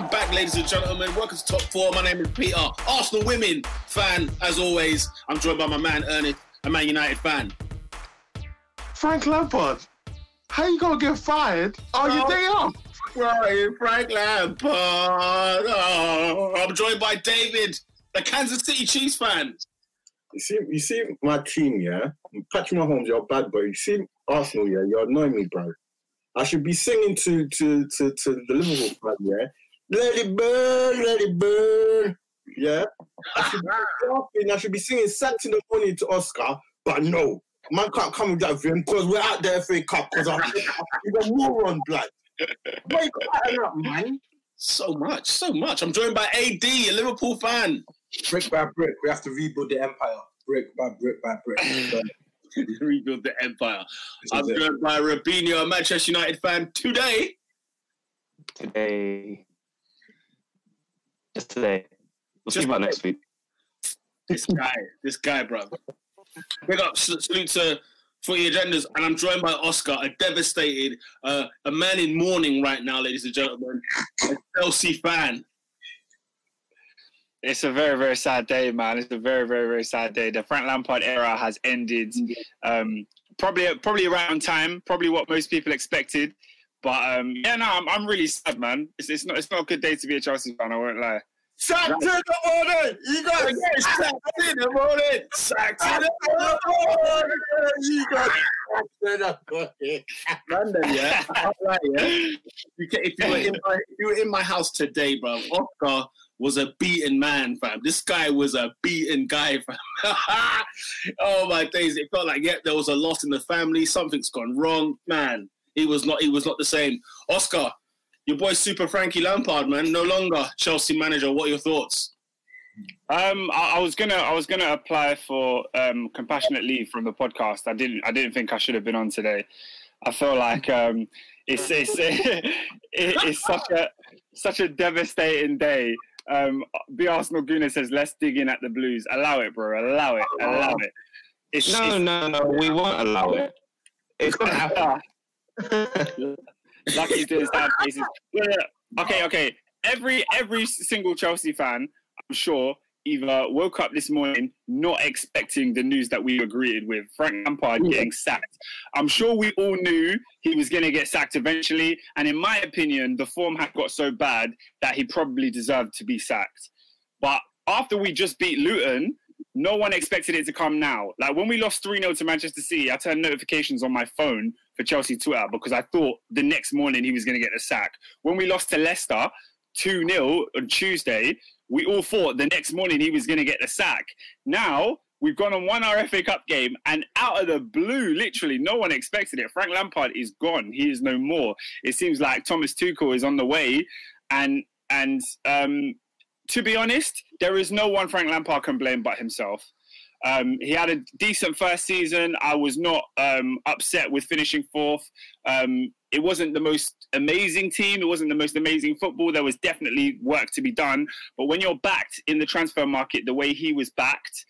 I'm back, ladies and gentlemen. Welcome to Top Four. My name is Peter, Arsenal women fan, as always. I'm joined by my man Ernest, a Man United fan. Frank Lampard, how you gonna get fired on your Oh. day off? Right, Frank Lampard. Oh, I'm joined by David, the Kansas City Chiefs fan. You see, you see my team, yeah. Patrick Mahomes, you're a bad boy. You see Arsenal, yeah. You're annoying me, bro. I should be singing to to to, to the Liverpool fan, yeah. Let it burn, let it burn, yeah. I should, be laughing, I should be singing "Sacked in the Morning" to Oscar, but no, man can't come with that vim because we're at the FA Cup because I'm you're a moron, blood. Wake up, man. So much, so much. I'm joined by AD, a Liverpool fan. brick by brick. We have to rebuild the empire, brick by brick by brick. So, Rebuild the empire. this I'm is it. joined by Robinho, a Manchester United fan today. today. Just today. We'll Just see about next week. This guy, this guy, bro. Big up, salute to Footy Agendas, and I'm joined by Oscar, a devastated, uh, a man in mourning right now, ladies and gentlemen, a Chelsea fan. It's a very, very sad day, man. It's a very, very, very sad day. The Frank Lampard era has ended. Um, probably, probably around time. Probably what most people expected. But um, yeah, no, I'm, I'm really sad, man. It's, it's not, it's not a good day to be a Chelsea fan. I won't lie. Sacked in the morning. You got Sacked in the morning. The morning. You got in the morning. London, yeah. I'm right, yeah. You can, if, you were in my, if you were in my house today, bro, Oscar was a beaten man, fam. This guy was a beaten guy, fam. oh my days! It felt like yeah, there was a loss in the family. Something's gone wrong, man. He was not. He was not the same. Oscar, your boy Super Frankie Lampard, man, no longer Chelsea manager. What are your thoughts? Um, I, I was gonna, I was gonna apply for um, compassionate leave from the podcast. I didn't, I didn't think I should have been on today. I feel like um, it's, it's, it's such a, such a devastating day. Um, the Arsenal Gooner says, "Let's dig in at the Blues." Allow it, bro. Allow it. Allow it. It's, No, no, no. We won't allow it. It's gonna happen. Lucky doing sad faces. Yeah, yeah. Okay, okay. Every every single Chelsea fan, I'm sure, either woke up this morning not expecting the news that we were greeted with Frank Lampard getting sacked. I'm sure we all knew he was going to get sacked eventually, and in my opinion, the form had got so bad that he probably deserved to be sacked. But after we just beat Luton, no one expected it to come now. Like when we lost 3 0 to Manchester City, I turned notifications on my phone for Chelsea Twitter because I thought the next morning he was going to get the sack. When we lost to Leicester 2 0 on Tuesday, we all thought the next morning he was going to get the sack. Now, we've gone and won our FA Cup game, and out of the blue, literally, no one expected it. Frank Lampard is gone. He is no more. It seems like Thomas Tuchel is on the way, and and um, to be honest, there is no one Frank Lampard can blame but himself. Um, he had a decent first season. I was not um, upset with finishing fourth. Um, it wasn't the most amazing team. It wasn't the most amazing football. There was definitely work to be done. But when you're backed in the transfer market the way he was backed,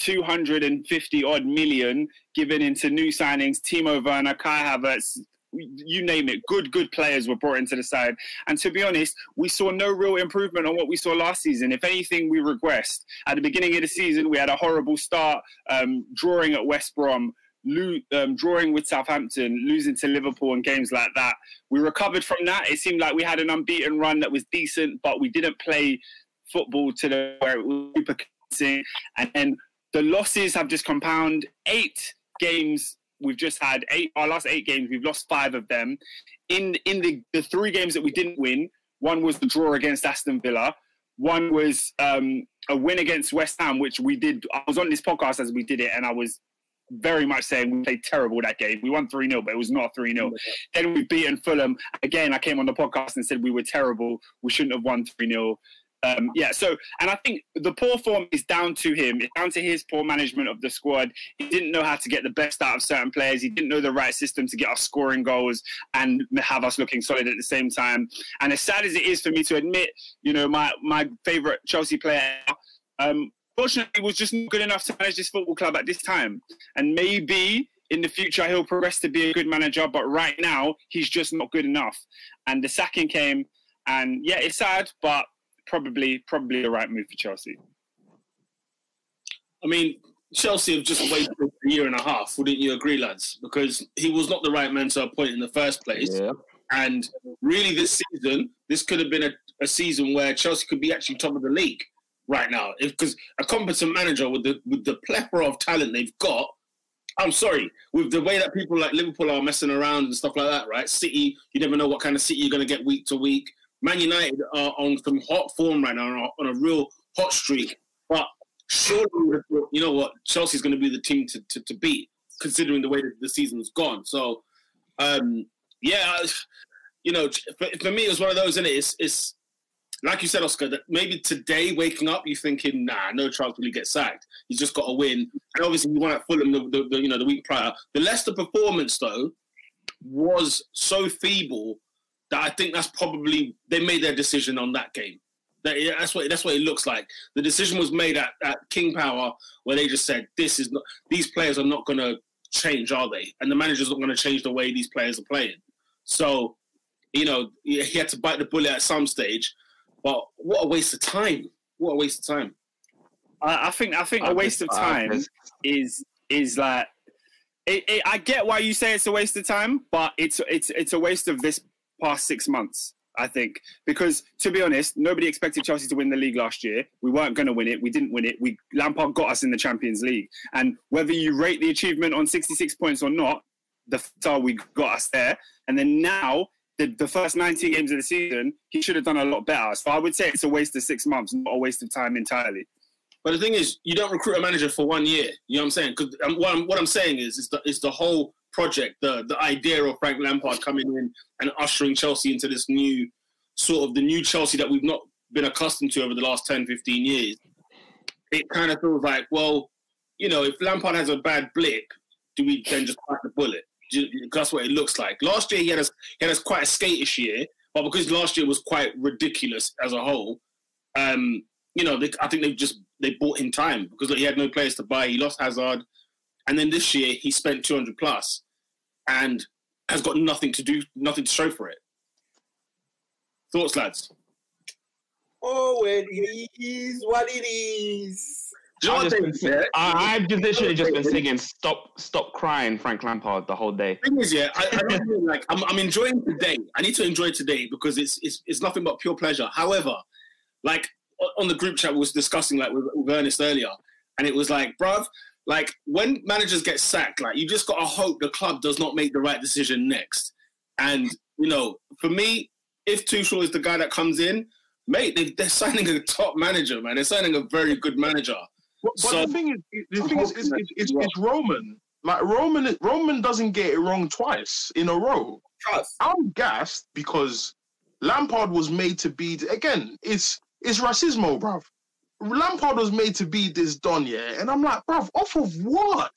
250 odd million given into new signings, Timo Werner, Kai Havertz, you name it, good, good players were brought into the side. And to be honest, we saw no real improvement on what we saw last season. If anything, we regressed. At the beginning of the season, we had a horrible start, um, drawing at West Brom, lo- um, drawing with Southampton, losing to Liverpool and games like that. We recovered from that. It seemed like we had an unbeaten run that was decent, but we didn't play football to the where it was super. And then the losses have just compounded. Eight games we've just had eight our last eight games we've lost five of them. In in the, the three games that we didn't win one was the draw against aston villa. One was um, a win against west ham which we did i was on this podcast as we did it and i was very much saying we played terrible that game. We won 3-0 but it was not 3-0 then we've beaten fulham. Again i came on the podcast and said we were terrible. We shouldn't have won 3-0 um, yeah, so and I think the poor form is down to him. It's down to his poor management of the squad. He didn't know how to get the best out of certain players. He didn't know the right system to get us scoring goals and have us looking solid at the same time. And as sad as it is for me to admit, you know, my my favorite Chelsea player, um, fortunately, was just not good enough to manage this football club at this time. And maybe in the future he'll progress to be a good manager, but right now he's just not good enough. And the sacking came And yeah, it's sad, but probably probably the right move for Chelsea. I mean, Chelsea have just waited a year and a half. Wouldn't you agree, lads? Because he was not the right man to appoint in the first place. Yeah. And really, this season, this could have been a, a season where Chelsea could be actually top of the league right now. Because a competent manager with the with the plethora of talent they've got, I'm sorry, with the way that people like Liverpool are messing around and stuff like that, right? City, you never know what kind of City you're going to get week to week. Man United are on some hot form right now, on a, real hot streak. But surely, we you know what, Chelsea's going to be the team to, to, to beat, considering the way that the season's gone. So, um, yeah, you know, for, for me, it was one of those, isn't it? It's, it's like you said, Oscar, that maybe today waking up, you're thinking, nah, no chance will he get sacked. He's just got to win. And obviously, he won at Fulham the, the, the, you know, the week prior. The Leicester performance, though, was so feeble that I think that's probably they made their decision on that game. That, yeah, that's what that's what it looks like. The decision was made at, at King Power where they just said, "This is not. These players are not going to change, are they? And the manager's not going to change the way these players are playing." So, you know, he he had to bite the bullet at some stage. But what a waste of time! What a waste of time! I, I think I think a waste of time is is like it, it, I get why you say it's a waste of time, but it's it's it's a waste of this past six months. I think because to be honest, nobody expected Chelsea to win the league last year. We weren't going to win it. We didn't win it. We Lampard got us in the Champions League, and whether you rate the achievement on 66 points or not, the star we got us there. And then now the, the first 90 games of the season, he should have done a lot better. So I would say it's a waste of six months, not a waste of time entirely. But the thing is, you don't recruit a manager for one year. You know what I'm saying? Because um, what, I'm, what I'm saying is, is the, is the whole project, the the idea of Frank Lampard coming in and ushering Chelsea into this new sort of the new Chelsea that we've not been accustomed to over the last 10, 15 years. It kind of feels like, well, you know, if Lampard has a bad blip, do we then just bite the bullet? That's what it looks like. Last year he had us he had us quite a skatish year, but because last year was quite ridiculous as a whole, um, you know, they, I think they just they bought in time because he had no players to buy. He lost Hazard, and then this year he spent 200 plus, and has got nothing to do, nothing to show for it. Thoughts, lads? Oh, it is what it is. Do you know I've just been said? I, I've just literally just been singing "Stop, Stop Crying" Frank Lampard the whole day. thing is, yeah, I, I mean, like I'm, I'm enjoying today. I need to enjoy today because it's it's it's nothing but pure pleasure. However, like on the group chat we was discussing like with, with Ernest earlier, and it was like, bruv, like when managers get sacked, like you just gotta hope the club does not make the right decision next. And you know, for me, if Tuchel is the guy that comes in, mate, they, they're signing a top manager, man. They're signing a very good manager. But, but the thing is, the thing is, hoping it's, that it's, it's, as it's Roman. Like Roman, Roman doesn't get it wrong twice in a row. Trust. I'm gassed because Lampard was made to be again. It's it's racismo, bruv. Lampard was made to be this don, yeah, and I'm like, bruv, off of what?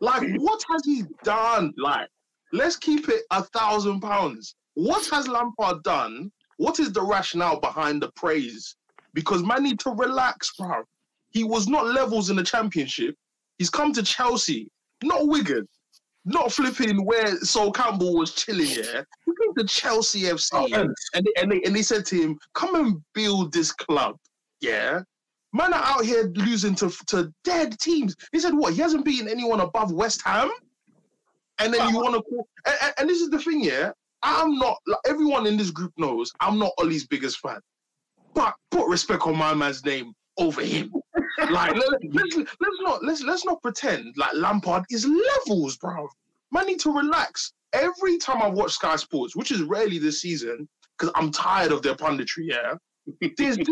Like, what has he done? Like, let's keep it a thousand pounds. What has Lampard done? What is the rationale behind the praise? Because man need to relax, bruv. He was not levels in the championship. He's come to Chelsea, not Wigan, not flipping where Sol Campbell was chilling. Yeah, he came to Chelsea FC, Oh, and and they, and they and they said to him, "Come and build this club." Yeah, man are out here losing to to dead teams. He said, "What? He hasn't beaten anyone above West Ham." And then you want to call, and, and, this is the thing, yeah. I'm not like everyone in this group knows I'm not Ollie's biggest fan, but put respect on my man's name over him. like let, let's, let's not let's let's not pretend like Lampard is levels, bro. Man need to relax. Every time I watch Sky Sports, which is rarely this season, because I'm tired of their punditry. Yeah, there's this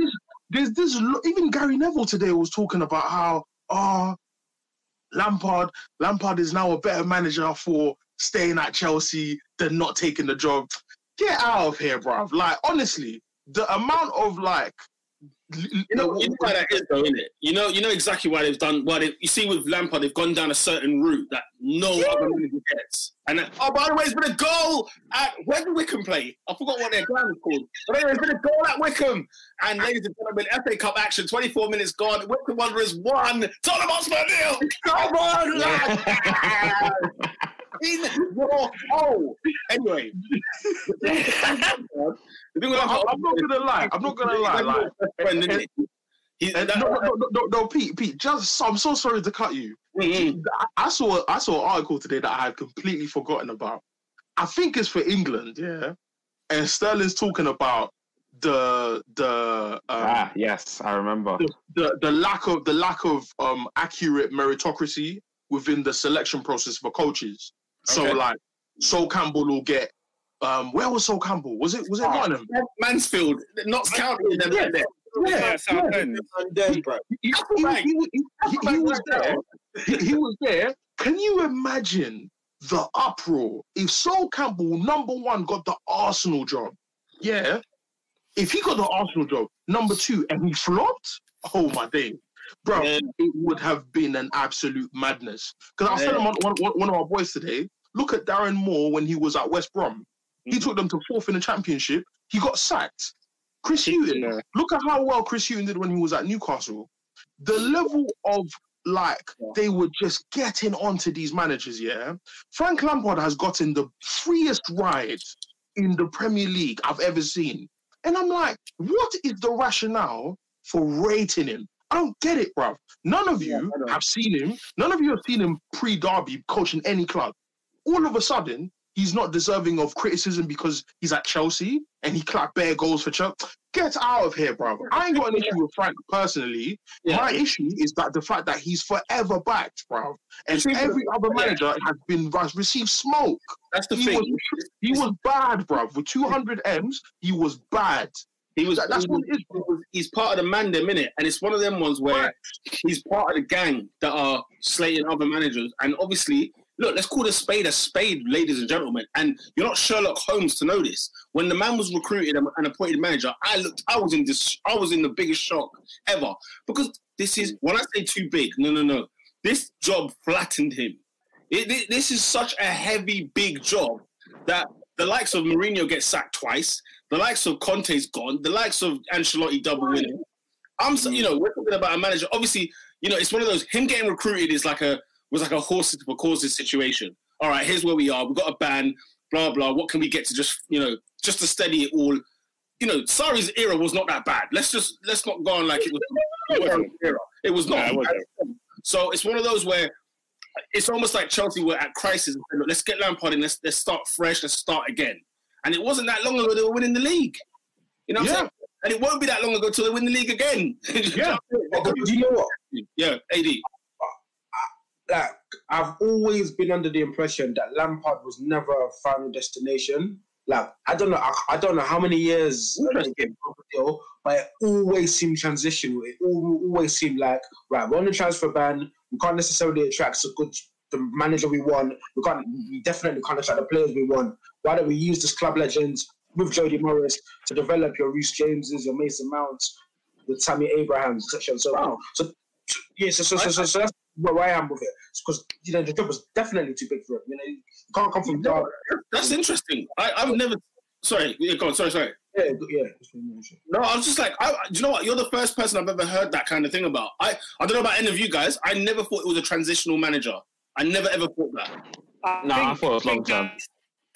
there's this even Gary Neville today was talking about how oh Lampard Lampard is now a better manager for staying at Chelsea than not taking the job. Get out of here, bruv. Like honestly, the amount of like You know, you know why that is, though, isn't it? You know, you know exactly why they've done. Why they, you see with Lampard, they've gone down a certain route that no other manager gets. And oh, by the way, it's been a goal at where did Wycombe play? I forgot what their ground is called. But anyway, it's been a goal at Wycombe. And ladies and gentlemen, FA Cup action, 24 minutes gone. Wycombe Wanderers won. Tottenham Hotspur nil. Come on, lads. in your hole. Anyway, the thing with I'm, I'm not gonna lie. I'm not gonna lie. Like, friend, isn't and no, no, no, no, no, Pete, Pete. Just, I'm so sorry to cut you. Mm, mm. I- I saw, I saw an article today that I had completely forgotten about. I think it's for England, yeah. And Sterling's talking about the the um, Ah, yes, I remember. the, the the lack of the lack of um accurate meritocracy within the selection process for coaches. So Okay. like Sol Campbell will get um where was Sol Campbell? Was it was it Oh, Nottingham? Mansfield, Notts County, them Yeah. there. Yeah, Southend. And then. He, was there. He, he was there. Can you imagine the uproar if Sol Campbell, number one, got the Arsenal job? Yeah. If he got the Arsenal job, number two, and he flopped, oh my day. Bro, Yeah. it would have been an absolute madness. Because I was Yeah. telling one, one, one one of our boys today, look at Darren Moore when he was at West Brom. He Mhm. took them to fourth in the championship. He got sacked. Chris Hughton, Yeah. look at how well Chris Hughton did when he was at Newcastle. The level of like they were just getting onto these managers, yeah. Frank Lampard has gotten the freest ride in the Premier League I've ever seen. And I'm like, what is the rationale for rating him? I don't get it, bruv. None of you have seen him. None of you have seen him pre-Derby coaching any club. All of a sudden, he's not deserving of criticism because he's at Chelsea and he clapped bare goals for Chelsea. Get out of here, bruv. I ain't got an issue with Frank personally. Yeah. My issue is that the fact that he's forever backed, bruv. And every other yeah. manager has been has received smoke. That's the He thing. was, he was bad, bruv. With 200 M's, he was bad. He was. That- that's he what it is, was- He's part of the man, them minute, and it's one of them ones where Right. he's part of the gang that are slating other managers. And obviously, look, let's call a spade a spade, ladies and gentlemen. And you're not Sherlock Holmes to know this. When the man was recruited and appointed manager, I looked, I was in this, I was in the biggest shock ever because this is when I say too big. No, no, no. This job flattened him. It, thi- this is such a heavy, big job that the likes of Mourinho get sacked twice. The likes of Conte's gone. The likes of Ancelotti double winning. I'm, you know, we're talking about a manager. Obviously, you know, it's one of those. Him getting recruited is like a was like a horses for causes situation. All right, here's where we are. We've got a ban. Blah blah. What can we get to just you know just to steady it all? You know, Sarri's era was not that bad. Let's just let's not go on like it was. Sarri's era. It was not. Yeah, it. So it's one of those where it's almost like Chelsea were at crisis. and said, "Look, Let's get Lampard in. Let's let's start fresh. Let's start again. And it wasn't that long ago they were winning the league. You know what Yeah. I'm saying? And it won't be that long ago till they win the league again. Yeah. But you know what? yeah, AD. Like I've always been under the impression that Lampard was never a final destination. Like I don't know, I, I don't know how many years, deal, but it always seemed transitional. It always seemed like right, we're on the transfer ban. We can't necessarily attract a good the manager we want. We can't. We definitely can't attract the players we want. Why don't we use this club legends with Jody Morris to develop your Reece Jameses, your Mason Mounts, the Tammy Abrahams, etc. and so on. So yeah, so so, so, so, so that's where I am with it. Because you know the job was definitely too big for him. You know, you can't come from Derby. That's interesting. I, I've never. Sorry, yeah, go on. Sorry, sorry. Yeah, yeah. No, I was just like, I, do you know what? You're the first person I've ever heard that kind of thing about. I, I don't know about any of you guys. I never thought it was a transitional manager. I never ever thought that. No, I thought it was long-term.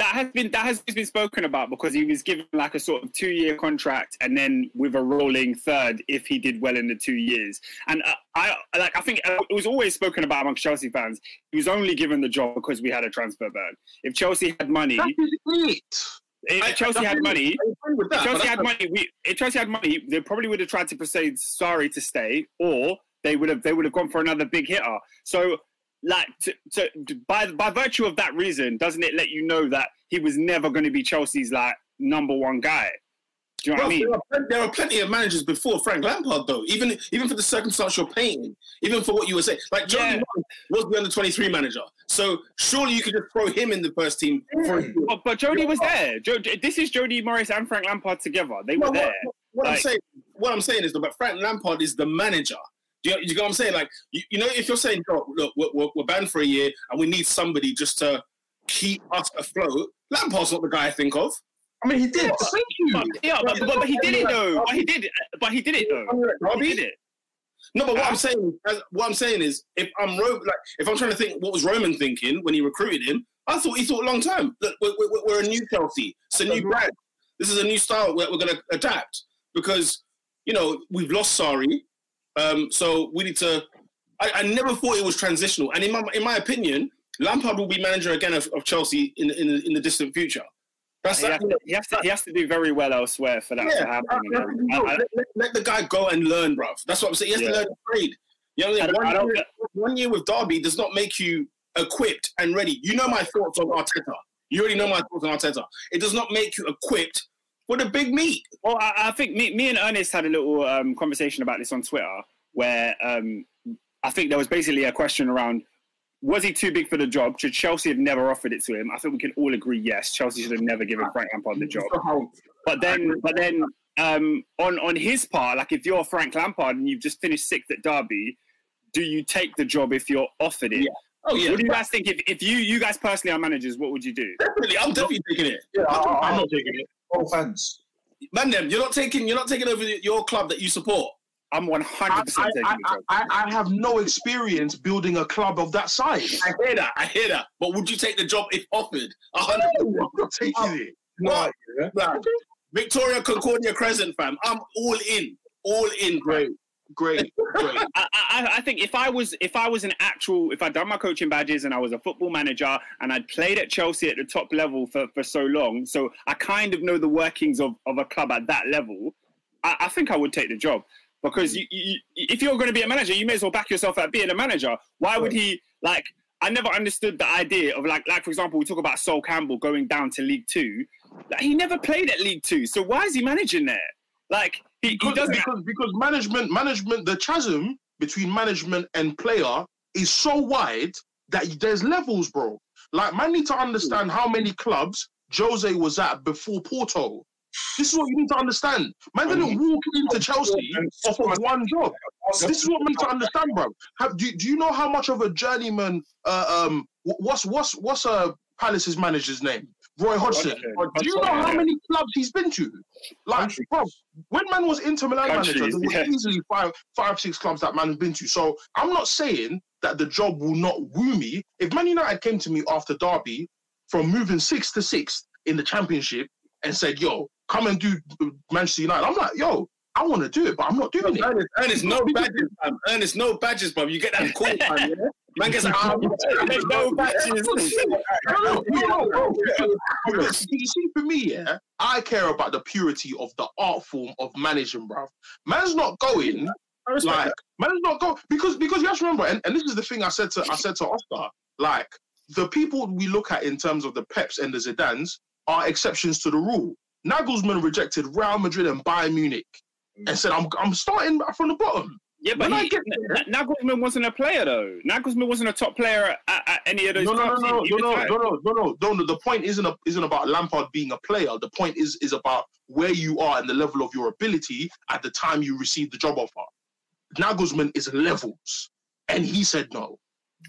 That- That has been that has been spoken about because he was given like a sort of two year contract and then with a rolling third if he did well in the two years. And uh, I like I think uh, it was always spoken about amongst Chelsea fans. He was only given the job because we had a transfer ban. If Chelsea had money, That is it. if I- Chelsea I had money, with that, if Chelsea had not- money, we, if Chelsea had money, they probably would have tried to persuade Sarri to stay, or they would have they would have gone for another big hitter. So, like, to, to, by by virtue of that reason, doesn't it let you know that he was never going to be Chelsea's like number one guy? Do you know what I mean? there, are, plen- there are plenty of managers before Frank Lampard, though. Even even for the circumstance you're painting, even for what you were saying, like Jody Yeah. Was the under 23 manager. So surely you could just throw him in the first team. For. But, but Jody was there. Jo- this is Jody Morris and Frank Lampard together. They No, were there. what, what I'm saying, what I'm saying is, though, but Frank Lampard is the manager. Do you, you know what I'm saying? Like, you, you know, if you're saying, look, look we're, we're, we're banned for a year and we need somebody just to keep us afloat, Lampard's not the guy I think of. I mean, he did. Thank you. But, yeah, but, but, but he did it though. But he did. it. But he did it though. He did it. No, but what I'm ah. saying, what I'm saying is, if I'm Ro- like, if I'm trying to think what was Roman thinking when he recruited him, I thought he thought a long time. Look, we're, we're, we're a new Chelsea. It's a new brand. This is a new style we're, we're going to adapt because you know we've lost Sarri, um, so we need to. I, I never thought it was transitional, and in my in my opinion, Lampard will be manager again of, of Chelsea in in the, in the distant future. That's He has, to, he, has to, he has to do very well elsewhere for that to happen. I- I- let, let- let the guy go and learn, bruv. That's what I'm saying. He has Yeah. to learn the trade. You know, I one, year, one year with Derby does not make you equipped and ready. You know my thoughts on Arteta. You already know my thoughts on Arteta. It does not make you equipped for a big meat. Well, I, I think me, me and Ernest had a little um, conversation about this on Twitter, where um, I think there was basically a question around: Was he too big for the job? Should Chelsea have never offered it to him? I think we can all agree yes. Chelsea should have never given Frank Lampard the job. But then, but then, um, on on his part, like if you're Frank Lampard and you've just finished sixth at Derby, do you take the job if you're offered it? Yeah. Oh yeah, What do you guys think? If, if you you guys personally are managers, what would you do? definitely. I'm definitely taking it. Yeah, I- I- I'm not taking it. No fans. Man, them, you're not taking. You're not taking over your club that you support. I'm 100 I, percent I, I. I, I have no experience building a club of that size. I hear that. I hear that. But would you take the job if offered? Hundred. No, I'm not taking it. Yeah. Victoria Concordia Crescit, fam. I'm all in. All in. Great, great, great. I, I, I think if I was if I was an actual if I'd done my coaching badges and I was a football manager and I'd played at Chelsea at the top level for, for so long, so I kind of know the workings of, of a club at that level, I, I think I would take the job because you, you, if you're going to be a manager, you may as well back yourself at being a manager. Why would he like? I never understood the idea of like like for example, we talk about Sol Campbell going down to League Two. Like, he never played at League Two, so why is he managing there? Like he, he because, doesn't. because because management management the chasm between management and player is so wide that there's levels, bro. Like man need to understand how many clubs Jose was at before Porto. This is what you need to understand. Man didn't walk into Chelsea off of one job. This is what we need to understand, bro. Have, do, do you know how much of a journeyman? Uh, um, wh- what's what's what's uh Palace's manager's name? Roy Hodgson. Hodgson. Do you know how many clubs he's been to? Like, bro, when man was Inter Milan manager, there Countries, yeah. easily five, five, six clubs that man has been to. So I'm not saying that the job will not woo me. If Man United came to me after Derby from moving six to six in the Championship and said, "Yo, come and do Manchester United," I'm like, "Yo, I want to do it, but I'm not doing it." Ernest, Ernest, no badges, fam. Ernest, no badges, bro. You get that call, fam. Yeah? Man gets no. Because You see, for me, yeah, I care about the purity of the art form of managing, bruv. Man's not going like man's not go because because you have to remember, and, and this is the thing I said to I said to Oscar, like the people we look at in terms of the Peps and the Zidans are exceptions to the rule. Nagelsmann rejected Real Madrid and Bayern Munich and said, "I'm I'm starting from the bottom." Yeah, but he, Nagelsmann wasn't a player though. Nagelsmann wasn't a top player at, at any of those No, no, no, no, no, no, no, no, no, no, no. The point isn't a, isn't about Lampard being a player. The point is is about where you are and the level of your ability at the time you receive the job offer. Nagelsmann is levels, and he said no.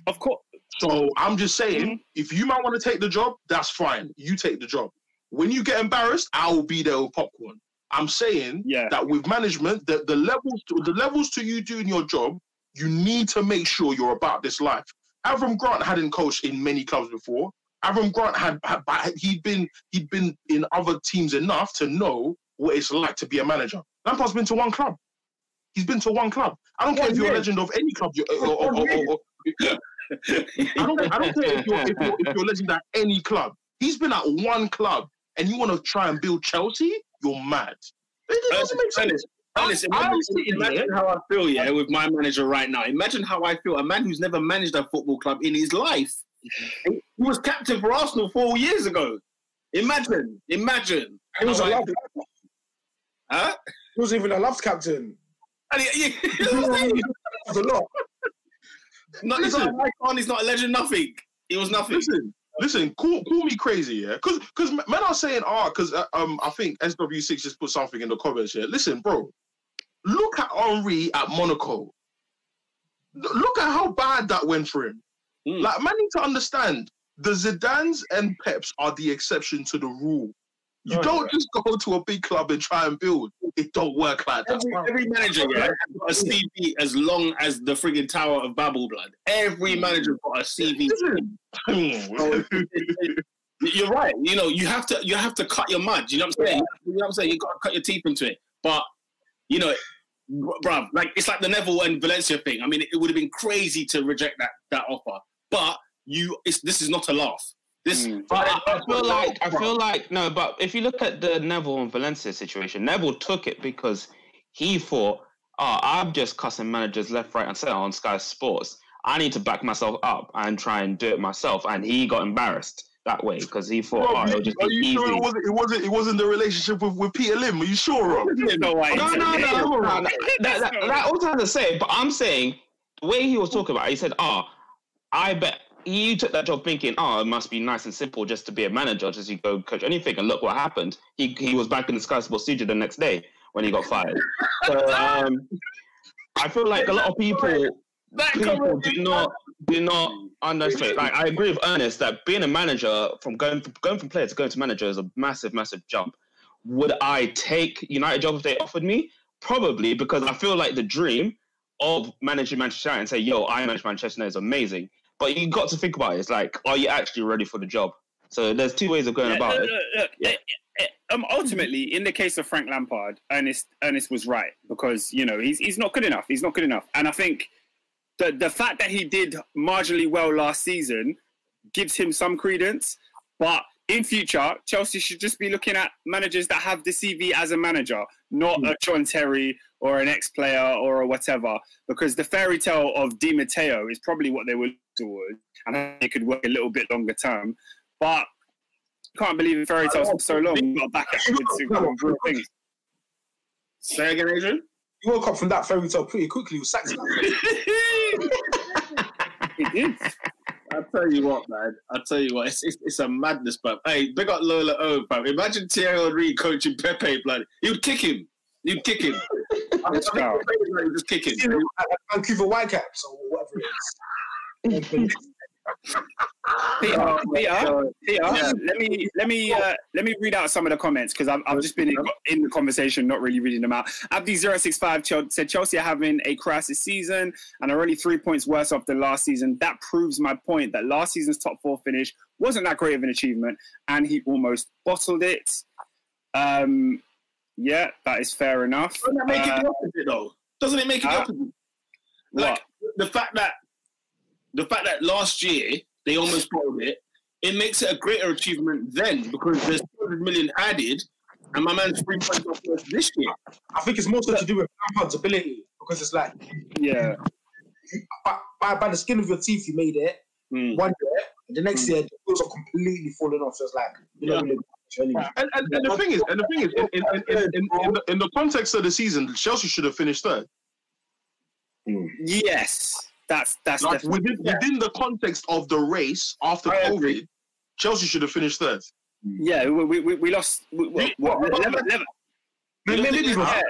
Of course, So I'm just saying, Mhm. if you might want to take the job, that's fine. You take the job. When you get embarrassed, I will be there with popcorn. I'm saying yeah. that with management, the, the levels to, the levels to you doing your job, you need to make sure you're about this life. Avram Grant hadn't coached in many clubs before. Avram Grant had, had but he'd been he'd been in other teams enough to know what it's like to be a manager. Lampard's been to one club. He's been to one club. I don't care if you're a legend of any club. You, or, or, or, or, or- I don't. I don't care if you're, if you're if you're a legend at any club. He's been at one club, and you want to try and build Chelsea? You're mad. It doesn't make sense. Ernest, Ernest, I- imagine, I'm imagine how I feel, yeah, with my manager right now. Imagine how I feel. A man who's never managed a football club in his life. He was captain for Arsenal four years ago. Imagine, imagine. He was a how I love. feel. Huh? He was even a love captain. And he, he, He was a lot. not, he's not he's not a legend, nothing. He was nothing. Listen, listen, call, call me crazy, yeah? Because because men are saying, ah, because uh, um, I think SW6 just put something in the comments here. Listen, bro, look at Henry at Monaco. Look at how bad that went for him. Mm. Like, man, need to understand the Zidans and Peps are the exception to the rule. You Oh, don't just go to a big club and try and build. It don't work like that. Every, every manager yeah, has got a CV as long as the frigging Tower of Babel blood. Every mm. manager got a CV. You're right. You know, you have to you have to cut your mud. You know what I'm saying? You know what I'm saying? You got to cut your teeth into it. But you know, bruv, like it's like the Neville and Valencia thing. I mean, it would have been crazy to reject that that offer. But you, it's this is not a laugh. This, Mm. But I, I feel like I feel like no, but if you look at the Neville and Valencia situation, Neville took it because he thought, "Oh, I'm just cussing managers left, right, and center on Sky Sports. I need to back myself up and try and do it myself." And he got embarrassed that way because he thought, Rob, "Oh, it'll just be you easy." sure it wasn't, it wasn't? It wasn't the relationship with, with Peter Lim. Are you sure, Rob? There's no way. No, no, no, no, That, that, that, that also has to say, but I'm saying the way he was talking about it, he said, Oh, I bet you took that job thinking, Oh, it must be nice and simple just to be a manager, just you go coach anything. And look what happened. He he was back in the Sky Sports studio the next day when he got fired. So um, I feel like a lot of people that people do not do not understand. Like I agree with Ernest that being a manager from going from going from player to going to manager is a massive, massive jump. Would I take United job if they offered me? Probably because I feel like the dream of managing Manchester United and say, "Yo, I manage Manchester United" is amazing. But you got to think about it. It's like, are you actually ready for the job? So there's two ways of going Yeah, about look, it. look, Yeah. eh, eh, Um, ultimately, in the case of Frank Lampard, Ernest Ernest was right because you know he's he's not good enough. He's not good enough, and I think the the fact that he did marginally well last season gives him some credence. But in future, Chelsea should just be looking at managers that have the CV as a manager, not hmm. a John Terry or an ex-player or a whatever. Because the fairy tale of Di Matteo is probably what they were looking towards, and it could work a little bit longer term. But can't believe in fairy tales for so long. We got back at with real things. Say again, Adrian. He woke up from that fairy tale pretty quickly. Was sacked. He did. I'll tell you what, man. I'll tell you what. It's, it's, it's a madness, bruv. Hey, big up Lola O, bruv. Imagine Thierry Henry coaching Pepe, blood. You'd kick him. You'd kick him. I mean, I go. think you'd just kick him. Vancouver Whitecaps or whatever it is. Peter, Peter, Peter, Yeah. let me let me uh, let me read out some of the comments because I've, I've just been in, in the conversation, not really reading them out. Abdi065 said Chelsea are having a crisis season and are only three points worse off than last season. That proves my point that last season's top four finish wasn't that great of an achievement, and he almost bottled it. Um, yeah, that is fair enough. Doesn't that make it Uh, the opposite, though? Doesn't it make it the Huh? opposite? Like the fact that the fact that last year they almost bottled it, it makes it a greater achievement then because there's 200 million added, and my man's three points off first this year. I think it's more so to do with Lampard's ability because it's like yeah, by, by, by the skin of your teeth you made it Mm. one year, and the next year the wheels are completely falling off. So it's like you know, anyway. And, and, and the thing is, and the thing is, in, in, in, in, in, in, the, in the context of the season, Chelsea should have finished third. yes, that's that's Like definitely within within the context of the race after I COVID, agree. Chelsea should have finished third. Yeah, we, we, we lost. We, we, What- what, what- level, level. You don't, think, Leicester- yeah.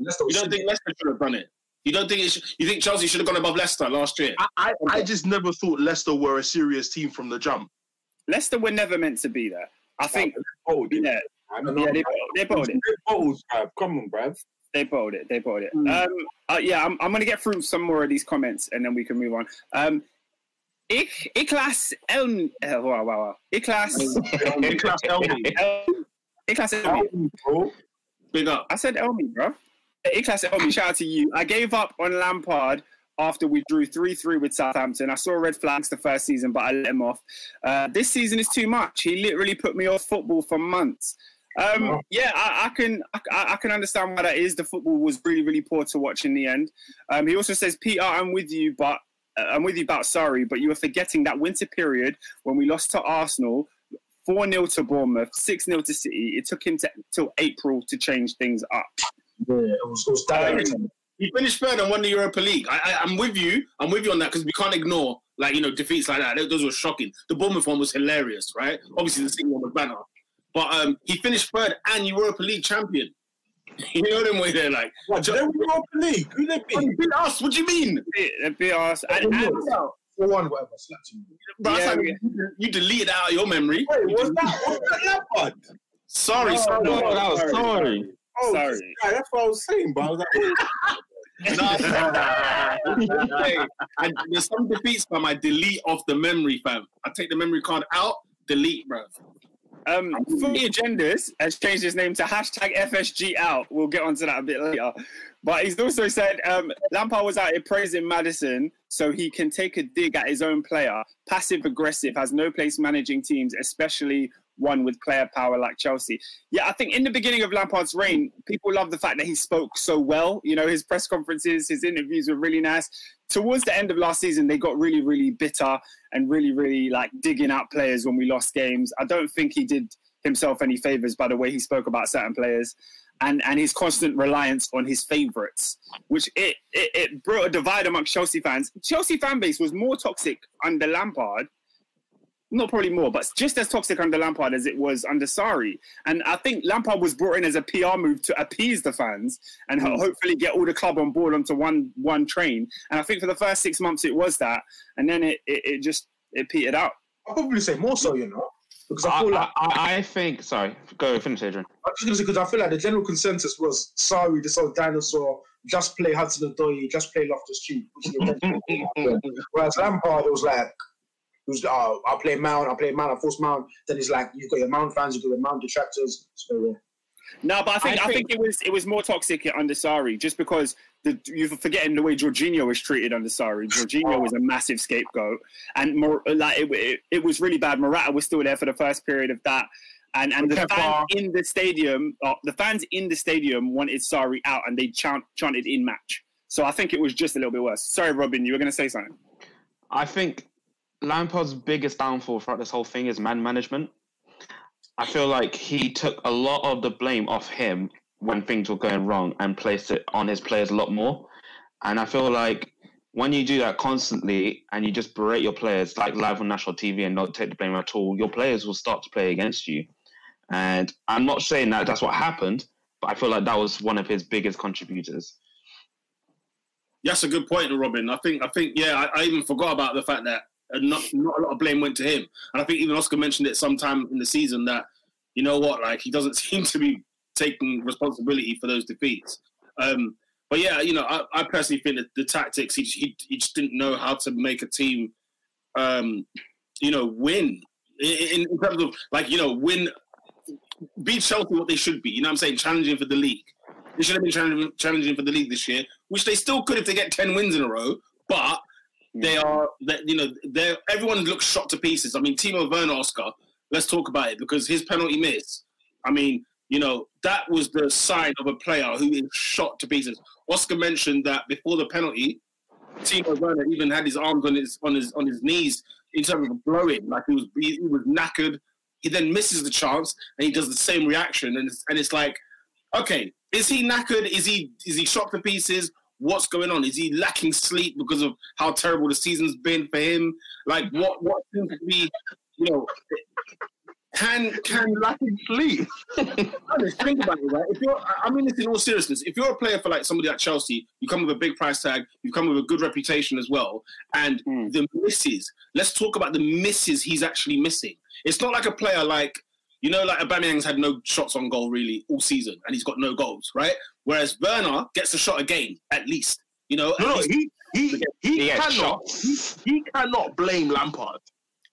You don't think Leicester should have done it? You don't think it should, you think Chelsea should have gone above Leicester last year? I, I, I just never thought Leicester were a serious team from the jump. Leicester were never meant to be there. I think. Oh, Yeah, I don't know. yeah, they, they bowled it. Bottles, bruv. Come on, bruv. They bowled it. They bowled it. Mm. Um, uh, yeah, I'm, I'm going to get through some more of these comments and then we can move on. Um, Ik, Iklas Elm. Uh, wow, wow, wow. Iklas. Niklas Elmi. El, Iklas Elmi. Bro. Big up. I said Elmi, bro. Iklas Elmi, shout out to you. I gave up on Lampard after we drew 3 3 with Southampton. I saw red flags the first season, but I let him off. Uh, this season is too much. He literally put me off football for months. Um, yeah, I, I can I, I can understand why that is. The football was really really poor to watch in the end. Um, he also says, Peter, I'm with you, but uh, I'm with you about sorry, but you were forgetting that winter period when we lost to Arsenal, four 0 to Bournemouth, six 0 to City. It took him to, till April to change things up. yeah, it was, it was direct. He finished third and won the Europa League. I, I, I'm with you. I'm with you on that because we can't ignore like you know defeats like that. Those were shocking. The Bournemouth one was hilarious, right? Obviously the City one was banner, but um, he finished third and Europa League champion. You know them way they're like, What, did they win Europa League? Who they "Oh, beat? you beat us. What do you mean? A bit arse. And, and, Four one, whatever. Slapped him. Bro, Yeah, like we- you, you delete out of your memory. Wait, was that, was that Lampard? Sorry, No, sorry. No, that was sorry. Oh, Sorry. guy, that's what I was saying, but I was like, Hey, and there's some defeats, fam. I delete off the memory, fam. I take the memory card out, delete, bro. Um, Footy Agendas has changed his name to hashtag FSG out. We'll get onto that a bit later. But he's also said um, Lampard was out here praising Maddison so he can take a dig at his own player. Passive aggressive, has no place managing teams, especially one with player power like Chelsea. Yeah, I think in the beginning of Lampard's reign, people loved the fact that he spoke so well. You know, his press conferences, his interviews were really nice. Towards the end of last season, they got really, really bitter and really, really like digging out players when we lost games. I don't think he did himself any favors by the way he spoke about certain players and and his constant reliance on his favorites, which it, it it brought a divide amongst Chelsea fans. Chelsea fan base was more toxic under Lampard, not probably more, but just as toxic under Lampard as it was under Sarri. And I think Lampard was brought in as a PR move to appease the fans and ho- mm. hopefully get all the club on board onto one one train. And I think for the first six months it was that, and then it it, it just it petered out. I'll probably say more so, you know, because I I, feel like I, I think. Sorry, go finish, Adrian. I'm just gonna say because I feel like the general consensus was Sarri, this old dinosaur, just play Hudson Odoi, just play Loftus Cheek, which he eventually did. Whereas Lampard, it was like, it was, oh, I'll play Mount, I'll play Mount, I'll force Mount. Then it's like, you've got your Mount fans, you've got your Mount detractors. So, yeah. No, but I think I I, think- think it was it was more toxic under Sarri, just because the, you're forgetting the way Jorginho was treated under Sarri. Jorginho was a massive scapegoat, and more like it, it, it was really bad. Morata was still there for the first period of that, and and the fans in the stadium, uh, the fans in the stadium wanted Sarri out, and they chant, chanted in match. So I think it was just a little bit worse. Sorry, Robin, you were going to say something. I think Lampard's biggest downfall throughout this whole thing is man management. I feel like he took a lot of the blame off him when things were going wrong and placed it on his players a lot more. And I feel like when you do that constantly and you just berate your players like live on national TV and not take the blame at all, your players will start to play against you. And I'm not saying that that's what happened, but I feel like that was one of his biggest contributors. That's a good point, Robin. I think, I think, yeah, I, I even forgot about the fact that uh, not not a lot of blame went to him, and I think even Oscar mentioned it sometime in the season that you know what, like he doesn't seem to be taking responsibility for those defeats. Um, but yeah, you know, I, I personally think that the tactics he, he he just didn't know how to make a team, um, you know, win in, in terms of like you know win, beat Chelsea what they should be. You know, what I'm saying challenging for the league. They should have been challenging, challenging for the league this year, which they still could if they get ten wins in a row. But they mm. are, that you know, they everyone looks shot to pieces. I mean, Timo Werner, Oscar. Let's talk about it because his penalty miss. I mean, you know, that was the sign of a player who is shot to pieces. Oscar mentioned that before the penalty, Timo Werner even had his arms on his on his on his knees in terms of blowing, like he was he, he was knackered. He then misses the chance and he does the same reaction, and it's, and it's like, okay, is he knackered? Is he is he shot to pieces? What's going on? Is he lacking sleep because of how terrible the season's been for him? Like what what seems to be, you know, can can lacking sleep. Honest, think about it, right? If you're, I mean this in all seriousness. If you're a player for like somebody like Chelsea, you come with a big price tag, you come with a good reputation as well, and Mm. the misses. Let's talk about the misses he's actually missing. It's not like a player like you know, like Aubameyang's had no shots on goal really all season, and he's got no goals, right? Whereas Werner gets a shot a game at least. You know, No, no, he he he, He cannot he, he cannot blame Lampard.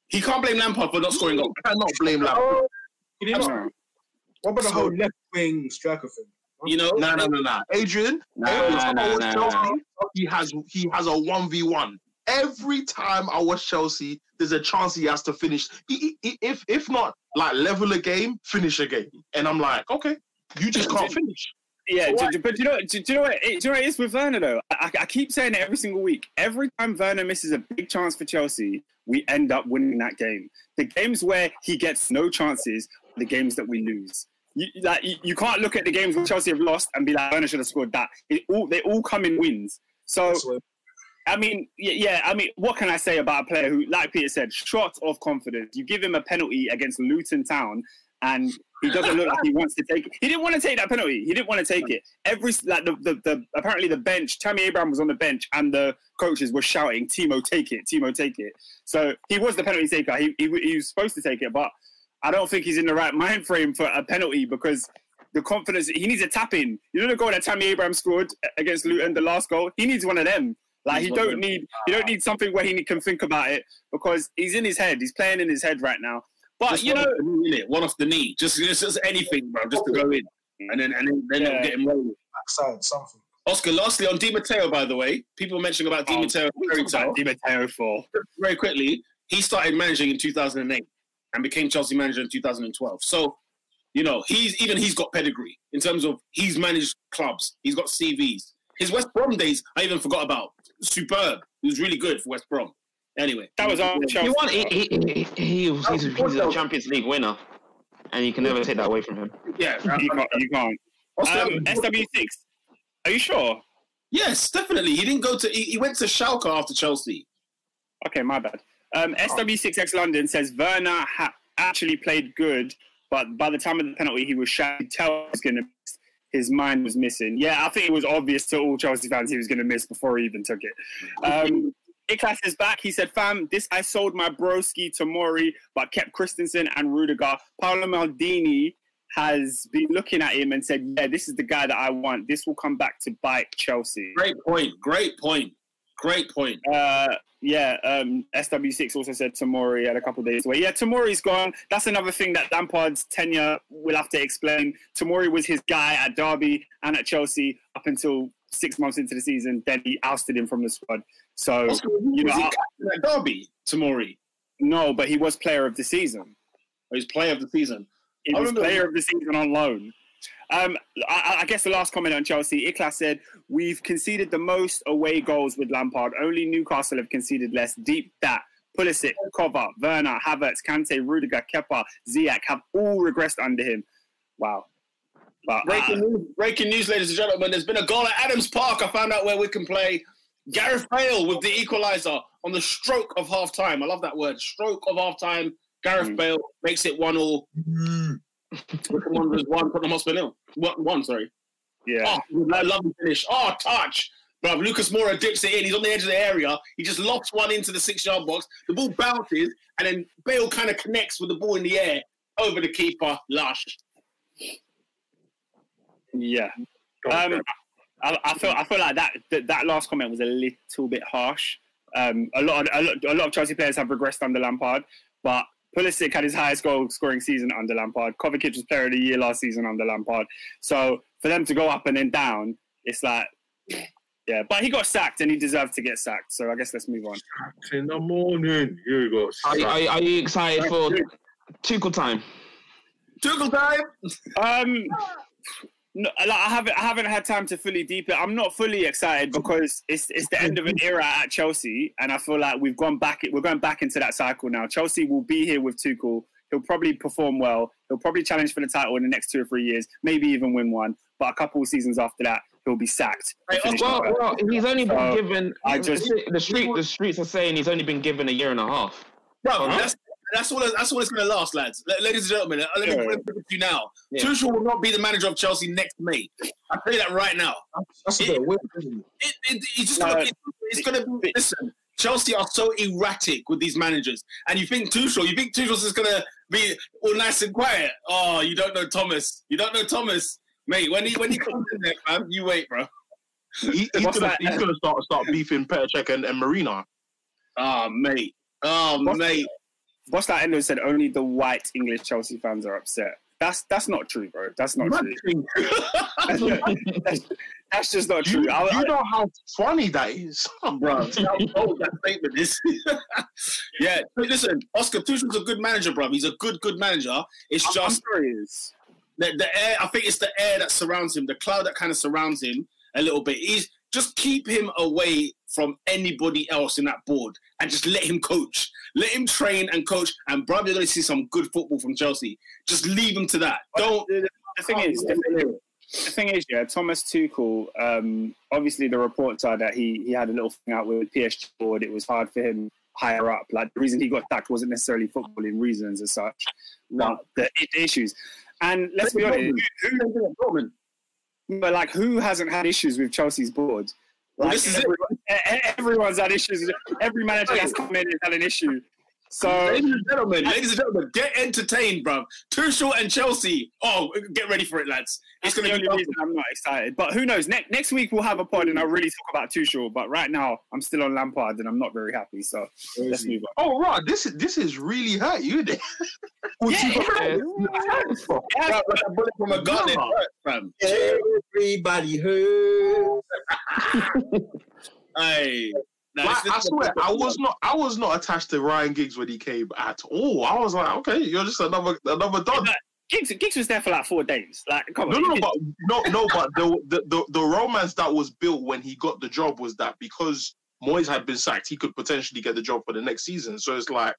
he can't blame Lampard for not scoring goals. He cannot blame Lampard. Oh, you know, No. what about the whole left wing striker thing? You know, No, no, no, no. Adrian, Nah, every time I nah, nah, nah. he has he has a one v one. Every time I watch Chelsea, there's a chance he has to finish. He, he, if if not like level a game, finish a game, and I'm like, okay, you just can't finish. Yeah, So do- but do you know, do, do you know what? it- Do you know what it is with Werner though? I, I keep saying it every single week. Every time Werner misses a big chance for Chelsea, we end up winning that game. The games where he gets no chances, the games that we lose. You, like you, you can't look at the games where Chelsea have lost and be like Werner should have scored that. It all they all come in wins. So That's what- I mean, yeah, I mean, what can I say about a player who, like Peter said, shot of confidence? You give him a penalty against Luton Town, and he doesn't look like he wants to take it. He didn't want to take that penalty. He didn't want to take it. Every like the, the, the apparently the bench, Tammy Abraham was on the bench, and the coaches were shouting, "Timo, take it! Timo, take it!" So he was the penalty taker. He he, he was supposed to take it, but I don't think he's in the right mind frame for a penalty because the confidence he needs a tap in. You know the goal that Tammy Abraham scored against Luton, the last goal. He needs one of them. Like he don't need he don't need something where he can think about it because he's in his head. He's playing in his head right now. But Just you one know, off the knee, one off the knee, just just, just anything, bro, just to go in, and then and then, then Yeah. get him rolling. Backside, something. Oscar, lastly on Di Matteo, by the way, people mentioning about Di Oh, Matteo very, about Di Matteo for very quickly. He started managing in 2008 and became Chelsea manager in 2012. So, you know, he's even he's got pedigree in terms of he's managed clubs. He's got CVs. His West Brom days, I even forgot about. Superb. He was really good for West Brom. Anyway, that was on He Chelsea. won. He, he, he, he was, he's, he's a Champions League winner, and you can never take that away from him. yeah. You can't. You can't. Um, SW6. Are you sure? yes, definitely. He didn't go to. He, he went to Schalke after Chelsea. Okay, my bad. Um, SW6X London says Werner ha- actually played good, but by the time of the penalty, he was shattered. Tell was going to miss. His mind was missing. Yeah, I think it was obvious to all Chelsea fans he was going to miss before he even took it. Um, Iklas is back. He said, "Fam, this I sold my broski to Mori, but kept Christensen and Rudiger. Paolo Maldini has been looking at him and said, "Yeah, this is the guy that I want. This will come back to bite Chelsea." Great point. Great point. Great point. Uh, yeah, um, SW6 also said Tamori had a couple days away. Yeah, Tamori's gone. That's another thing that Lampard's tenure will have to explain. Tamori was his guy at Derby and at Chelsea up until six months into the season. Then he ousted him from the squad. So, Oscar, you was know, he I- captain at Derby, Tamori? no, but he was player of the season. He was player of the season. He was player of the season on loan. Um, I, I guess the last comment on Chelsea, Iklas said, We've conceded the most away goals with Lampard. Only Newcastle have conceded less. Deep that. Pulisic, Kovac, Werner, Havertz, Kante, Rudiger, Kepa, Ziyech have all regressed under him. Wow. But, Breaking uh, news, breaking news, ladies and gentlemen. There's been a goal at Adams Park. I found out where we can play. Gareth Bale with the equaliser on the stroke of half time. I love that word. Stroke of half time. Gareth Mm. Bale makes it one all. Wycombe Wanderers one, Tottenham Hotspur nil. One, one, sorry. yeah. Oh, lo- lovely finish. Oh, touch. Bruv, Lucas Moura dips it in. He's on the edge of the area. He just lofts one into the six yard box. The ball bounces, and then Bale kind of connects with the ball in the air over the keeper. Lush. Yeah. Um, I, I feel I feel like that, that that last comment was a little bit harsh. Um, a lot of a lot, a lot of Chelsea players have regressed under Lampard, but Pulisic had his highest goal scoring season under Lampard. Kovacic was player of the year last season under Lampard. So for them to go up and then down, it's like, yeah. But he got sacked and he deserved to get sacked. So I guess let's move on. in the morning. Here we go. Are, you- are, you- are you excited for Tuchel time? Tuchel time. Um, no, like, I haven't I haven't had time to fully deep it. I'm not fully excited because it's it's the end of an era at Chelsea, and I feel like we've gone back. We're going back into that cycle now. Chelsea will be here with Tuchel. He'll probably perform well. He'll probably challenge for the title in the next two or three years, maybe even win one. But a couple of seasons after that, he'll be sacked. Hey, Well, well, he's only been So, given. I just- the street, the streets are saying he's only been given a year and a half. Bro, that's that's all. That's all it's going to last, lads. La- Ladies and gentlemen, uh, let me Yeah. put it to you now. Yeah. Tuchel will not be the manager of Chelsea next May. I tell you that right now. That's a bit weird, isn't it? It, it, it's just No, gonna, it's going to be. Listen, Chelsea are so erratic with these managers, and you think Tuchel, you think Tuchel's just going to be all nice and quiet. Oh, you don't know Thomas. You don't know Thomas, mate. When he when he comes in there, fam, you wait, bro. He, he's gonna he's gonna start start beefing Petr Cech and, and Marina. Oh, mate. Oh, What's- mate. What's that? Endo said only the white English Chelsea fans are upset. That's that's not true, bro. That's not true. that's, that's just not You, true. I, you I, know how funny that is, bro. How bold that statement is. yeah, listen, Oscar Tuchel's a good manager, bro. He's a good, good manager. It's I'm just sure he is. the, the air. I think it's the air that surrounds him, the cloud that kind of surrounds him a little bit. He's just keep him away from anybody else in that board and just let him coach. Let him train and coach. And bro, you're going to see some good football from Chelsea. Just leave him to that. Don't. The, the thing is, the thing, the thing is, yeah, Thomas Tuchel. Um, obviously, the reports are that he he had a little thing out with PSG board. It was hard for him higher up. Like the reason he got sacked wasn't necessarily footballing reasons as such, but the issues. And let's be honest, who. But like who hasn't had issues with Chelsea's board? Well, this is everyone- e- everyone's had issues. Every manager that's come in has had an issue. So ladies and gentlemen, ladies and gentlemen, get entertained, bro. Tuchel and Chelsea. Oh, get ready for it, lads. It's gonna only be reason I'm not excited. But who knows? Next next week we'll have a pod and I'll really talk about Tuchel. But right now I'm still on Lampard and I'm not very happy. So let's move on. Oh, right. This is this is really hurt you. Then. Yeah, Bro, like a bullet from a gun, it fam. Everybody hurt. Hey, nah, Like, I swear, I was not. I was not attached to Ryan Giggs when he came at all. I was like, okay, you're just another another dog. Giggs, Giggs was there for like four days. Like, come No, on. no, no, but no, no, but the, the the the romance that was built when he got the job was that because Moyes had been sacked, he could potentially get the job for the next season. So it's like,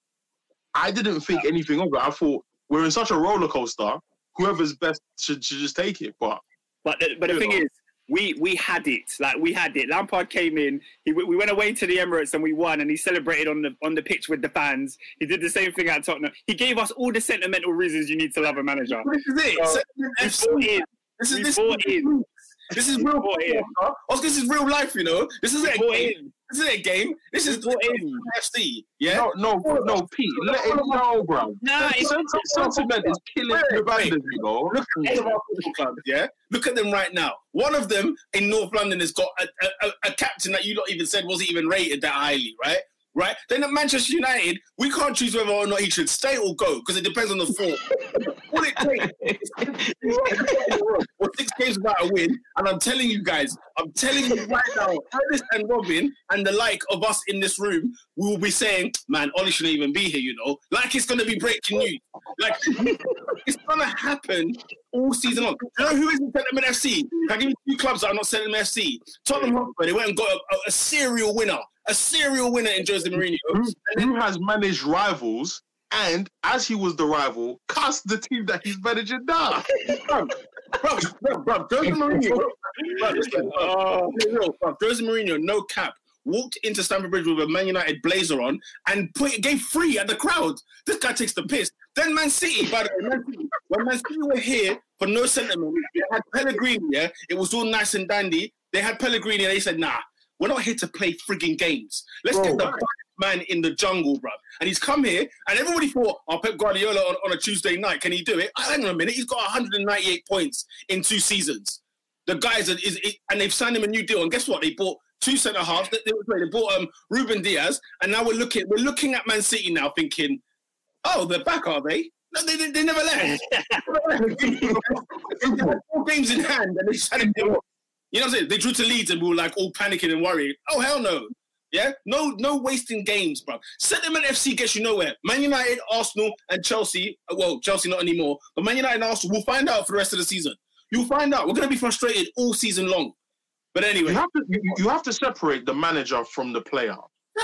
I didn't think anything of it. I thought we're in such a roller coaster. Whoever's best should, should just take it. But But the, but the thing know. is, we we had it. Like we had it. Lampard came in. He we went away to the Emirates and we won. And he celebrated on the on the pitch with the fans. He did the same thing at Tottenham. He gave us all the sentimental reasons you need to love a manager. This is it. So, So, We bought in. This is We this, bought in. this is We real. bought in. Oscar, this is real life. You know, this is We a bought game. in. This is a game. This is We bought in. FC. Yeah. no, no, no, Pete, let it know, bro. Nah, it's, Sentiment, sentiment is killing Wait, the wait. bandits, you know. Look at all of our football clubs, yeah. Look at them right now. One of them in North London has got a, a, a- a captain that you not even said wasn't even rated that highly, right? Right. Then at Manchester United, we can't choose whether or not he should stay or go because it depends on the form. All it takes or six games without a win, and I'm telling you guys, I'm telling you right now, Ernest and Robin and the like of us in this room, we will be saying, "Man, Ollie shouldn't even be here," you know, like it's gonna be breaking news. Like it's gonna happen all season long. You know who isn't Tottenham FC? Can I give you two clubs that are not Tottenham FC? Tottenham Hotspur. They went and got a, a serial winner, a serial winner in Jose Mourinho. Who, who has managed rivals and, as he was the rival, cast the team that he's managing now? bro, bro, bro, bro, Jose Mourinho, bro, listen, bro, oh. bro, Jose Mourinho, no cap, walked into Stamford Bridge with a Man United blazer on and put gave free at the crowd. This guy takes the piss. Then Man City, by the way, Man City, when Man City were here for no sentiment, they had Pellegrini. Yeah, it was all nice and dandy. They had Pellegrini, and they said, "Nah, we're not here to play frigging games. Let's get the man in the jungle, bro." And he's come here, and everybody thought, "Oh, Pep Guardiola on, on a Tuesday night, can he do it?" Hang on a minute, he's got 198 points in two seasons. The guys are, is, is and they've signed him a new deal. And guess what? They bought two centre halves. They, they, bought um, Ruben Dias, and now we're looking we're looking at Man City now, thinking, "Oh, they're back, are they?" No, they, they, they never left. they had four games in hand, and they just had him. You know what I'm saying? They drew to Leeds, and we were like all panicking and worried. Oh hell no! Yeah, no, no wasting games, bro. Sentiment FC gets you nowhere. Man United, Arsenal, and Chelsea. uh, Well, Chelsea not anymore, but Man United and Arsenal. We'll find out for the rest of the season. You'll find out. We're gonna be frustrated all season long. But anyway, You have to you, you have to separate the manager from the player.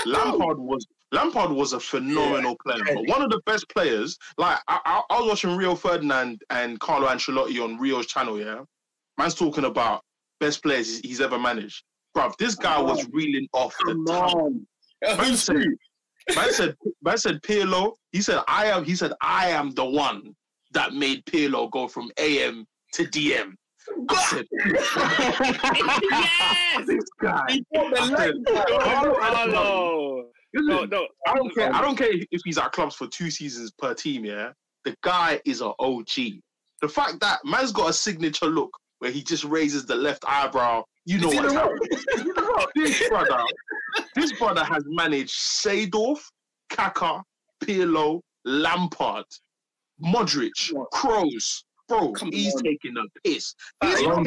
Lampard was Lampard was a phenomenal player, but one of the best players. Like I, I, I was watching Rio Ferdinand and Carlo Ancelotti on Rio's channel. Yeah, man's talking about best players he's, ever managed. Bruv, this guy was reeling off the top. Man said, man said, man said Pirlo. He said, I am. He said, I am the one that made Pirlo go from AM to DM. I said, yes! this guy. Said, Oh. No, no. I don't care. I don't care if he's at clubs for two seasons per team. Yeah, the guy is an OG. The fact that man's got a signature look where he just raises the left eyebrow. You know what's happening. this brother, this brother has managed Seedorf, Kaka, Pirlo, Lampard, Modric, Kroos. Bro, Come he's on. taking a piss. He's, he's of-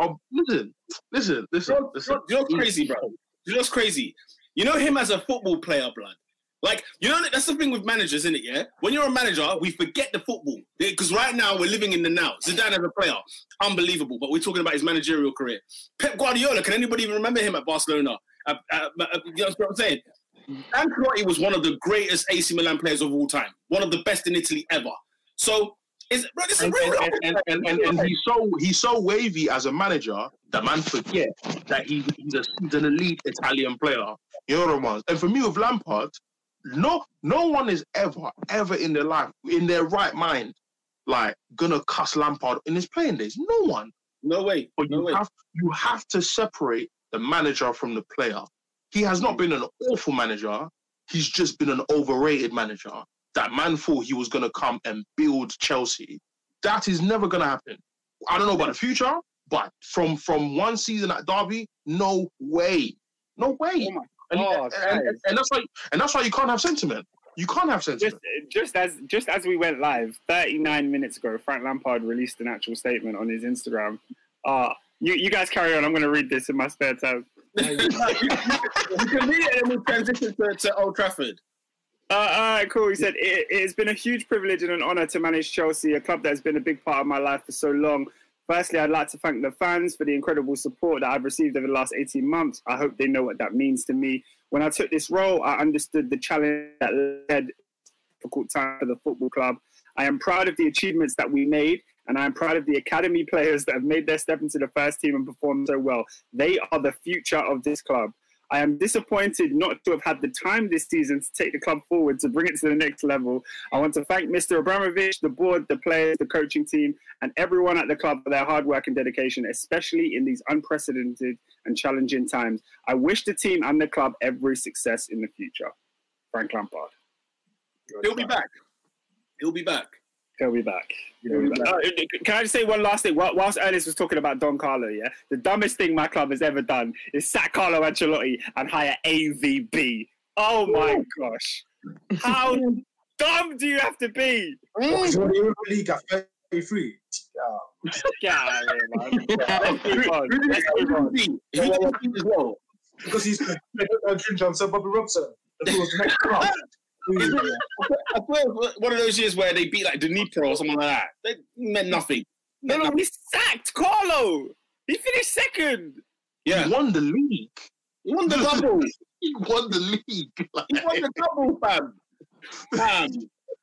of- listen, listen, listen, You're, listen. you know what's crazy, bro? You're what's crazy? You know him as a football player, blood. Like, you know, that's the thing with managers, isn't it? Yeah. When you're a manager, we forget the football because right now we're living in the now. Zidane as a player, unbelievable. But we're talking about his managerial career. Pep Guardiola, can anybody even remember him at Barcelona? Uh, uh, uh, you know what I'm saying? Ancelotti was one of the greatest AC Milan players of all time, one of the best in Italy ever. So, is bro, this is and, real. and, and, and, and, he's so he's so wavy as a manager that man forget that he, he's, a, he's an elite Italian player. You know what I mean? And for me with Lampard, no no one is ever ever in their life in their right mind like gonna cuss Lampard in his playing days. No one. No way. But No you way. have you have to separate the manager from the player. He has not been an awful manager. he's just been an overrated manager. That man thought he was going to come and build Chelsea. That is never going to happen. I don't know about the future, but from from one season at Derby, no way, no way. Oh my and, God, and, and, and that's why and that's why you can't have sentiment. You can't have just sentiment. just as just as we went live 39 minutes ago frank lampard released an actual statement on his instagram uh you, you guys carry on i'm going to read this in my spare time you can read it and we'll transition to, to Old Trafford. Uh, all right, cool. He said, it, it has been a huge privilege and an honour to manage Chelsea, a club that has been a big part of my life for so long. Firstly, I'd like to thank the fans for the incredible support that I've received over the last 18 months. I hope they know what that means to me. When I took this role, I understood the challenge that led difficult time for the football club. I am proud of the achievements that we made, and I am proud of the academy players that have made their step into the first team and performed so well. They are the future of this club. I am disappointed not to have had the time this season to take the club forward to bring it to the next level. I want to thank Mr. Abramovich, the board, the players, the coaching team, and everyone at the club for their hard work and dedication, especially in these unprecedented and challenging times. I wish the team and the club every success in the future. Frank Lampard. He'll be back. He'll be back. He'll be back. He'll be back. Uh, can I just say one last thing? Whilst Ernest was talking about Don Carlo, yeah, the dumbest thing my club has ever done is sack Carlo Ancelotti and hire AVB. Oh my gosh, how dumb do you have to be? Because when you win the league at 33. Yeah. Get out of here, man. Let's move on. Let's move on. he Who did he as well? Because he's uh, Ginger and Sir Bobby Robson. That was next club. I swear one of those years where they beat like Dnipro or something like that. That meant nothing. No, no, we sacked Carlo. He finished second. Yeah, He won the league. he won the double. He won the league. Like, He won the double, fam. Fam,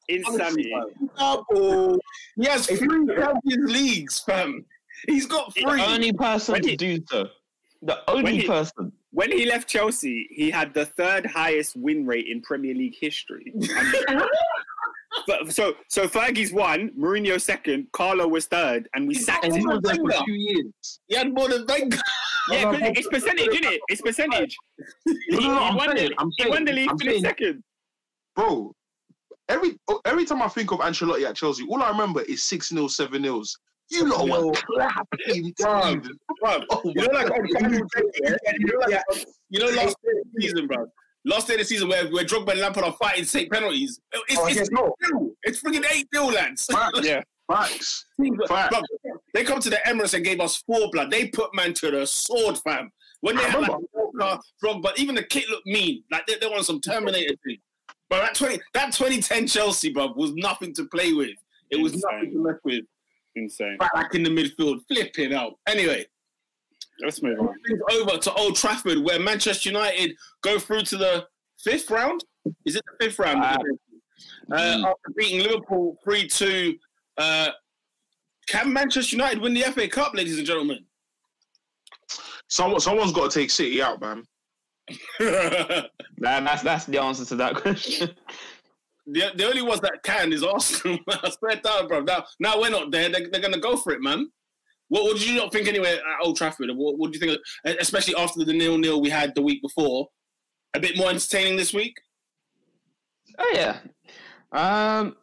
Insanity. double. He has three Champions Leagues, fam. He's got three. The three. only person When to do so. The only he- person. When he left Chelsea, he had the third highest win rate in Premier League history. but, so, so Fergie's one, Mourinho second, Carlo was third, and we sacked and he him. was there for two years. He had more than Wenger. Yeah, 'cause it's percentage, isn't it? It's percentage. He, No, no, no, he I'm won saying, the, I'm he won the league, I'm finished saying- second. Bro, every every time I think of Ancelotti at Chelsea, all I remember is 6 0, 7 0. You lot Yo. were clapping. Bro, dude. bro, Oh you know, like, my on Final Day, yeah? you know, like, you know, last day of the season, bro. Last day of the season where, where Drogba and Lampard are fighting take penalties. It's, Oh, it's, no. it's freaking 8 0, lads. Facts. Yeah. Facts. Facts. Bro, they come to the Emirates and gave us four blood. They put man to the sword, fam. When they I had like remember. Walker, Drogba, even the kit looked mean. Like they, they want some Terminator thing. But that twenty that 2010 Chelsea, bro, was nothing to play with. It was Insane. nothing to mess with. Insane. Back, back in the midfield, flipping out. Anyway, Let's move on. over to Old Trafford, where Manchester United go through to the fifth round. Is it the fifth round? Ah. Uh, after beating Liverpool three two. Uh, can Manchester United win the FA Cup, ladies and gentlemen? Someone, someone's got to take City out, man. the, Man, that's that's the answer to that question. The only ones that can is Arsenal. I swear down, bro. Now, now we're not there. They're, they're going to go for it, man. What, what did you not think anyway at Old Trafford? What, what do you think, especially after the nil nil we had the week before? A bit more entertaining this week. Oh yeah. Um,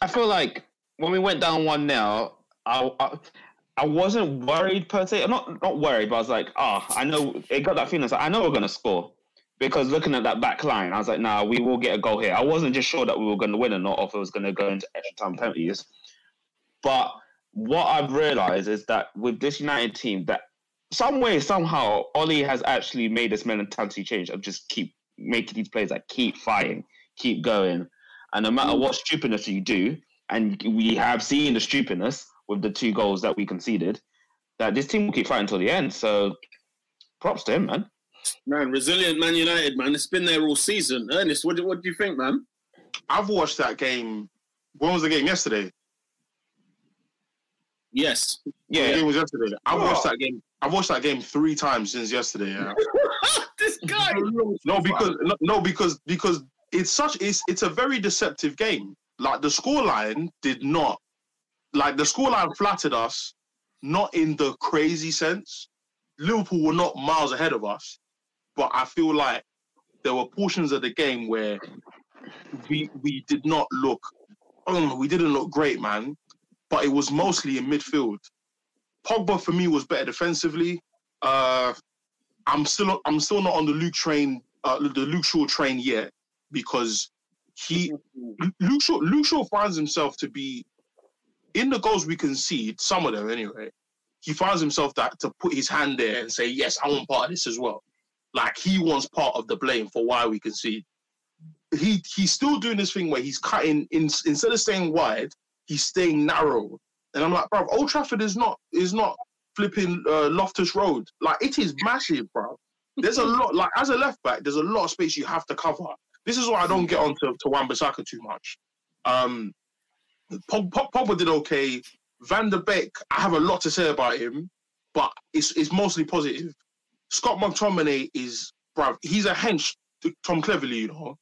I feel like when we went down one now, I, I I wasn't worried per se. I'm not not worried, but I was like, ah, I know. It got that feeling. Like, I know we're gonna score because looking at that back line, I was like, nah, we will get a goal here. I wasn't just sure that we were going to win or not, or if it was going to go into extra time penalties. But what I've realised is that with this United team, that some way somehow Ollie has actually made this mentality change of just keep making these players that keep fighting, keep going, and no matter what stupidness you do, and we have seen the stupidness with the two goals that we conceded, that this team will keep fighting until the end. So, props to him, man. Man, resilient Man United, man. It's been there all season. Ernest, what do, what do you think, man? I've watched that game. When was the game? Yesterday. Yes. The Yeah, game was yesterday. I've Oh. watched that game. I've watched that game three times since yesterday. Yeah. this guy. No, because no, no, because because it's such it's it's a very deceptive game. Like the scoreline did not like the scoreline flattered us, not in the crazy sense. Liverpool were not miles ahead of us, but I feel like there were portions of the game where we we did not look, um, we didn't look great, man. But it was mostly in midfield. Pogba for me was better defensively. Uh, I'm still I'm still not on the Luke train, uh, the Luke Shaw train yet because he Luke Shaw Luke Shaw finds himself to be in the goals we concede, some of them anyway. He finds himself that to put his hand there and say, "Yes, I want part of this as well." Like he wants part of the blame for why we concede. He he's still doing this thing where he's cutting in instead of staying wide, he's staying narrow. And I'm like, bro, Old Trafford is not is not flipping uh, Loftus Road. Like it is massive, bro. There's a lot. Like as a left back, there's a lot of space you have to cover. This is why I don't get onto to Wan-Bissaka too much. Um, Pogba, did okay. Van der Beek, I have a lot to say about him, but it's it's mostly positive. Scott McTominay is, bro, he's a hench to Tom Cleverley, you know.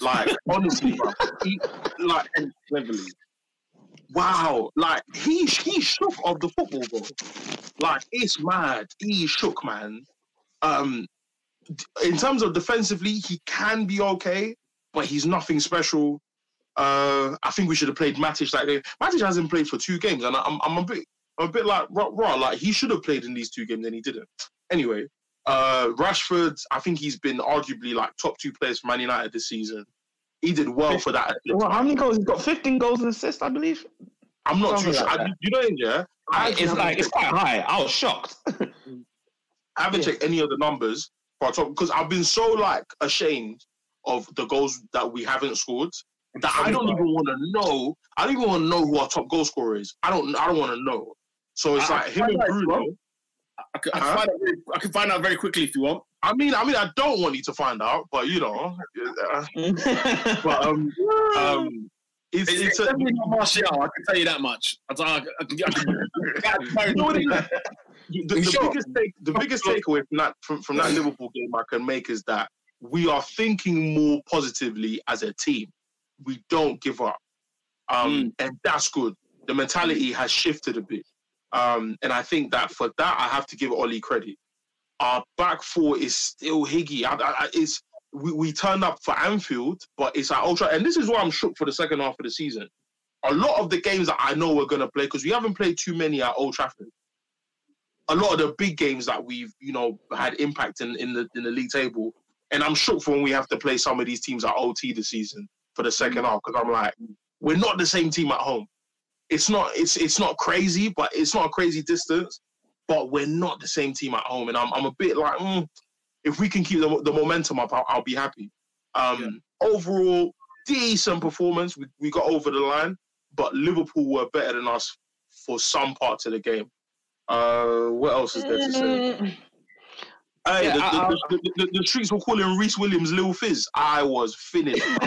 Like honestly, bro, he, like Cleverley. wow, like he he shook of the football, bro. Like it's mad. He shook, man. Um, in terms of defensively, he can be okay, but he's nothing special. Uh, I think we should have played Matic that game. Matic hasn't played for two games, and I'm I'm a bit I'm a bit like raw. Like he should have played in these two games, and he didn't. Anyway, uh, Rashford, I think he's been arguably like top two players for Man United this season. He did well for that. Well, how many goals? He's got 15 goals and assists, I believe. I'm not too Something sure. I, you know, yeah. I It's like it's quite high. I was shocked. I haven't checked any of the numbers for top because I've been so like ashamed of the goals that we haven't scored that I don't even want to know. I don't even want to know who our top goal scorer is. I don't. I don't want to know. So it's I- like him and Bruno. Bro. I can, I, can find out very, I can find out very quickly if you want. I mean, I mean, I don't want you to find out, but you know, but um, um, it's It's, it's a, definitely not Martial. I can tell you that much. I, I, I, can- I, can- know what it is? the, the Sure. biggest take, the biggest takeaway from that from, from that Liverpool game I can make is that we are thinking more positively as a team. We don't give up, um, and that's good. The mentality has shifted a bit, um, and I think that for that I have to give Ollie credit. Our back four is still Higgy. I, I, it's we, we turned up for Anfield, but it's at Ultra, and this is why I'm shook for the second half of the season. A lot of the games that I know we're gonna play because we haven't played too many at Old Trafford a lot of the big games that we've you know had impact in, in the in the league table. And I'm shook for when we have to play some of these teams at OT this season for the second half because I'm like, we're not the same team at home. It's not it's it's not crazy, but it's not a crazy distance. But we're not the same team at home, and I'm I'm a bit like, mm, if we can keep the, the momentum up, I'll, I'll be happy. Um, Overall, decent performance. We we got over the line, but Liverpool were better than us for some parts of the game. Uh, what else is there to say? Hey, Yeah, the, I- the, the, the, the streets were calling Rhys Williams Lil Fizz. I was finished.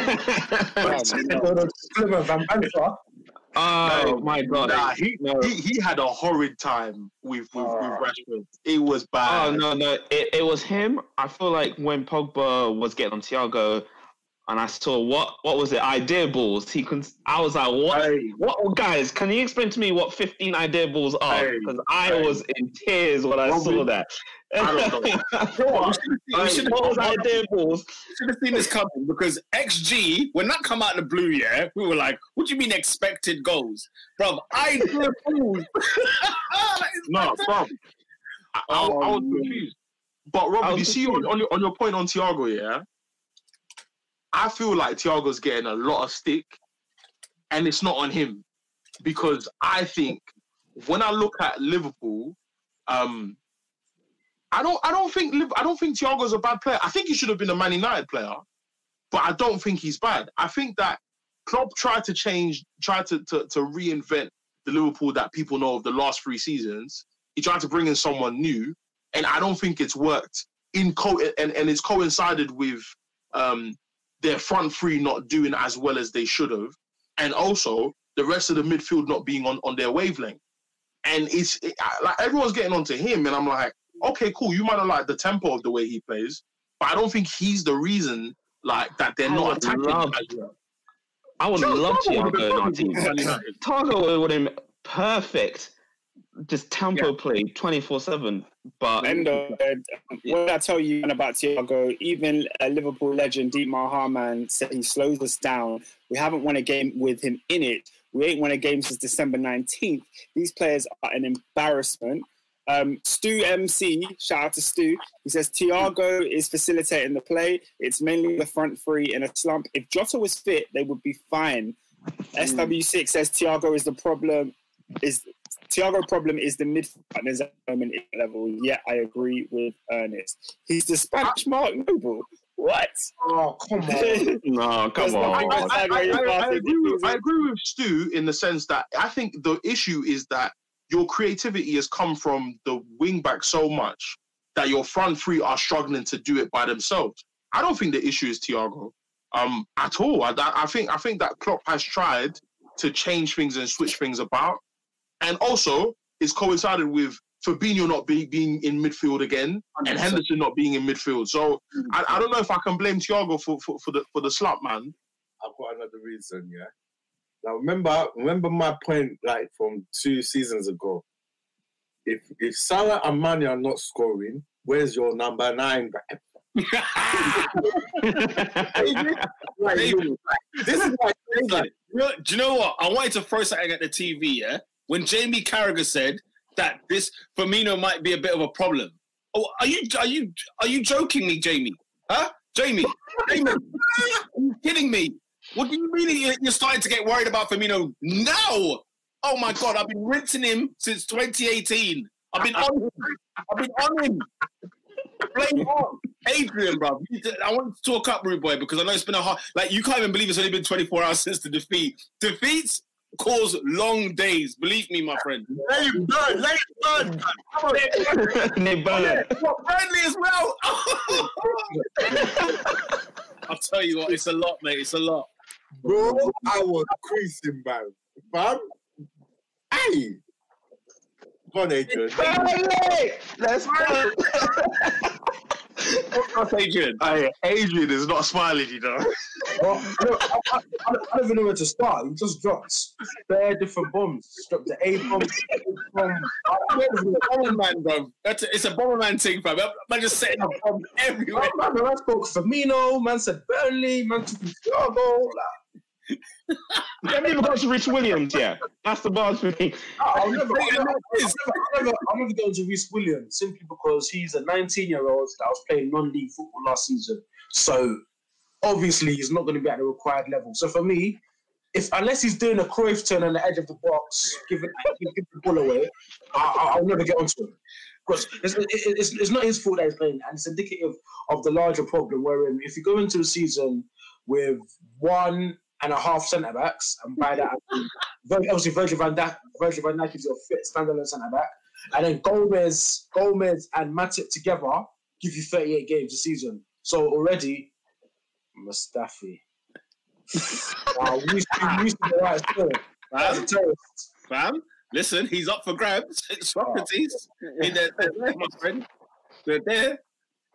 Clement Van Panther. oh my god! Nah, he, No. he he had a horrid time with with, with Ah. Rashford. It was bad. Oh no, no, it, it was him. I feel like when Pogba was getting on Thiago, and I saw what what was it? Idea balls. He can. I was like, what? Hey, What guys? Can you explain to me what fifteen idea balls are? Hey, Because I hey. was in tears when I Robbie, saw that. I don't know. we should have seen, idea balls? should have seen this coming because XG, when that come out of the blue, yeah, we were like, what do you mean expected goals? Bro, I fools. no, bro. I, I, I was Oh, confused. But Rob, I you see on, on your on your point on Thiago, yeah. I feel like Thiago's getting a lot of stick, and it's not on him because I think when I look at Liverpool, um, I don't I don't think I don't think Thiago's a bad player. I think he should have been a Man United player, but I don't think he's bad. I think that Klopp tried to change, tried to to, to reinvent the Liverpool that people know of the last three seasons. He tried to bring in someone new, and I don't think it's worked. In co and, and it's coincided with um, their front three not doing as well as they should have, and also the rest of the midfield not being on, on their wavelength. And it's it, like everyone's getting onto him, and I'm like, okay, cool. You might not like the tempo of the way he plays, but I don't think he's the reason like that they're I not attacking. love- him as well. I would Thiago love been Thiago in our team. for Man United. Thiago would have been perfect. Just tempo play twenty four seven. But And uh, what I tell you about Thiago? Even uh, Liverpool legend Dietmar Hamann said he slows us down. We haven't won a game with him in it. We ain't won a game since December 19th. These players are an embarrassment. Um, Stu MC, shout out to Stu. He says Thiago is facilitating the play. It's mainly the front three in a slump. If Jota was fit, they would be fine. SW6 says Thiago is the problem. Is Thiago problem is the midfield partners at the moment level. Yeah, I agree with Ernest. He's the Spanish Mark Noble. What? Oh, come on. no, come on. better. I, I, I, I agree with, I agree with Stu in the sense that I think the issue is that your creativity has come from the wing back so much that your front three are struggling to do it by themselves. I don't think the issue is Thiago um, at all. I, I think I think that Klopp has tried to change things and switch things about, and also it's coincided with Fabinho not be, being in midfield again and Henderson not being in midfield. So mm. I, I don't know if I can blame Thiago for, for, for the for the slump, man. I've got another reason, yeah. Now remember, remember my point, like from two seasons ago. If if Salah and Mane are not scoring, where's your number nine? Like, this is like, David, you know- do you know what? I wanted to throw something at the TV, yeah? When Jamie Carragher said that this Firmino might be a bit of a problem. Oh, are you are you are you joking me, Jamie? Huh? Jamie? Jamie, are you kidding me? What do you mean you- you're starting to get worried about Firmino now? Oh my god, I've been rinsing him since 2018. I've been on him. I've been on him. Adrian, bro. I want to talk up, Rude Boy, because I know it's been a hard. Like you can't even believe it's only been 24 hours since the defeat. Defeats cause long days. Believe me, my friend. let him burn, let him burn. they burn. What friendly as well? I'll tell you what, it's a lot, mate. It's a lot. Bro, I was creasing, man. Fam, hey. Go on, Adrian. Let's go. That's Adrian. Hey, Adrian is not smiling, you know. Well, look, I, I, I don't even know where to start. He just dropped bare different bombs. Dropped the A bomb, bomb. Bomberman, bro. That's a, it's a Bomberman thing, fam. I'm just setting up bombs everywhere. Oh, man, man spoke Firmino. Man said Burnley. Man took Thiago. Like, You haven't even got to Rich Williams, yeah. That's the bars for me. I'll never, I'll never, I'll never, I'll never go to Rhys Williams simply because he's a 19 year old that was playing non league football last season. So obviously he's not going to be at the required level. So for me, if unless he's doing a Cruyff turn on the edge of the box, giving give the ball away, I, I- I'll never get onto him. Because it's, it's, it's not his fault that he's playing, and it's indicative of the larger problem. Wherein if you go into the season with one and a half centre backs, and by that I mean obviously Virgil van Dijk, Virgil van Dijk is your fit standalone centre back, and then Gomez, Gomez and Matip together give you 38 games a season. So already, Mustafi. wow, we used to, we used to be right still. As a Fam, terrorist. fam, listen, he's up for grabs. It's Socrates. Hey, they're, they're there, my friend. They're there.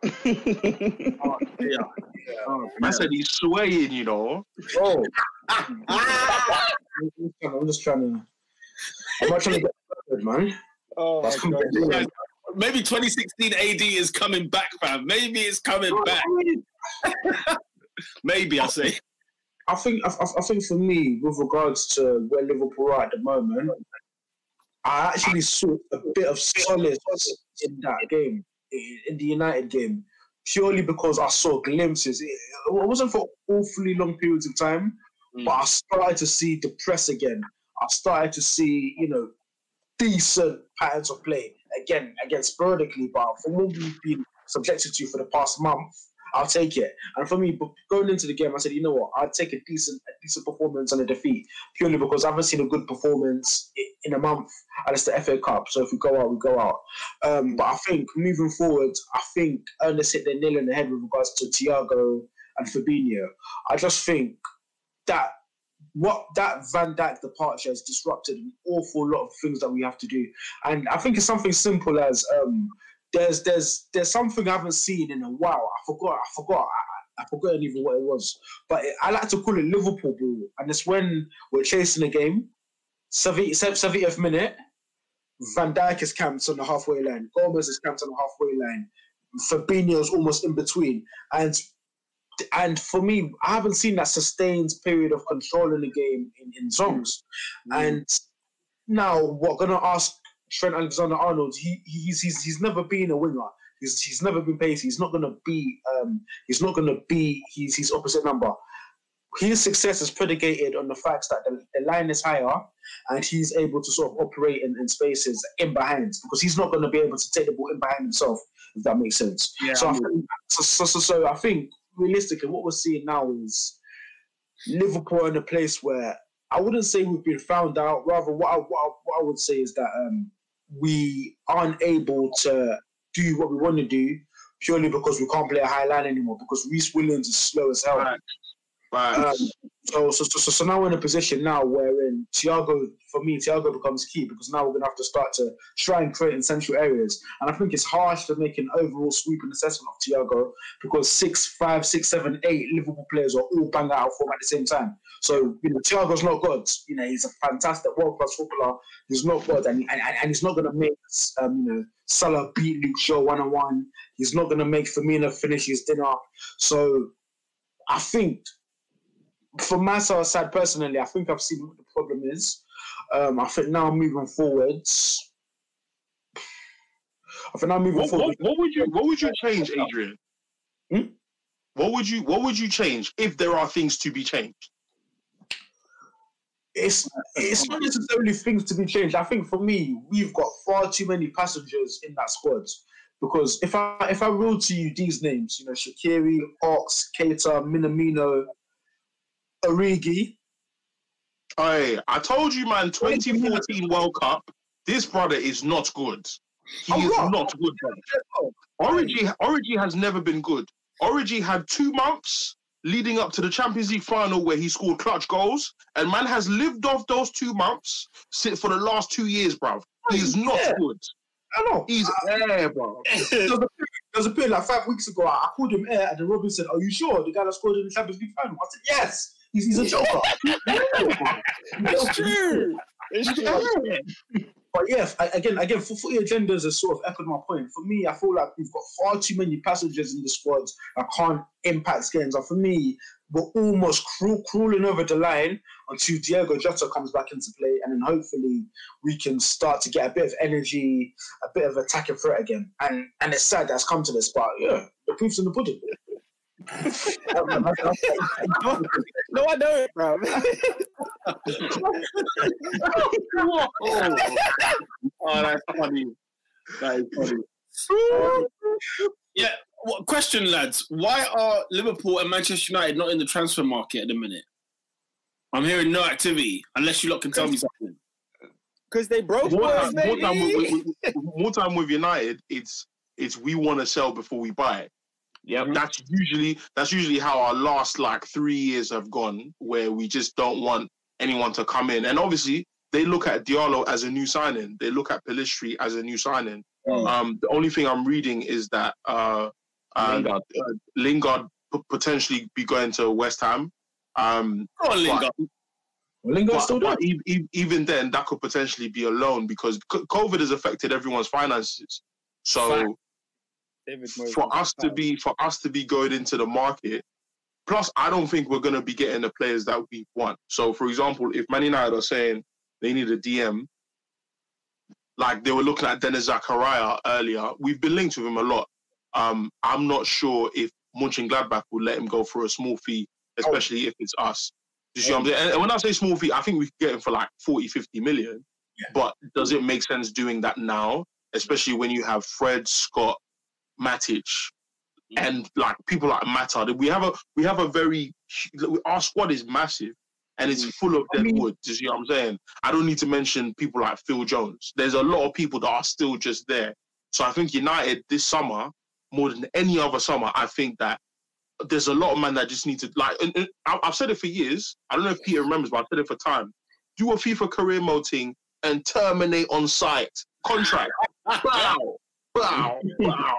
oh, Yeah. Oh, oh, I said he's swaying, you know. Oh, I'm just trying to. I'm not trying to get started, man. Oh, That's my God. Maybe 2016 AD is coming back, fam. Maybe it's coming back. Maybe I say. I think I, I- I think for me, with regards to where Liverpool are at the moment, I actually saw a bit of solace in that game, in in the United game, purely because I saw glimpses. It, wasn't for awfully long periods of time, Mm. but I started to see the press again. I started to see, you know, decent patterns of play again, again sporadically, but from what we've been subjected to for the past month, I'll take it. And for me, going into the game, I said, you know what, I'll take a decent, a decent performance and a defeat purely because I haven't seen a good performance in a month, and it's the FA Cup. So if we go out, we go out. Um, but I think moving forward, I think Ernest hit the nail on the head with regards to Thiago and Fabinho. I just think that what that Van Dijk departure has disrupted an awful lot of things that we have to do, and I think it's something simple as um, there's there's there's something I haven't seen in a while. I forgot I forgot I, I forgot even what it was, but it, I like to call it Liverpool ball, and it's when we're chasing a game, 70th 70th minute, Van Dijk is camped on the halfway line. Gomez is camped on the halfway line. Fabinho's almost in between. And and for me, I haven't seen that sustained period of control in the game in, in zongs. Mm. And now we're gonna ask Trent Alexander Arnold. He he's, he's he's never been a winger. He's he's never been pacey. He's not gonna be um he's not gonna be his his opposite number. His success is predicated on the fact that the, the line is higher and he's able to sort of operate in, in spaces in behind because he's not going to be able to take the ball in behind himself, if that makes sense. Yeah, so, I think, so, so, so, so I think realistically, what we're seeing now is Liverpool in a place where I wouldn't say we've been found out. Rather, what I, what I, what I would say is that um, we aren't able to do what we want to do purely because we can't play a high line anymore because Rhys Williams is slow as hell. Right. Right. Um, so, so, so, so now we're in a position now wherein Thiago, for me, Thiago becomes key because now we're going to have to start to try and create in central areas. And I think it's harsh to make an overall sweeping assessment of Thiago because six, five, six, seven, eight Liverpool players are all bang out of form at the same time. So, you know, Thiago's not good. You know, he's a fantastic world class footballer. He's not good. And, and, and he's not going to make, um, you know, Salah beat Luke Shaw one on one. He's not going to make Firmino finish his dinner. So, I think from my side personally, I think I've seen what the problem is. Um, I think now moving forwards, I think now moving What, forward, what, what would you what would you change, Adrian? Hmm? What would you what would you change if there are things to be changed? It's it's not necessarily things to be changed. I think for me, we've got far too many passengers in that squad. Because if I if I rule to you these names, you know, Shaqiri, Ox, Keita, Minamino, Origi, Hey, I told you, man, 2014 World Cup, this brother is not good. He Oh, is God. not good, brother. Origi, Origi has never been good. Origi had two months leading up to the Champions League final where he scored clutch goals, and man has lived off those two months si- for the last two years, bruv. He's not Yeah. good. I know. He's air, bro. There was, a period, there was a period like five weeks ago. I I called him air, and then Robin said, "Are you sure the guy that scored in the Champions League final?" I said, "Yes, he's, he's a joker." It's true. It's true. But yes, I- again, again, for footy agendas has sort of echoed my point. For me, I feel like we've got far too many passengers in the squads that can't impact games. And for me, we're almost craw- crawling over the line until Diego Jota comes back into play, and then hopefully we can start to get a bit of energy, a bit of attacking threat again. And and it's sad that's come to this, but yeah, the proof's in the pudding. No, I know it, bro. Oh, that's funny. That is funny. yeah. What, question, lads. Why are Liverpool and Manchester United not in the transfer market at the minute? I'm hearing no activity, unless you lot can tell me something. Because they broke More us, time, more, time with, baby. with- with- more time with United, it's it's we want to sell before we buy. Yep. That's usually that's usually how our last like three years have gone, where we just don't want anyone to come in. And obviously, they look at Diallo as a new signing. They look at Pelistri as a new signing. Mm. Um, the only thing I'm reading is that uh, uh, Lingard. uh, Lingard p- potentially be going to West Ham. Um, Go on, Lingard. Lingard's but, still there. but e- e- even then, that could potentially be a loan because c- COVID has affected everyone's finances. So Fact. David Moyes for us to be for us to be going into the market. Plus, I don't think we're going to be getting the players that we want. So, for example, if Man United are saying they need a DM, like they were looking at Denis Zakaria earlier, we've been linked with him a lot. Um, I'm not sure if Mönchengladbach will let him go for a small fee, especially if it's us. You see what I'm saying? And when I say small fee, I think we could get him for like 40, 50 million. But does it make sense doing that now, especially when you have Fred, Scott, Matic, mm-hmm. and like people like Mata? We have a we have a very our squad is massive and it's mm-hmm. full of dead wood. Do you see what I'm saying? I don't need to mention people like Phil Jones. There's a lot of people that are still just there. So I think United this summer, more than any other summer, I think that there's a lot of men that just need to like. And, and I- I've said it for years. I don't know if Peter remembers, but I've said it for time. Do a FIFA career mode thing and terminate on site contract. Wow, wow, wow.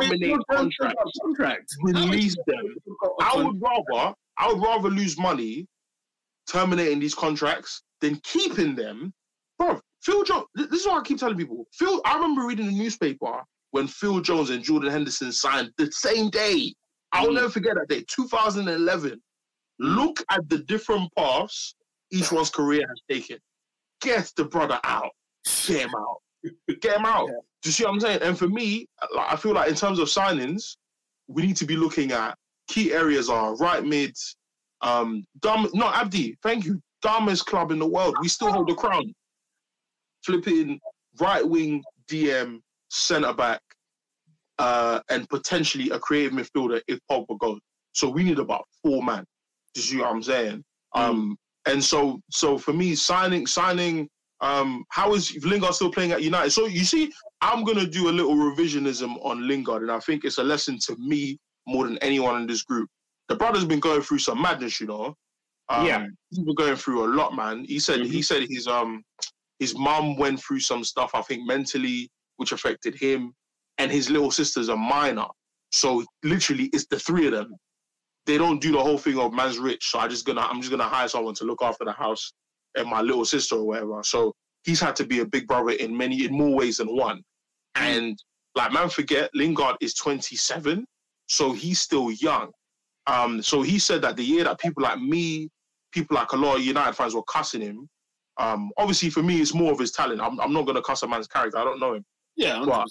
Terminate contract. Contract. Release them. I would rather I would rather lose money terminating these contracts than keeping them. Bro, Phil Jones. This is what I keep telling people. Phil, I remember reading the newspaper when Phil Jones and Jordan Henderson signed the same day. I'll Mm. never forget that day, 2011. Look at the different paths each one's career has taken. Get the brother out. Get him out. Get him out. Yeah. Do you see what I'm saying? And for me, like, I feel like in terms of signings, we need to be looking at key areas are right mid, um, dumb, not Abdi, thank you, dumbest club in the world. We still hold the crown. Flipping right wing DM, centre back, uh, and potentially a creative midfielder if Pogba goes. So we need about four man. Do you see what I'm saying? Um, and so so for me, signing signing. Um, how is Lingard still playing at United? So you see, I'm gonna do a little revisionism on Lingard, and I think it's a lesson to me more than anyone in this group. The brother's been going through some madness, you know. Um, Yeah. he's been going through a lot, man. He said he said his um his mum went through some stuff, I think mentally, which affected him, and his little sister's a minor. So literally, it's the three of them. They don't do the whole thing of man's rich, so I just gonna I'm just gonna hire someone to look after the house and my little sister or whatever. So he's had to be a big brother in many in more ways than one. And like man, forget Lingard is 27, so he's still young. Um, so he said that the year that people like me, people like a lot of United fans were cussing him. Um, obviously for me, it's more of his talent. I'm, I'm not gonna cuss a man's character. I don't know him Yeah, But-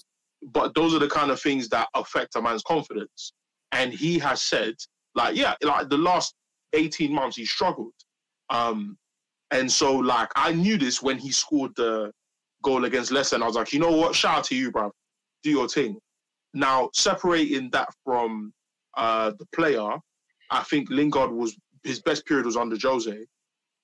but those are the kind of things that affect a man's confidence. And he has said, like, yeah, like the last 18 months he struggled. Um, and so like I knew this when he scored the goal against Leicester, and I was like, you know what? Shout out to you, bro. Do your thing. Now, separating that from uh the player, I think Lingard was his best period was under Jose.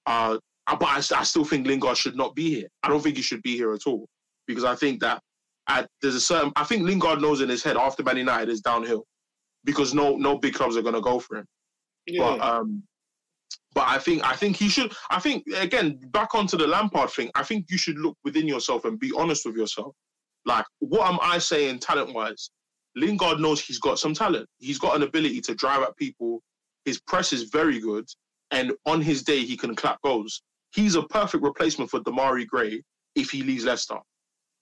Uh but I, I still think Lingard should not be here. I don't think he should be here at all. Because I think that at, there's a certain. I think Lingard knows in his head after Man United is downhill, because no no big clubs are going to go for him. But um, but I think I think he should. I think again back onto the Lampard thing. I think you should look within yourself and be honest with yourself. Like, what am I saying talent wise? Lingard knows he's got some talent. He's got an ability to drive at people. His press is very good, and on his day he can clap goals. He's a perfect replacement for Demarai Gray if he leaves Leicester.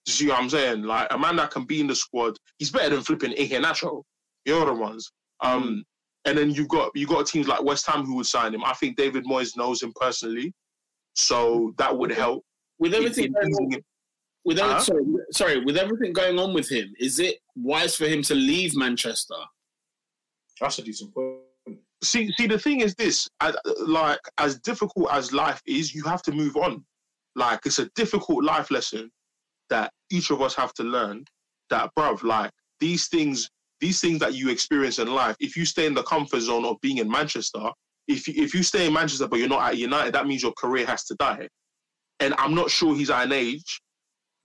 You see what I'm saying? Like a man that can be in the squad, he's better than flipping Iheanacho. You know the ones. Um, and then you've got you got teams like West Ham who would sign him. I think David Moyes knows him personally, so that would help. with everything in going on, with every- Huh? sorry, sorry, with everything going on with him, is it wise for him to leave Manchester? That's a decent point. See, see, the thing is this: I, like as difficult as life is, you have to move on. Like it's a difficult life lesson that each of us have to learn. That, bruv, like these things, these things that you experience in life. If you stay in the comfort zone of being in Manchester, if you, if you stay in Manchester but you're not at United, that means your career has to die. And I'm not sure he's at an age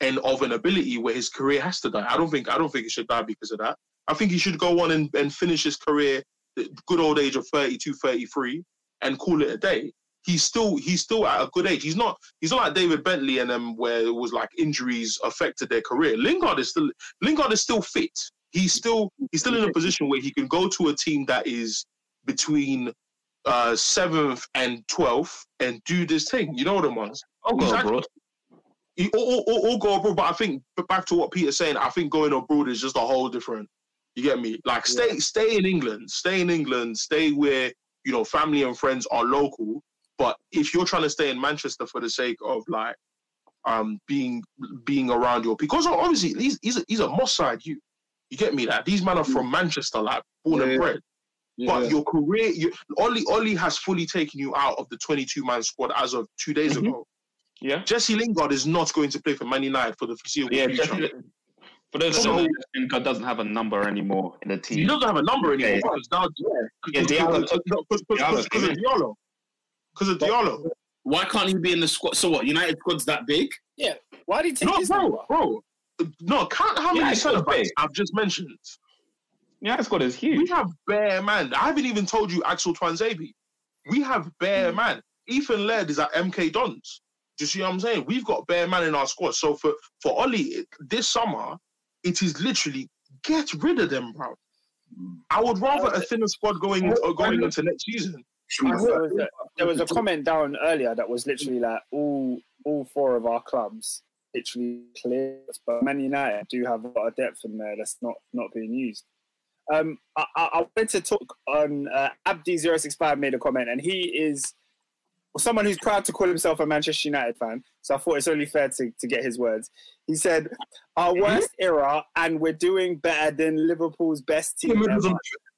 and of an ability where his career has to die. I don't think I don't think it should die because of that. I think he should go on and, and finish his career good old age of 32, 33 and call it a day. He's still he's still at a good age. He's not he's not like David Bentley and them where it was like injuries affected their career. Lingard is still Lingard is still fit. He's still he's still in a position where he can go to a team that is between uh seventh and twelfth and do this thing. You know what I'm on? I'll go abroad. He- Or, or, or, go abroad, but I think back to what Peter's saying, I think going abroad is just a whole different. You get me? Like stay stay in England, stay in England, stay where you know family and friends are local. But if you're trying to stay in Manchester for the sake of like um being being around your because obviously he's he's a, he's a Moss side you you get me that these men are from Manchester like born Yeah. and bred. But Yeah. your career, you, Ollie, Ollie has fully taken you out of the 22 man squad as of two days Mhm. ago. Yeah. Jesse Lingard is not going to play for Man United for the foreseeable Yeah, future. definitely. For those So- who doesn't have a number anymore in the team. He doesn't have a number anymore. Because now, Yeah, Diallo- because of Diallo. Diallo. Because of Diallo. Why can't he be in the squad? So what? United squad's that big? Yeah. Why did he take No, his bro, number? bro. No, count how many it's centre backs. I've just mentioned. Yeah, that squad is huge. We have bare man. I haven't even told you Axel Tuanzebe. We have bare Hmm. man. Ethan Laird is at MK Dons. Do you see what I'm saying? We've got bare man in our squad. So for for Ollie this summer, it is literally get rid of them, bro. I would rather a thinner squad going uh, going into next season. There was, a, there was a comment down earlier that was literally like all all four of our clubs literally clear, but Man United do have a lot of depth in there that's not not being used. Um, I, I, I wanted to talk on uh, Abdi065 made a comment, and he is someone who's proud to call himself a Manchester United fan. So I thought it's only fair to, to get his words. He said, Our worst era, and we're doing better than Liverpool's best team.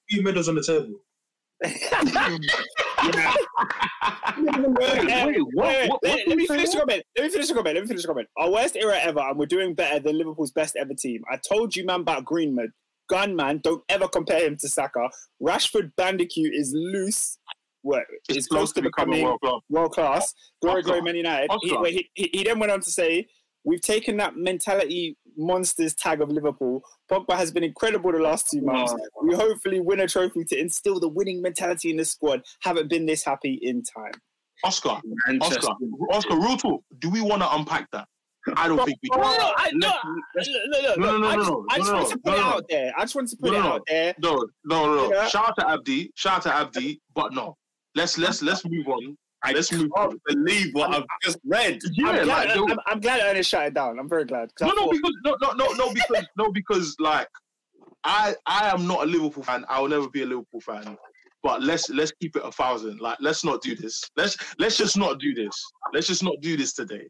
few medals on the table. Wait, wait, what- let, me finish say? the comment. Let me finish the comment. Let me finish the comment. Our worst era ever, and we're doing better than Liverpool's best ever team. I told you, man, about Greenwood. Gunman, don't ever compare him to Saka. Rashford Bandicoot is loose. What is close to becoming World Club. world class. Glory, Oscar. glory, Man United. He, wait, he, he, he then went on to say, We've taken that mentality monsters tag of Liverpool. Pogba has been incredible the last two months. Oh, we hopefully win a trophy to instill the winning mentality in the squad. Haven't been this happy in time. Oscar, Manchester. Oscar, Oscar, real talk. Do we want to unpack that? I don't think we No, do. no, I, no, Let's- look, look, No, no, look, no, I no, just, no, I just no, want to no, put it no, no. out there. I just want to put No, it no, out there. No, no, no. Yeah. Shout out to Abdi. Shout out to Abdi. But no, let's let's let's move on. I Let's move can't on. believe what I've just read. Yeah, I'm, glad, there- I'm, I'm glad Ernest shut it down. I'm very glad. No, no, because no, no, no, no, because no, because like I I am not a Liverpool fan. I will never be a Liverpool fan. But let's let's keep it a thousand. Like let's not do this. Let's let's just not do this. Let's just not do this today.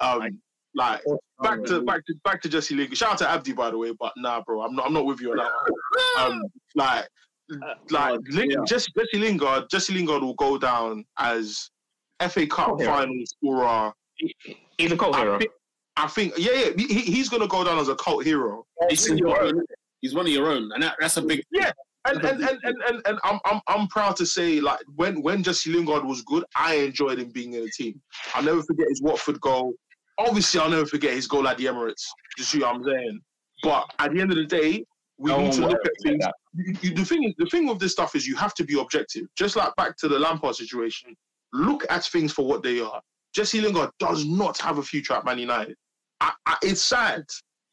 Um, like back to back to back to Jesse Lingard. Shout out to Abdi by the way, but nah, bro, I'm not I'm not with you on that one. Um, like like Ling- yeah. Jesse, Jesse Lingard, Jesse Lingard will go down as FA Cup yeah. final scorer. Uh, he's a cult I hero. think, I think, yeah, yeah, he, he's gonna go down as a cult hero. He's one of your own. He's one of your own, and that, that's a big. Yeah. And and, and, and, and, and I'm, I'm I'm proud to say like when when Jesse Lingard was good, I enjoyed him being in the team. I'll never forget his Watford goal. Obviously, I'll never forget his goal at the Emirates. You see what I'm saying? But at the end of the day, we No need to look at things. You- you- the thing is, the thing with this stuff is you have to be objective. Just like back to the Lampard situation, look at things for what they are. Jesse Lingard does not have a future at Man United. I, I, it's sad.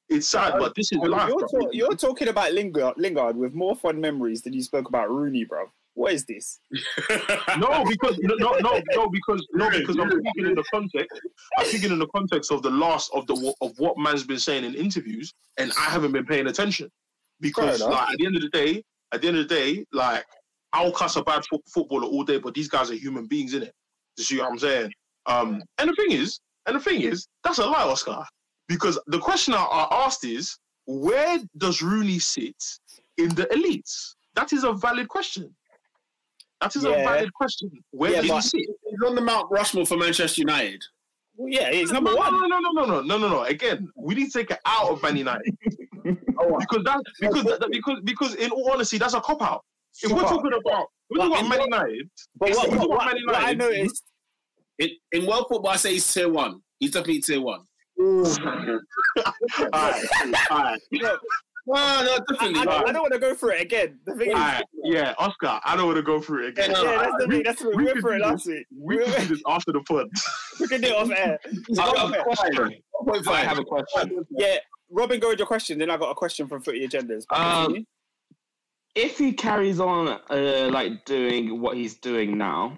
It's sad, but this is life. You're, bro. talk- you're talking about Lingard, Lingard with more fun memories than you spoke about Rooney, bro. What is this? No, because no, no, no, no, because no, because I'm speaking in the context. I'm speaking in the context of the last of the of what man's been saying in interviews, and I haven't been paying attention because, like, at the end of the day, at the end of the day, like, I'll cuss a bad fo- footballer all day, but these guys are human beings, in it. You see what I'm saying? Um, and the thing is, and the thing is, that's a lie, Oscar, because the question I, I asked is, where does Rooney sit in the elites? That is a valid question. That is a valid question. Where Yeah, does he sit? He's on the Mount Rushmore for Manchester United. Well, yeah, he's number no, one. No, no, no, no, no, no, no, no. Again, we need to take it out of Man United because that because that, because because in all honesty, that's a cop out. If we're talking about we're But talking in about Man United, But what, what, what, Man what I noticed, In, in world football, I say he's tier one. He's definitely tier one. alright, alright, no, No, no, I, definitely. I, don't- I don't want to go through it again. The thing is, alright. Yeah, Oscar, I don't want to go through it again. Yeah, no, yeah, that's the thing. That's the thing. We we went through it last week. We can do this after the pod. We can do it off air. I have a question. I have a question. Yeah, Robin, go with your question. Then I got a question from Footy Agendas. Um, if he carries on uh, like doing what he's doing now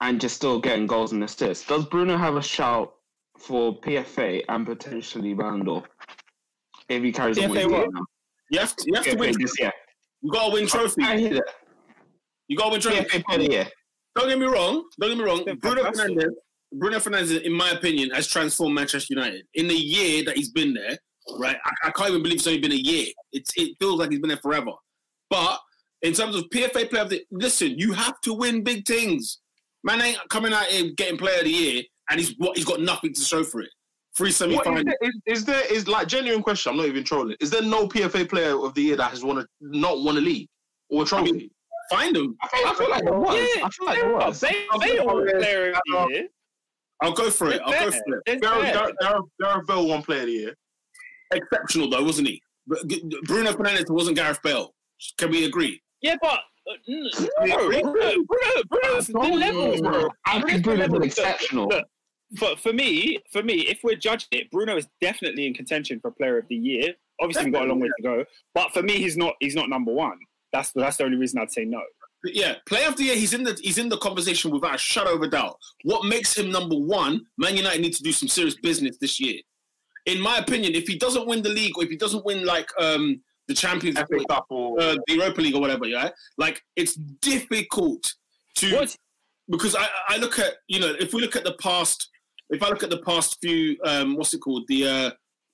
and just still getting goals and assists, does Bruno have a shout for PFA and potentially Ballon d'Or? If he carries on what PFA he's what? doing now. You have to, you have to win. this year. You got to win trophy. I hear that. You got to win trophy. PFA for the year. Don't get me wrong. Don't get me wrong. been Bruno fantastic. Fernandes, Bruno Fernandes, in my opinion, has transformed Manchester United. In the year that he's been there, right? I, I can't even believe it's only been a year. It's, it feels like he's been there forever. But in terms of PFA player of the listen, you have to win big things. Man ain't coming out here getting player of the year, and he's what he's got nothing to show for it. Three semi What, is, finals. there, is, is there is like genuine question? I'm not even trolling. Is there no PFA player of the year that has won a not won a league or a trophy? Find them. I feel, I feel like there was. I feel like there was. They, they all player of the year. I'll go for it. I'll go for it. It's Gareth, fair. Gareth, Gareth, Gareth Bale won player of the year. Exceptional though, wasn't he? Bruno Fernandes wasn't Gareth Bale. Can we agree? Yeah, but uh, the levels, bro. I think Bruno's exceptional. Look, for, for me, for me, if we're judging it, Bruno is definitely in contention for Player of the Year. Obviously, we've got a long way to go, but for me, he's not. He's not number one. That's that's the only reason I'd say no. yeah, player of the year. He's in the he's in the conversation without a shadow of a doubt. What makes him number one? Man United need to do some serious business this year. In my opinion, if he doesn't win the league or if he doesn't win like um the Champions FA League, Cup or uh, the Europa League or whatever, yeah, like it's difficult to What? because I I look at you know if we look at the past, if I look at the past few um what's it called the uh,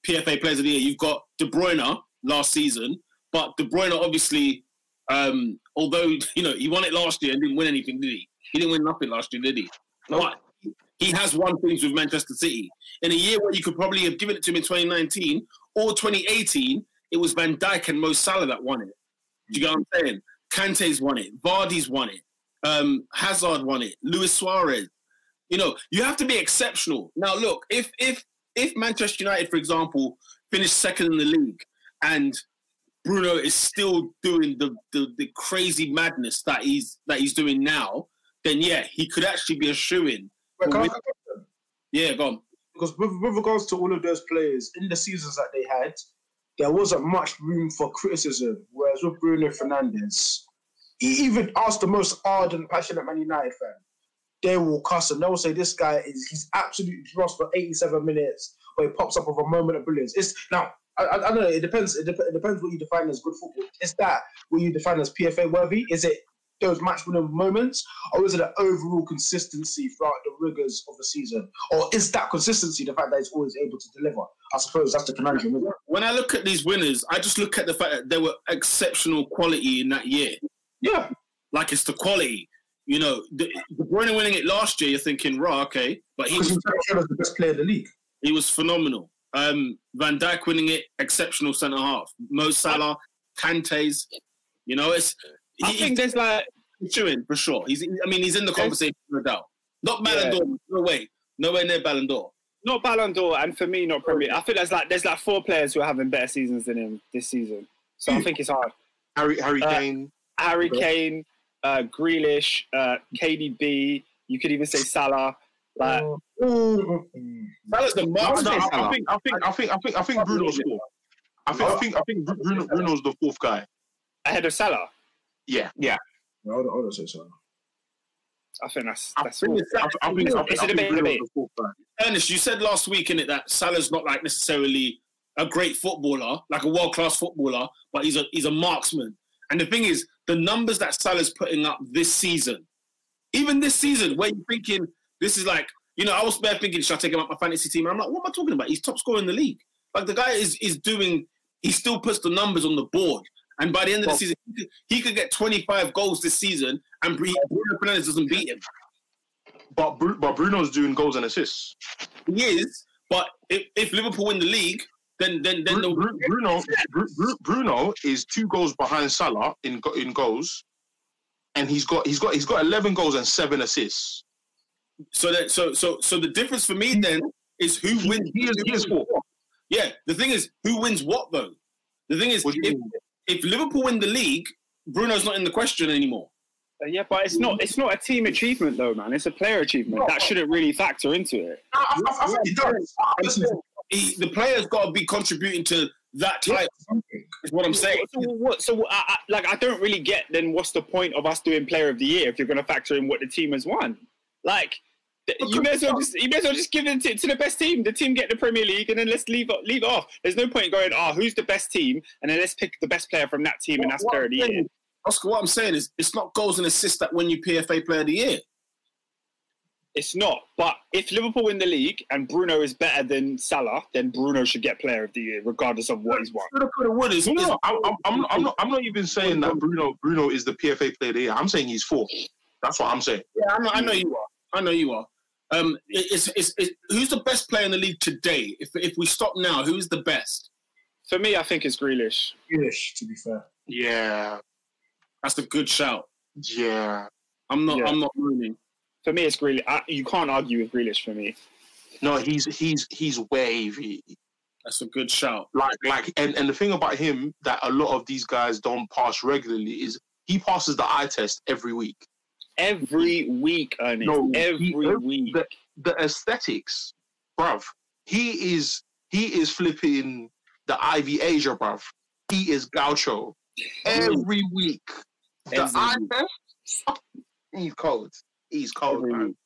PFA Players of the Year, you've got De Bruyne last season, but De Bruyne obviously um, although you know he won it last year and didn't win anything, did he? He didn't win nothing last year, did he? But he has won things with Manchester City in a year where you could probably have given it to him in 2019 or 2018. It was Van Dijk and Mo Salah that won it. Do you get what I'm saying? Kante's won it. Vardy's won it. Um, Hazard won it. Luis Suarez. You know, you have to be exceptional. Now, look, if if if Manchester United, for example, finished second in the league and Bruno is still doing the, the, the crazy madness that he's that he's doing now, then yeah, he could actually be a shoe in. Wait, can I with- ask a question? Yeah, go on. because with, with regards to all of those players in the seasons that they had, there wasn't much room for criticism. Whereas with Bruno Fernandes, he even asked the most ardent, passionate Man United fan. They will cuss and they'll say this guy is he's absolutely lost for 87 minutes, but he pops up with a moment of brilliance. It's now I, I, I don't know. It depends. It, dep- it depends what you define as good football. Is that what you define as PFA worthy? Is it those match winning moments, or is it an overall consistency throughout the rigors of the season? Or is that consistency the fact that he's always able to deliver? I suppose that's the conundrum. When I look at these winners, I just look at the fact that they were exceptional quality in that year. Yeah, Like it's the quality. You know, the, De Bruyne winning it last year, you're thinking, right, okay, but he was shown the best player in the league. he was phenomenal. Um, Van Dijk winning it, exceptional centre half. Mo Salah, Kante's, you know, it's I he, think there's like he's chewing for sure. He's, I mean, he's in the conversation, no doubt. Not Ballon Yeah. d'Or, no way, nowhere near Ballon d'Or. not Ballon d'Or, and for me, not Premier. I think there's like there's like four players who are having better seasons than him this season. So I think it's hard. Harry Harry Uh, Kane. Harry Kane, uh, Grealish, uh, KDB. You could even say Salah. Like, Salah's the No, mark. no, I, I think I think I think I think I think Bruno's fourth. I think I think I think Bruno Bruno's the fourth guy. ahead of Salah. Yeah, I don't, I don't say so. I think that's I that's think all. I, I think I think, It's I a think debate, debate. the fourth guy. Ernest, you said last week in it that Salah's not like necessarily a great footballer, like a world class footballer, but he's a he's a marksman. And the thing is, the numbers that Salah's putting up this season, even this season, where you're thinking this is like, you know, I was there thinking, should I take him up my fantasy team? And I'm like, what am I talking about? He's top scorer in the league. Like the guy is is doing, he still puts the numbers on the board. And by the end of the season, he could, he could get 25 goals this season, and Bruno Fernandes doesn't beat him. But but Bruno's doing goals and assists. He is, but if, if Liverpool win the league, then then then Bru- the, Bruno Bru- Bru- Bruno is two goals behind Salah in in goals, and he's got he's got he's got eleven goals and seven assists. so that so so so the difference for me then is who He, wins. he is he is. Yeah, the thing is who wins what though. The thing is What do you if? If Liverpool win the league, Bruno's not in the question anymore. Uh, Yeah, but it's not it's not a team achievement though, man. It's a player achievement. That shouldn't really factor into it. I, I, I think he does. He, the player's got to be contributing to that type. Is what I'm saying. So what? So I, I, like, I don't really get. Then what's the point of us doing Player of the Year if you're going to factor in what the team has won? Like, th- you may as well just you may as well just give it to, to the best team. The team get the Premier League, and then let's leave it leave off. There's no point going, oh, who's the best team, and then let's pick the best player from that team, and that's What- Player of the I'm Year. Oscar, what I'm saying is it's not goals and assists that win you PFA Player of the Year. It's not. But if Liverpool win the league and Bruno is better than Salah, then Bruno should get Player of the Year, regardless of what he's won. Is- No, no, I'm not. I'm not even saying that Bruno Bruno is the PFA player of the year. I'm saying he's fourth. That's what I'm saying. Yeah, I know, I know you are. I know you are. Um, it- it's, it's, it's, who's the best player in the league today? If, if we stop now, who's the best? For me, I think it's Grealish. Grealish, to be fair. Yeah, That's a good shout. yeah. I'm not. Yeah. I'm not ruining. For me, it's Grealish. I, you can't argue with Grealish for me. No, he's he's he's wavy. That's a good shout. Like like, and, and the thing about him that a lot of these guys don't pass regularly is he passes the eye test every week. Every week, Ernest. No, every he- week. the- The aesthetics, bruv. He is he is flipping the Ivy Asia, bruv. He is Gaucho every week. The Every eye week. He's cold. He's cold, man.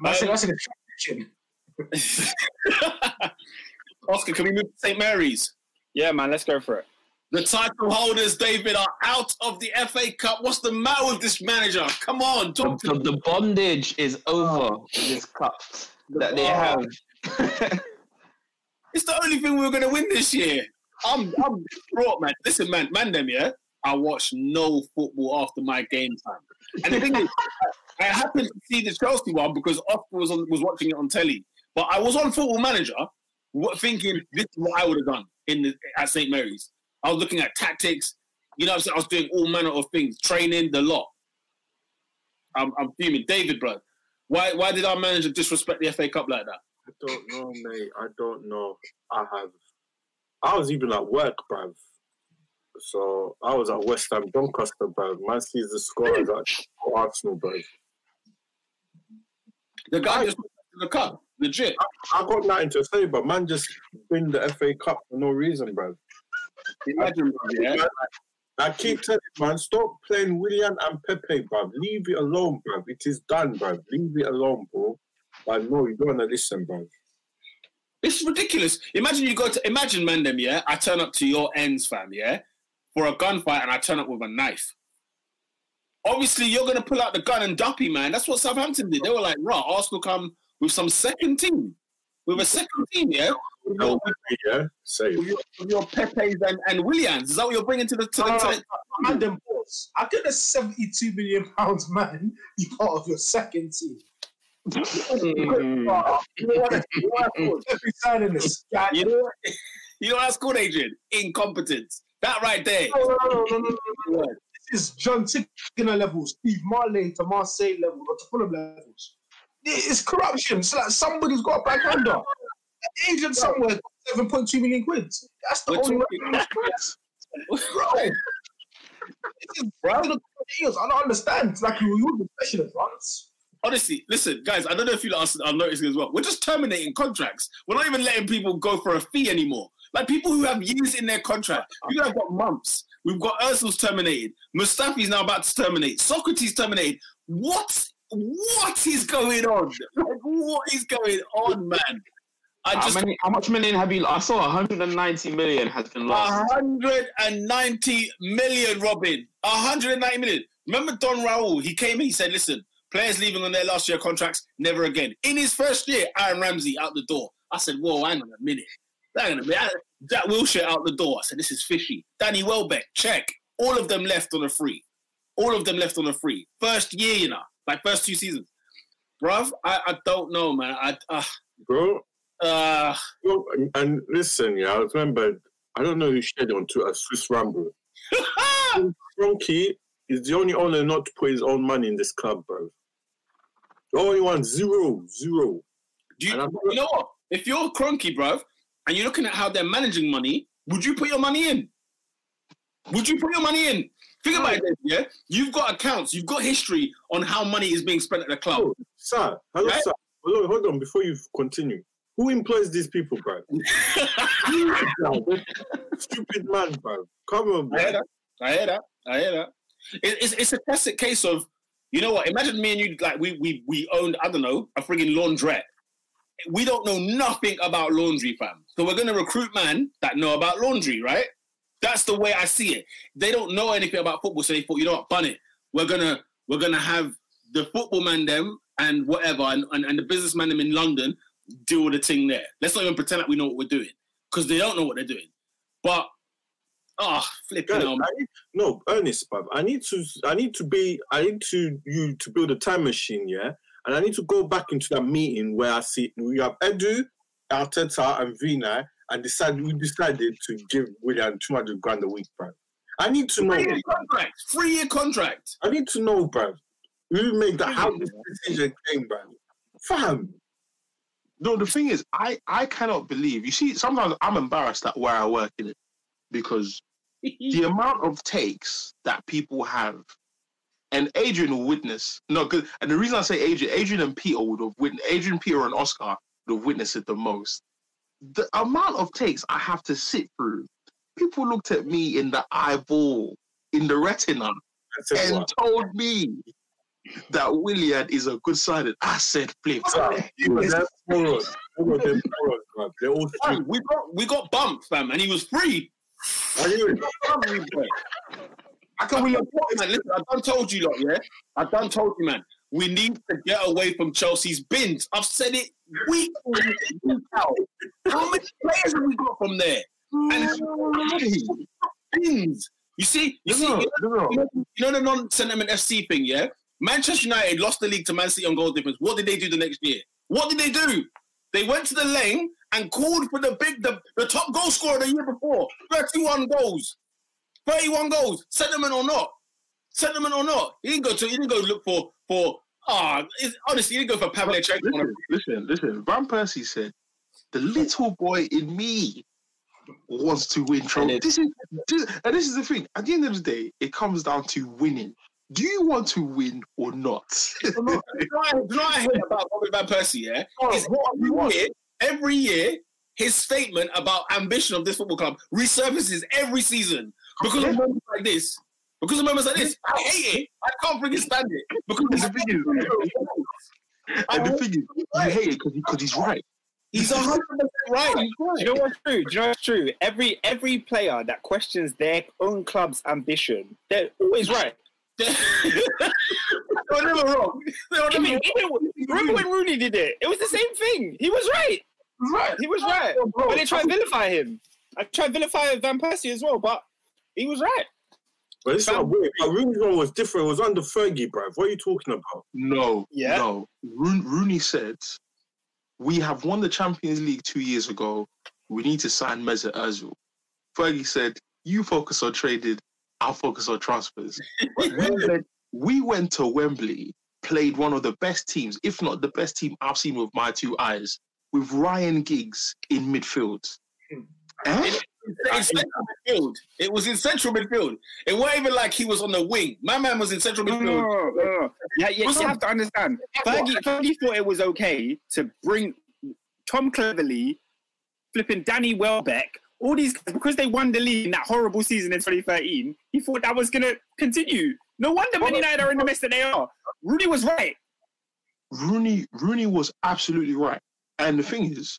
Man said that's an attraction. Oscar, can we move to St. Mary's? Yeah, man, let's go for it. The title holders, David, are out of the FA Cup. What's the matter with this manager? Come on, The, to the, the bondage is over oh. in this cup that they have. It's the only thing we were going to win this year. I'm, I'm brought, man. Listen, man, man, them, yeah. I watch no football after my game time, and the thing is, I happened to see the Chelsea one because Oscar was on, was watching it on telly. But I was on Football Manager, thinking this is what I would have done in the, at St Mary's. I was looking at tactics. You know, I'm saying? I was doing all manner of things, training the lot. I'm, I'm fuming, David, bro. Why, why did our manager disrespect the FA Cup like that? I don't know, mate. I don't know. I have. I was even at work, bruv. So I was at West Ham Doncaster, bruv. Man sees the scorers at Arsenal, bruv. The guy I- just the cup, legit. I got nothing to say, but man just win the FA Cup for no reason, bruv. Imagine, bro, yeah. I keep telling man, stop playing Willian and Pepe, bruv. Leave it alone, bruv. It is done, bruv. Leave it alone, bro. But no, you don't want to listen, bruv. It's ridiculous. Imagine you go to imagine Mandem, yeah. I turn up to your ends, fam, yeah, for a gunfight, and I turn up with a knife. Obviously, you're gonna pull out the gun and duppy, man. That's what Southampton did. They were like, "Right, Arsenal come with some second team, with a second team, yeah, with your, Yeah, say with your, with your Pepe's and, and Willian's. Is that what you're bringing to the to the? No, To uh, the Man, them balls. I get a 72 million pounds man. You part of your second team. You know what that's- you know what that's called? Every sign in this. You know what- you know that's called, Adrian? Incompetence. That right there. No, no, no, no, no, no, no. This is John Tickener level, Steve Marlet to Marseille level, or to Fulham levels. It's corruption. It's like somebody's got a back under. Agent somewhere got 7.2 million quid. That's the We're only way. Bro. This is. I don't understand. Like you use the special advance. honestly, listen, guys, I don't know if you are noticing as well. We're just terminating contracts. We're not even letting people go for a fee anymore. Like people who have years in their contract, people have got months. We've got Ozil's terminated. Mustafi's now about to terminate. Sokratis terminated. What? What is going on? Like, what is going on, man? I How, just many, how much million have you? I saw 190 million has been lost. 190 million, Robin. 190 million. Remember Don Raul? He came in, he said, listen, players leaving on their last year contracts, never again. In his first year, Aaron Ramsey out the door. I said, whoa, hang on a minute. Hang on a minute. Jack Wilshere out the door. I said, this is fishy. Danny Welbeck, check. All of them left on a free. All of them left on a free. First year, you know, like first two seasons. Bruv, I, I don't know, man. I, uh, bro. Uh, Well, and- listen, yeah, I remember, I don't know who shared it on Twitter, Swiss Ramble. Kroenke is the only owner not to put his own money in this club, bro. The only one, zero, zero. Do you, you know what? If you're Kroenke, bro, and you're looking at how they're managing money, would you put your money in? Would you put your money in? Think about it, yeah? You've got accounts, you've got history on how money is being spent at the club. Oh, sir, hello, Right? sir. Hold on, hold on, before you continue. Who employs these people, bro? Stupid man, bro. Come on, I hear bro. that. I hear that. I hear that. It, it's, it's a classic case of, you know what? Imagine me and you, like, we, we, we owned, I don't know, a frigging laundrette. We don't know nothing about laundry, fam. So we're going to recruit man that know about laundry, right? That's the way I see it. They don't know anything about football, so they thought, you know what, bun it. We're gonna we're gonna have the football man them and whatever, and, and, and the businessman them in London deal with the thing there. Let's not even pretend like we know what we're doing because they don't know what they're doing. But ah, flipping Guys, need, no, Ernest, bruv. I need to, I need to be, I need to you to build a time machine, yeah. And I need to go back into that meeting where I see we have Edu, Arteta, and Vinai, and decide we decided to give Willian two hundred grand a week, bruv. I need to know. three year contract, three year contract. I need to know, bruv. Who made that? How this decision came, bruv? Fam, No, the thing is, I I cannot believe. You see, sometimes I'm embarrassed at where I work in it because the amount of takes that people have, and Adrian will witness. No, good. and the reason I say Adrian, Adrian and Peter would have witnessed. Adrian, Peter, and Oscar would have witnessed it the most. The amount of takes I have to sit through. People looked at me in the eyeball, in the retina, And said and what? told me that Willian is a good signing. I said, flip. All of them morons. All of them morons, bruv. They're all Fam, we got we got bumped, fam, and he was free. I can we man, listen, I done told you lot, yeah. I done told you, man. We need to get away from Chelsea's bins. I've said it week in, week out. How many players have we got from there? And bins. You see, you see, No, you no, no. know, you know the non-sentiment FC thing, yeah? Manchester United lost the league to Man City on goal difference. What did they do the next year? What did they do? They went to the lane and called for the big, the, the top goal scorer the year before. 31 goals. 31 goals. Sentiment or not. Sentiment or not. He didn't go to, he didn't go look for, for, ah, it's- honestly, he didn't go for Pavlicek. Listen, listen, listen. Van Persie said, "The little boy in me wants to win trophies." This is, this, and this is the thing. At the end of the day, it comes down to winning. Do you want to win or not? Do you know I- do you know what I hate about Robin Van Persie, yeah? Is what do you want? every year, every year, his statement about ambition of this football club resurfaces every season because of moments like this. Because of moments like this, I hate it. I can't freaking stand it. Because And the thing is, and the thing is, you hate it because he's right. he's a hundred percent right. He's right. you know what's true? Do you know what's true? Every every player that questions their own club's ambition, they're always right. They're never wrong. They're I never mean, wrong. even, remember when Rooney did it? It was the same thing. He was right. Right. He was right. But they tried to vilify him. I tried to vilify Van Persie as well, but he was right. But it's not weird. But Rooney's one was different. It was under Fergie, bruv. What are you talking about? No, Yeah. no. Roon- Rooney said, "We have won the Champions League two years ago. We need to sign Mesut Ozil." Fergie said, "You focus on trading. I'll focus on transfers." we, went, we went to Wembley, played one of the best teams, if not the best team I've seen with my two eyes, with Ryan Giggs in midfield. Eh? in central midfield. It was in central midfield. It wasn't even like he was on the wing. My man was in central midfield. no, no, no. Yeah, yeah, you have to understand. Fergie, Fergie thought it was okay to bring Tom Cleverley, flipping Danny Welbeck, all these guys, because they won the league in that horrible season in 2013. He thought that was going to continue. No wonder Man United are in the mess that they are. Rooney was right. Rooney Rooney was absolutely right. And the thing is,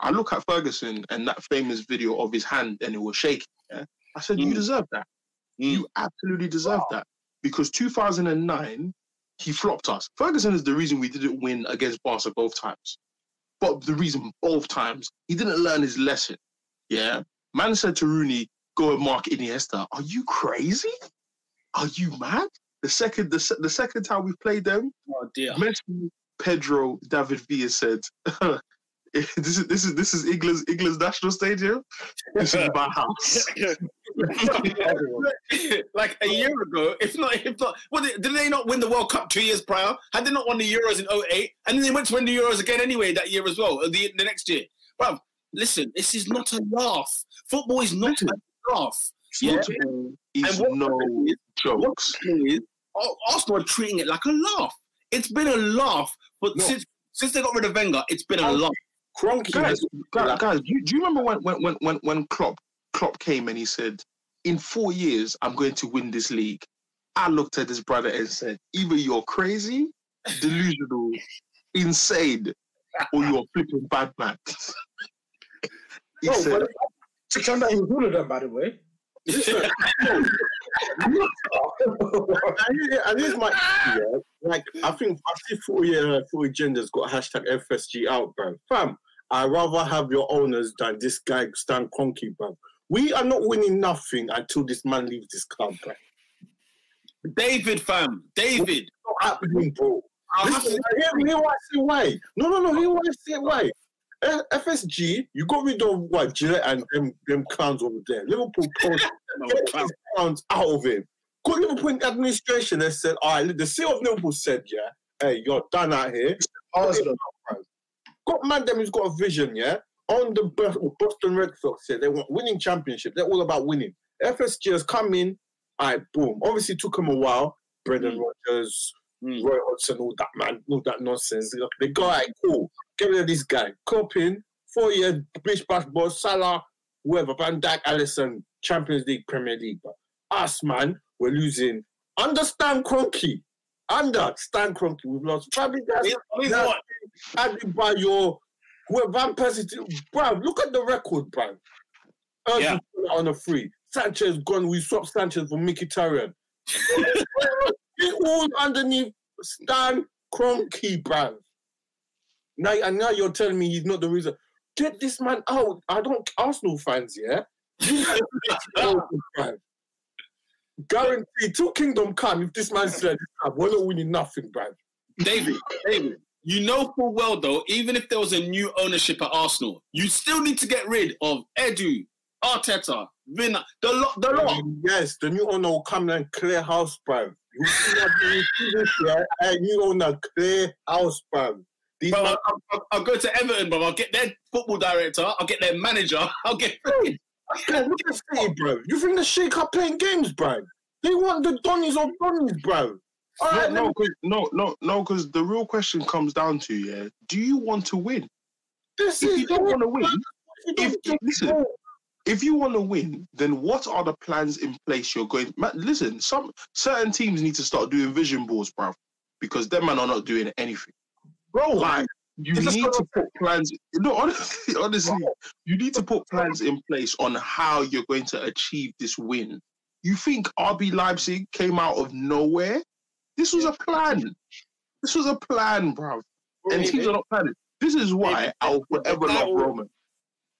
I look at Ferguson and that famous video of his hand and it was shaking. Yeah? I said, you Mm. deserve that. You absolutely deserve that. Because 2009, he flopped us. Ferguson is the reason we didn't win against Barca both times. But the reason both times, he didn't learn his lesson. Yeah. Man said to Rooney, go and mark Iniesta. Are you crazy? Are you mad? The second the, the second time we played them, Oh dear. Messi, Pedro, David Villa said, "This is this is this is England's England's national stadium. This is my house." like a year ago, if not, if not, well, did, they not win the World Cup two years prior? Had they not won the Euros in 08? And then they went to win the Euros again anyway that year as well, uh, the, the next year. Bruv, listen, this is not a laugh. Football is not a laugh. Yeah. Football is no is, jokes. is, Arsenal are treating it like a laugh. It's been a laugh, but No. since since they got rid of Wenger, it's been a Oh. laugh. Kroenke Guys, guys, guys do, you, do you remember when when when when when Klopp Klopp came and he said, "In four years, I'm going to win this league." I looked at his brother and said, "Either you're crazy, delusional, insane, or you're flipping bad man." he No, said, but to turn that he was all of them, by the way. Listen. and, here's my issue, yeah. Like, I think I see 40 year 40 genders got hashtag FSG out, bro. Fam, I'd rather have your owners than this guy Stan Kroenke, bro. We are not winning nothing until this man leaves this club, bro. David, fam, David. Not happening, bro. I'll have Listen, to- here, here I say why. No, no, no, here why I say why. FSG, you got rid of what Gillett and them, them clowns over there. Liverpool pulled these clowns out of him. Got Liverpool administration and said, all right, the CEO of Liverpool said, yeah, hey, you're done out here. Arsenal. Got man them who's got a vision, yeah. On the Boston Red Sox, yeah, they want winning championship. They're all about winning. FSG has come in, all right, boom. Obviously, took him a while. Brendan Rodgers, Mm. Roy Hodgson, all that man, all that nonsense. They go, all right, cool. Get rid of this guy. In, four year British passport, Salah, whoever, Van Dijk, Alisson, Champions League, Premier League. But us, man, we're losing understand Kroenke. Understand Kroenke. We've lost what? Adebayor, whoever Van Persie. Bro, look at the record. Ozil Yeah. on a free. Sanchez gone. We swapped Sanchez for Mkhitaryan. it all underneath Stan Kroenke, bro. Now, and now you're telling me he's not the reason. Get this man out. I don't Arsenal fans, yeah. You guys are Arsenal fans. Guarantee till kingdom come. If this man said we're not winning nothing, bro. David, David, you know full well though, even if there was a new ownership at Arsenal, you still need to get rid of Edu, Arteta, Vinai, the lot, the lot. Yes, the new owner will come and clear house, bro. You see that you see this, yeah? New owner clear house, bro. These Bro, man- I'll, I'll, I'll go to Everton, bro. I'll get their football director. I'll get their manager. I'll get. Bro, look at City, bro. You think the Sheikh are playing games, bro? They want the Donnies of Donnies, bro. All right, No, let no, me- 'cause- no, no, no, because the real question comes down to yeah, do you want to win? this If is you don't want to win, if listen, if you want to win, then what are the plans in place you're going? Man, listen, some certain teams need to start doing vision boards, bro, because them man are not doing anything. Bro, Like you need to put plans. No, honestly, honestly, you need to put plans in place on how you're going to achieve this win. You think RB Leipzig came out of nowhere? This was a plan. This was a plan, bro. And teams are not planning. This is why I'll forever love Roman.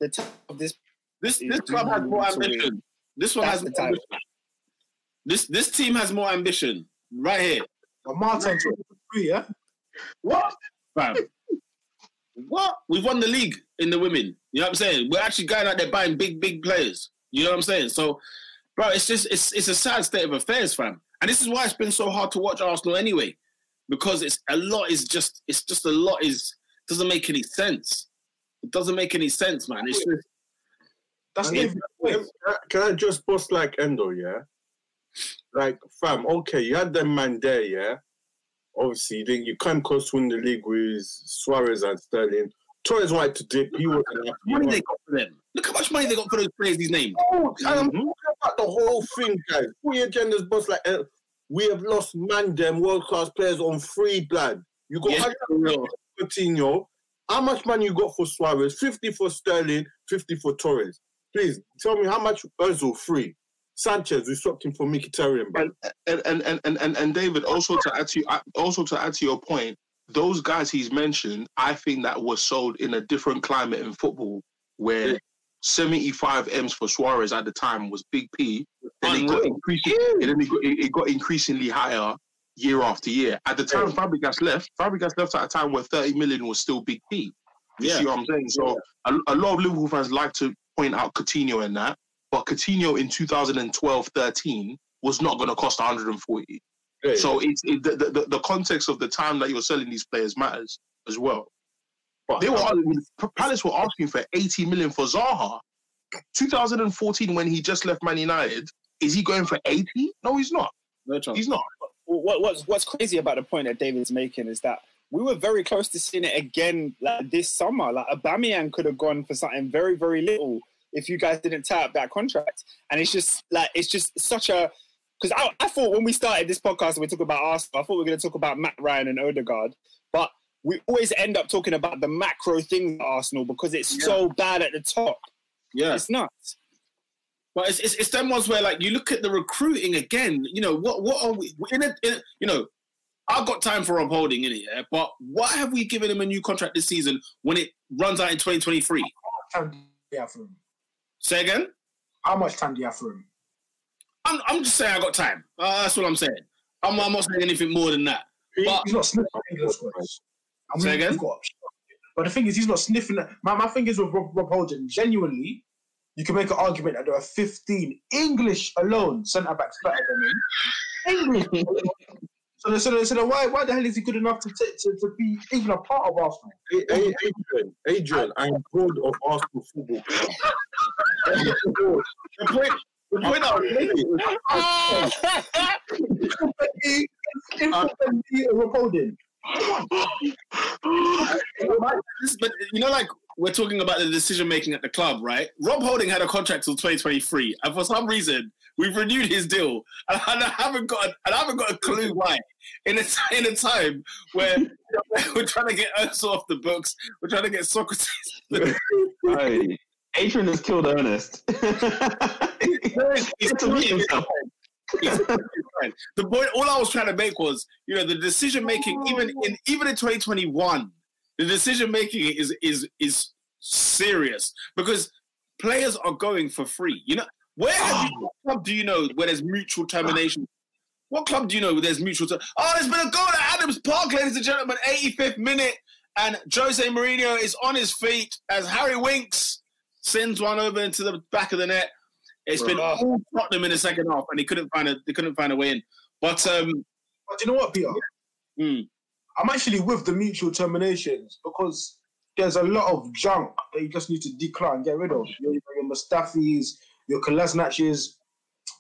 The top of this This this club has more ambition. This one That's has the title. This this team has more ambition. Right here. Martin, yeah. What? Fam. what? We've won the league in the women. You know what I'm saying? We're actually going out there buying big, big players. You know what I'm saying? So, bro, it's just it's it's a sad state of affairs, fam. And this is why it's been so hard to watch Arsenal anyway. Because it's a lot is just it's just a lot is doesn't make any sense. It doesn't make any sense, man. It's just That's the point. Can I just bust like Endo, yeah? Like, fam, okay, you had them man there, yeah? Obviously, you, didn't, you came close to win the league with Suarez and Sterling. Torres wanted to dip. He wasn't happy. money they got for them. Look how much money they got for those players he's named. Oh, and I'm talking about the whole thing, guys. Footy Agenda's boss like uh, we have lost man them world class players on free blood. You got real. Coutinho. How much money you got for Suarez? 50 for Sterling, 50 for Torres. Please tell me how much Ozil free. Sanchez, we swapped him for Mkhitaryan. bro. and and and and and, and David also to add to you, also to add to your point, those guys he's mentioned, I think that was sold in a different climate in football where Yeah. 75 m's for Suarez at the time was big P. Then it got Unreal. increasing, and then it got, it, got increasingly higher year after year. At the time Fabregas left, Fabregas left at a time where 30 million was still big P. You Yeah. see what I'm saying? So a, a lot of Liverpool fans like to point out Coutinho in that, but Coutinho in 2012-13 was not going to cost 140. Yeah, So it's it, the, the the context of the time that you're selling these players matters as well. but They were Palace were asking for 80 million for Zaha. 2014 when he just left Man United, is he going for 80? No, he's not. No chance. He's not. what, what's what's crazy about the point that David's making is that we were very close to seeing it again like this summer. Like Aubameyang could have gone for something very very little if you guys didn't tie up that contract. And it's just like it's just such a because I, I thought when we started this podcast and we talk about Arsenal, I thought we were going to talk about Mat Ryan and Odegaard, but we always end up talking about the macro things at Arsenal because it's so bad at the top. Yeah. It's nuts. But it's, it's, it's them ones where like you look at the recruiting again. You know what what are we in a, in a you know I've got time for Rob Holding in it, yeah. But why have we given him a new contract this season when it runs out in 2023? How much time do you have for him? Say again. How much time do you have for him? I'm, I'm just saying I got time. Uh, that's what I'm saying. I'm, I'm not saying anything more than that. But He's not sniffing England squads. I Say again? But the thing is, he's not sniffing. My, my thing is with Rob, Rob Holding, genuinely, you can make an argument that there are 15 English alone centre backs better than him. English. so, then- so, then- so why, why the hell is he good enough to, t- to, to be even a part of Arsenal? Hey, hey, Adrian, Adrian, I'm bored of Arsenal football. The point, the point I was making- Rob Holding. But you know, like we're talking about the decision making at the club, right? Rob Holding had a contract till 2023, and for some reason, we've renewed his deal, and I haven't got, a, and I haven't got a clue why. In a in a time where we're trying to get Ernst off the books, we're trying to get Sokratis. Adrian has killed Ernest. He's to meet himself. the point, all I was trying to make was, you know, the decision making, even in even in 2021, the decision making is is is serious because players are going for free. You know, where have you, club do you know where there's mutual termination? What club do you know where there's mutual? Ter- oh, there's been a goal at Adams Park, ladies and gentlemen, 85th minute, and Jose Mourinho is on his feet as Harry Winks sends one over into the back of the net. It's been Right. all Tottenham in the second half, and he couldn't find a they couldn't find a way in. But um, But you know what, Peter? hmm, I'm actually with the mutual terminations because there's a lot of junk that you just need to decline, get rid of. Your, your Mustafis, your Kolasinac's,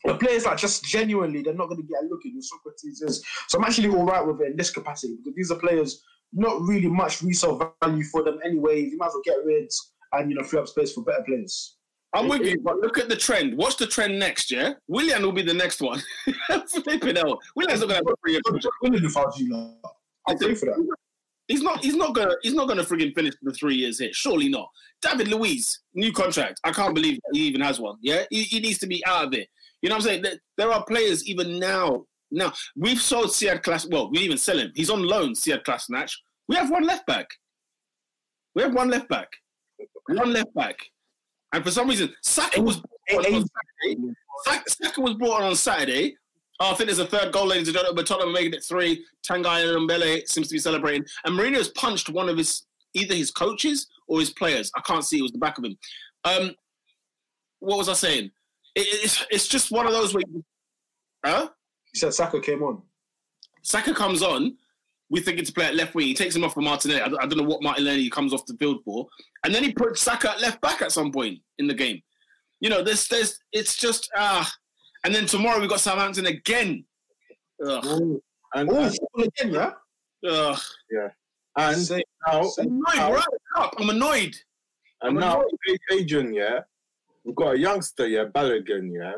the players that just genuinely they're not going to get a look at your Sokratis. So I'm actually all right with it in this capacity because these are players not really much resale value for them anyway. You might as well get rid and you know free up space for better players. I'm with you. But look at the trend. What's the trend next year. Willian will be the next one. Flipping hell, Willian's not gonna have a free. Winning if I was you, lot. I'll pay for that. He's not. He's not gonna. He's not gonna frigging finish the three years here. Surely not. David Luiz, new contract. I can't believe he even has one. Yeah, he, he needs to be out of it. You know what I'm saying? There, there are players even now. Now we've sold Sead Class. Well, we didn't even sell him. He's on loan. Sead Kolasinac. We have one left back. We have one left back. One left back. And for some reason, Saka was brought on Saturday. Saka, Saka was brought on on Saturday. Oh, I think there's a third goal, ladies and gentlemen, but Tottenham are making it three. Tanguy Ndombele seems to be celebrating. And Mourinho's punched one of his, either his coaches or his players. I can't see, it was the back of him. Um, what was I saying? It, it's, it's just one of those where, huh? He said Saka came on. Saka comes on. We think it's play at left wing. He takes him off for Martinelli. I don't, I don't know what Martinelli comes off the field for, and then he puts Saka at left back at some point in the game. You know, there's, there's, it's just ah. and then tomorrow we got Southampton again. Ugh, And, Oh, and, again, yeah. ugh. and Same- now. I'm annoyed. The cup. I'm annoyed. and now, Adrian, yeah, we've got a youngster, yeah, Balogun, yeah,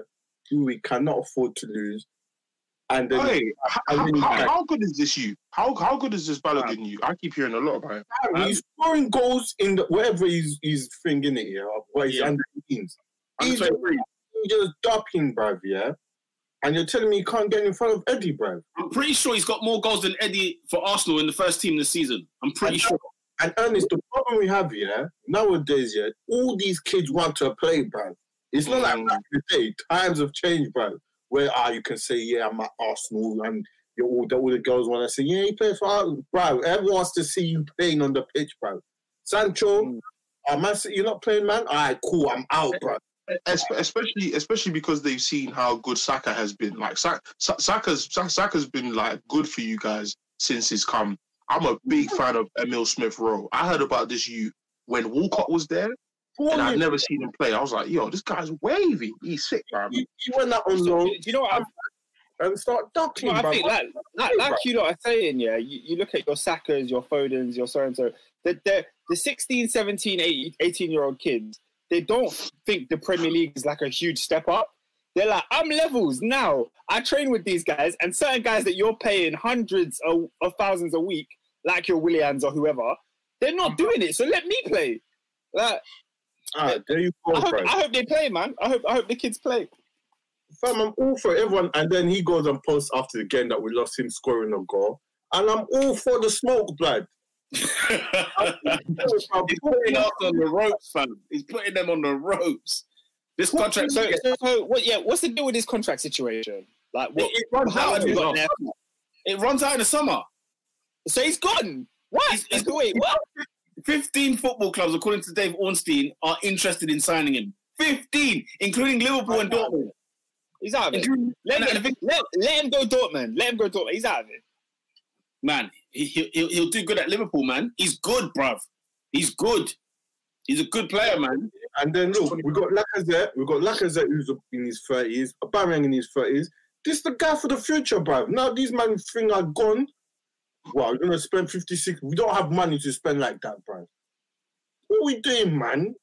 who we cannot afford to lose. And then Hey, and how, then how, like, how good is this you? How how good is this Balogun you? I keep hearing a lot about him. he's scoring goals in the, wherever he's he's thinking it, yeah, what he's Yeah. under 18s. He's sorry. just ducking, bruv, yeah. And you're telling me he can't get in front of Eddie, bruv. I'm pretty sure he's got more goals than Eddie for Arsenal in the first team this season. I'm pretty sure. And Ernest, the problem we have, yeah, nowadays, yeah, all these kids want to play, bruv. It's not like Mm. back in the day. Times have changed, bruv. Where ah, you can say, yeah, I'm at Arsenal, and you're all, the, all the girls want to say, yeah, you play for Arsenal, bruv. Everyone wants to see you playing on the pitch, bro. Sancho, Mm. uh, man, you're not playing, man. All right, cool, I'm out, bro. Especially, especially because they've seen how good Saka has been. Like Sa- Sa- Saka's Saka's been like good for you guys since he's come. I'm a big fan of Emil Smith Rowe. I heard about this you when Walcott was there, and I've never seen him play. I was like, yo, this guy's wavy. He's sick, man. You, you went out on Do you know what? I, and start ducking, I bruv. think like, like, like you lot are saying, yeah, you, you look at your Sackers, your Fodens, your so and so, the, the, the 16, 17, 18 year old kids, they don't think the Premier League is like a huge step up. They're like, I'm levels now. I train with these guys, and certain guys that you're paying hundreds of, of thousands a week, like your Williams or whoever, they're not mm-hmm. doing it. So let me play. Like, Ah, there you go, I, hope. I hope they play, man. I hope I hope the kids play. Fam, I'm all for everyone. And then he goes and posts after the game that we lost him scoring a goal. And I'm all for the smoke, blood. He's putting us on the ropes, fam. He's putting them on the ropes. This contract. So, so, so what? Yeah, what's the deal with this contract situation? Like, what? it, it runs How out. have In you the, got there? it runs out in the summer. So he's gone. What? He's- he's- Wait, what? 15 football clubs, according to Dave Ornstein, are interested in signing him. 15, including Liverpool and Dortmund. He's out of it. Including- Let, and him, the let, let him go Dortmund. Let him go Dortmund. He's out of it. Man, he, he, he'll, he'll do good at Liverpool, man. He's good, bruv. He's good. He's a good player, man. And then look, we got Lacazette. We got Lacazette who's in his thirties. Aubameyang in his thirties. This the guy for the future, bruv. Now these man thing are gone. Wow, we're gonna spend fifty six. We don't have money to spend like that, bruv. What are we doing, man?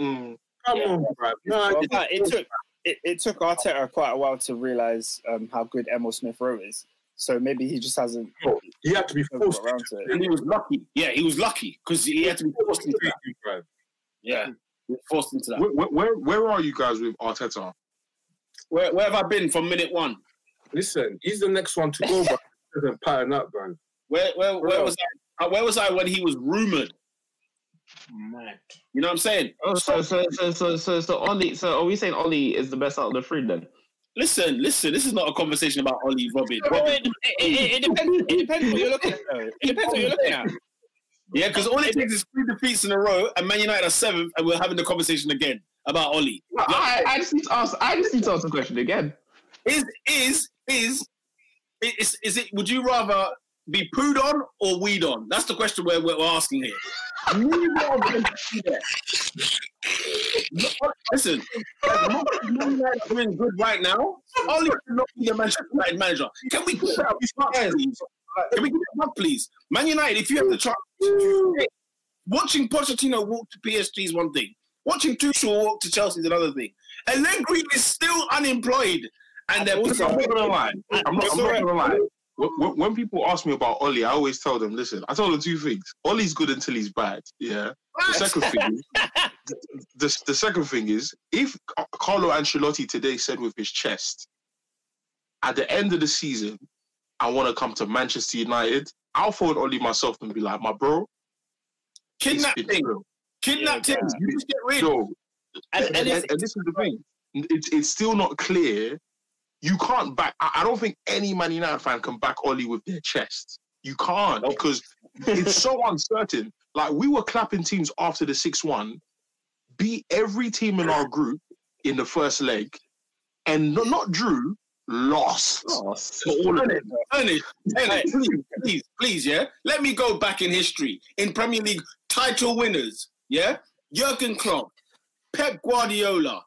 Mm. Come Yeah. on, bruv. Nah, Well, it's- but it took it, it took Arteta quite a while to realize um, how good Emil Smith Rowe is. So maybe he just hasn't He had to be forced. around to it. And he was lucky. Yeah, he was lucky because he had to be forced into that. Bruv. Yeah, he forced into that. Where, where, where, where are you guys with Arteta? Where, where have I been from minute one? Listen, he's the next one to go, but he doesn't pattern up, man. Where, where, where Bro. was I? uh, Where was I when he was rumored? Mad. You know what I'm saying? Oh, so so so so so so Ole. So are we saying Ole is the best out of the three then? Listen, listen. This is not a conversation about Ole Robin. Well, it, it, it, it depends. It depends what you're looking at. Though. It depends what you're looking at. Yeah, because all it takes is three defeats in a row, and Man United are seventh, and we're having the conversation again about Ole. I, I just need to ask. I just need to ask the question again. Is is is is is it? Would you rather be pooed on or weed on? That's the question we're, we're asking here. Neither of them be there. Listen, Man United are doing good right now. Should not be the Manchester United manager. Can we get that up, please? Can we get that up, please? Man United, if you have the chance, watching Pochettino walk to PSG is one thing. Watching Tuchel walk to Chelsea is another thing. And Green is still unemployed, and they're I'm not gonna lie. I'm not gonna lie. When, when- when people ask me about Ole, I always tell them, listen, I tell them two things. Ole's good until he's bad. Yeah. The second thing is, the, the second thing is, if Carlo Ancelotti today said with his chest, at the end of the season, I want to come to Manchester United, I'll phone Ole myself and be like, my bro, it's Kidnap been things. Yeah. You just get rid. Yo, And, and, and and, and this is the thing. It's, it's still not clear. You can't back. I, I don't think any Man United fan can back Ole with their chest. You can't because it's so uncertain. Like we were clapping teams after the six-one, beat every team in our group in the first leg, and not, not drew, lost. Lost. all of. Ernest, Ernest, please, please, please, yeah. Let me go back in history in Premier League title winners. Yeah, Jurgen Klopp, Pep Guardiola,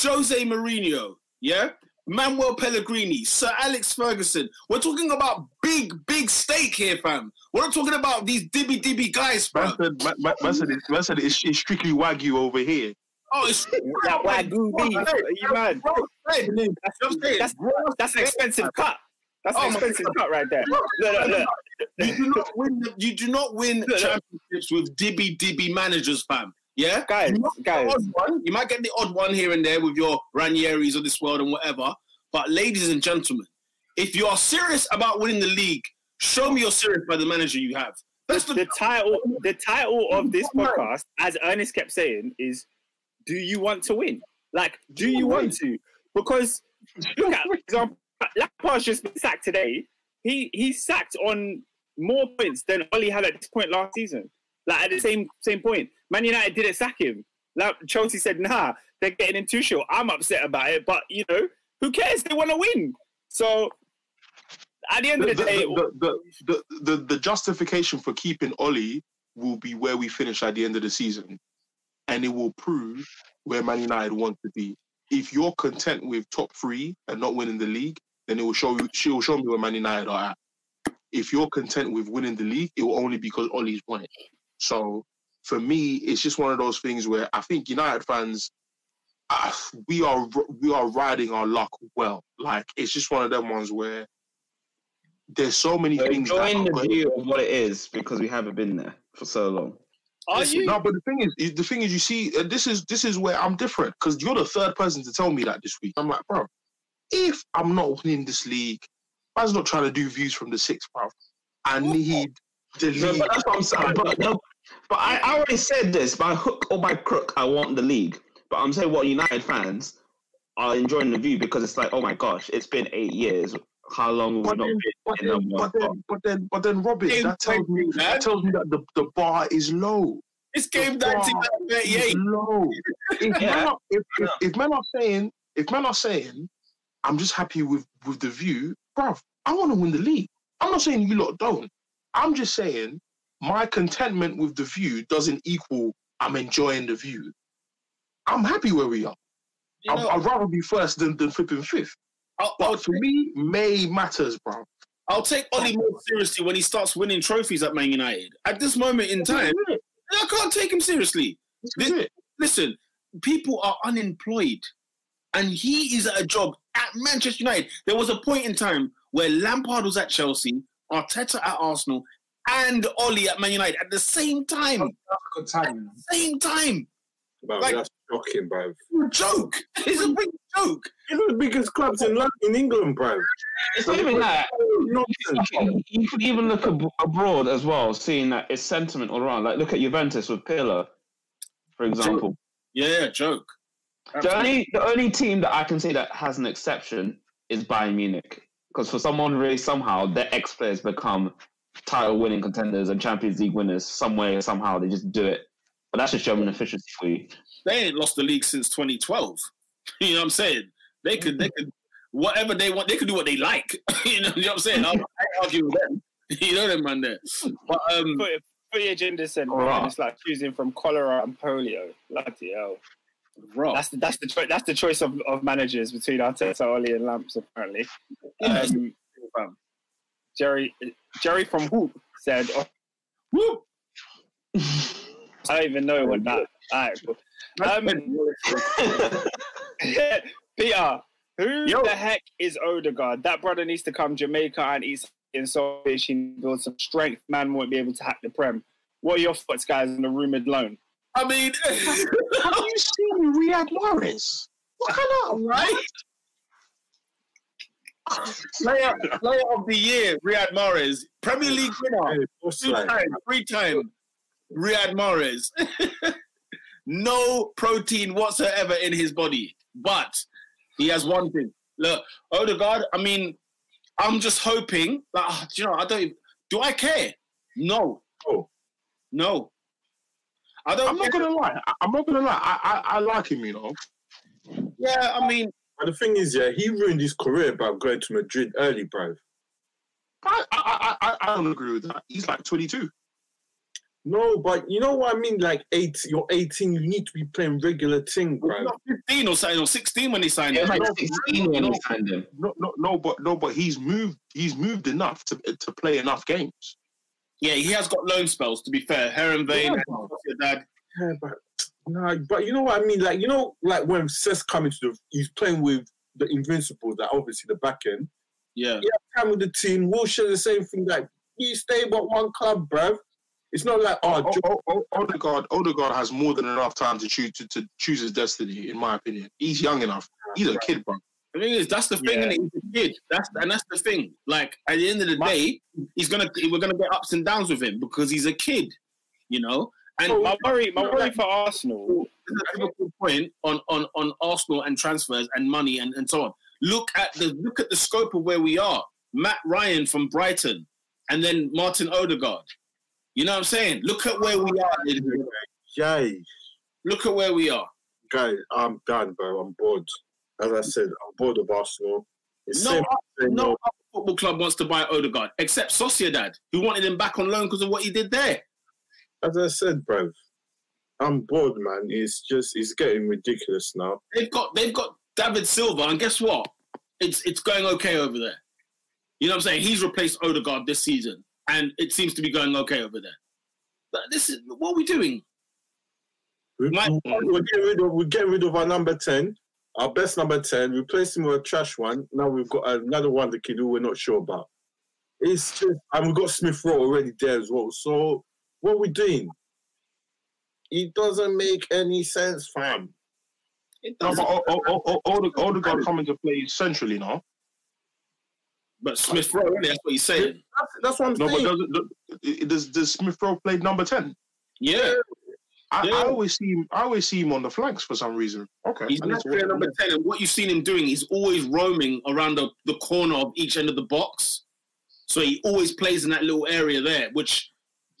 Jose Mourinho. Yeah, Manuel Pellegrini, Sir Alex Ferguson. We're talking about big, big stake here, fam. We're not talking about these dibby dibby guys, bro. Man said, man, man- man said, it- man said it's, it's strictly wagyu over here. Oh, it's that wagyu beef. Are you mad? That's, that's, that's an expensive cut. That's Oh an expensive cut right there. Look, look, look. you do not win. the- You do not win Look, look. championships with dibby dibby managers, fam. Yeah, Guys, you might get the guys. odd one. You might get the odd one here and there with your Ranieris of this world and whatever. But ladies and gentlemen, if you are serious about winning the league, show me you're serious by the manager you have. That's the, the title the title of this podcast, as Ernest kept saying, is do you want to win? Like, do you want to? Because look at for example, Lampard's just been sacked today. He he's sacked on more points than Ole had at this point last season. Like at the same same point. Man United didn't sack him. Like Chelsea said, nah, they're getting in too short. I'm upset about it, but you know, who cares? They want to win. So at the end The, of the day, the, the, the, the, justification for keeping Ole will be where we finish at the end of the season. And it will prove where Man United want to be. If you're content with top three and not winning the league, then it will show you she will show me where Man United are at. If you're content with winning the league, it will only be because Ole's won it. So for me, it's just one of those things where I think United fans uh, we are we are riding our luck well. Like it's just one of them ones where there's so many We're things. that enjoying are the going- view of what it is because we haven't been there for so long. are you? No, but the thing is, is- the thing is, you see, uh, this is this is where I'm different because you're the third person to tell me that this week. I'm like, bro, if I'm not winning this league, man's not trying to do views from the sixth, bro. I need the No, league. but that's what I'm saying. But, no, but I, I already said this by hook or by crook. I want the league. But I'm saying what United fans are enjoying the view because it's like, oh my gosh, it's been eight years. How long have we But not then, been but in then, but then, but then, but then, Robin, that tells me man. that tells me that the, the bar is low. It's game The bar 1938. is low. If, Yeah. men are, if, if, if men are saying, if men are saying, I'm just happy with with the view, bruv, I want to win the league. I'm not saying you lot don't. I'm just saying my contentment with the view doesn't equal I'm enjoying the view. I'm happy where we are. You I'd, know, I'd rather be first than, than flipping fifth. I'll, I'll, But for me, May matters, bro. I'll take Ole more seriously when he starts winning trophies at Man United. At this moment in time, I can't take him seriously. This. Listen, people are unemployed. and he is at a job at Manchester United. There was a point in time where Lampard was at Chelsea, Arteta at Arsenal, and Ole at Man United at the same time. Good time. Same time. Bro, Like- that's shocking, bro. Joke. It's a big joke. It's the biggest clubs in London, in England, bro. It's not even that. Nonsense. You- You could even look ab- abroad as well, seeing that it's sentiment all around. Like look at Juventus with Pirlo, for example. Yeah, joke. The only the only team that I can say that has an exception is Bayern Munich, because for someone really somehow their ex players become title winning contenders and Champions League winners some way somehow they just do it. But that's just German efficiency for you. They ain't lost the league since 2012. You know what I'm saying? They could, they could, whatever they want, they could do what they like. you, know, you know what I'm saying? I'll, I argue with them. You know them, man. There, but um, Put it, put your agenda said, Alright. man, it's like choosing from cholera and polio. Bloody hell. bro, That's the that's the cho- that's the choice of, of managers between Arteta, Ole, and Lamps apparently. Um, fam. Jerry Jerry from Whoop said, oh, Whoop. I don't even know what that. Alright, cool. Um, Peter, who Yo. the heck is Odegaard? That brother needs to come Jamaica and eat in so he can build some strength. Man won't be able to hack the prem. What are your thoughts, guys, on the rumored loan? I mean, Have you seen Riyad Mahrez? What kind of right? Player, player of the year, Riyad Mahrez, Premier League winner, Hey, what's two like? time, three time, Riyad Mahrez. no protein whatsoever in his body, but he has one thing. Look, Odegaard. I mean, I'm just hoping. Like, ah, do you know, I don't. even- Do I care? No. Oh. No. I don't. I'm not gonna lie. I, I'm not gonna lie. I, I, I like him, you know. Yeah, I mean, But the thing is, yeah, he ruined his career by going to Madrid early, bro. I, I, I, I- I don't agree with that. He's like 22. No, but you know what I mean? Like eight, you're 18, you need to be playing regular thing, was bro. he not 15 or something, or 16 when he signed He it. was like No, 16 when no. he signed him. No, no, no, but no, but he's moved. He's moved enough to to play enough games. Yeah, he has got loan spells. To be fair, Heerenveen, Yeah. and your dad. Yeah, but nah, but you know what I mean? Like, you know, like when Cesc coming to the, he's playing with the Invincibles, like obviously the back end. Yeah, yeah. Time with the team, we'll share the same thing. Like, you stay but one club, bruv. It's not like, oh, O- Jo- O- O- Odegaard, Odegaard has more than enough time to choose to, to choose his destiny. In my opinion, he's young enough. He's a kid, bro. the thing is, that's the thing, Yeah. He's a kid. That's and that's the thing. Like at the end of the day, he's gonna we're gonna get ups and downs with him because he's a kid, you know. And My worry, my worry for Arsenal. there's a Liverpool point on, on, on Arsenal and transfers and money and, and so on. Look at the look at the scope of where we are. Mat Ryan from Brighton, and then Martin Odegaard. You know what I'm saying? Look at where we are. ladies and gentlemen. yay. Look at where we are. Guys, I'm done, bro. I'm bored. As I said, I'm bored of Arsenal. It's No, same, same no other football club wants to buy Odegaard except Sociedad, who wanted him back on loan because of what he did there. As I said, bro. I'm bored, man. It's just, it's getting ridiculous now. They've got they've got David Silva, and guess what? It's it's going okay over there. You know what I'm saying? He's replaced Odegaard this season, and it seems to be going okay over there. But this is what are we doing? We, My- we're getting rid of, we're getting rid of our number ten, our best number ten. Replace him with a trash one. Now we've got another one, the kid who we're not sure about. It's just, and we've got Smith Rowe already there as well. So what are we doing? It doesn't make any sense, fam. It No, doesn't. but o- o- o- Ode- Odegaard coming to play centrally now. But Smith Rowe, that's what he's saying. That's, that's what I'm No, but saying. does, does, does, does Smith Rowe play number ten? Yeah, I, Yeah. I always see him. I always see him on the flanks for some reason. Okay, he's I not to player number him. ten, and what you've seen him doing, he's always roaming around the, the corner of each end of the box. So he always plays in that little area there, which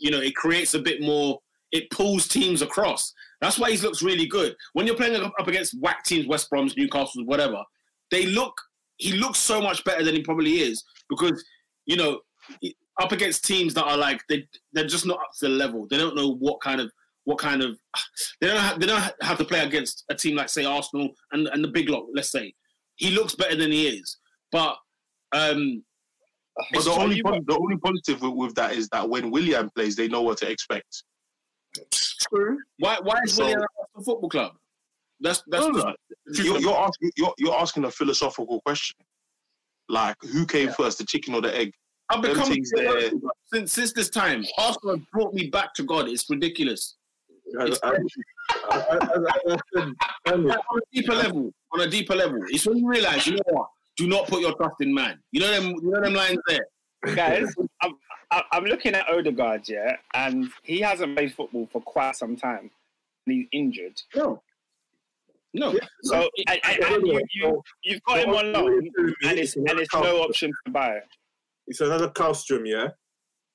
you know it creates a bit more. It pulls teams across. That's why he looks really good when you're playing up against whack teams, West Brom's, Newcastle, whatever. They look. He looks so much better than he probably is because you know up against teams that are like they they're just not up to the level. They don't know what kind of what kind of they don't have, they don't have to play against a team like say Arsenal and and the big lot. Let's say he looks better than he is, but um, But the true, only you- po- the only positive with, with that is that when Willian plays, they know what to expect. True. why why is So- Willian at Arsenal Football Club? That's that's No, no, no. You're, you're asking you're, you're asking a philosophical question. Like, who came first, the chicken or the egg? I've become them things there- since since this time. Arsenal have brought me back to God. It's ridiculous. I, I, I, on a deeper level. On a deeper level, it's when you realize, you know what? Do not put your trust in man. You know them. You know them lines there. Guys, I'm, I'm- I'm looking at Odegaard, yeah, and he hasn't played football for quite some time. And he's injured. No, no. So and, and, and you, you, you've got him on loan, and it's, and it's no option to buy. It's another Kallstrom, yeah?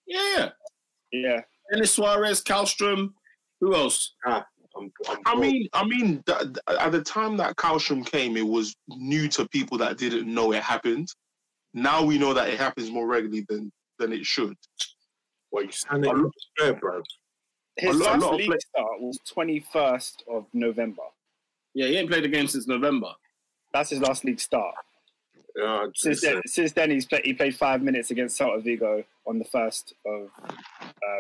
Yeah. Yeah. Denis Suarez, Kallstrom. Who else? Ah. I'm, I'm I mean, I mean, th- th- at the time that Calcium came, it was new to people that didn't know it happened. Now we know that it happens more regularly than than it should. what you sounding fair, bro. His A lot- a last league play- start was 21st of November. Yeah, he ain't played a game since November. That's his last league start. Yeah, Since then, since then he's play, he played five minutes against Celta Vigo on the first of uh,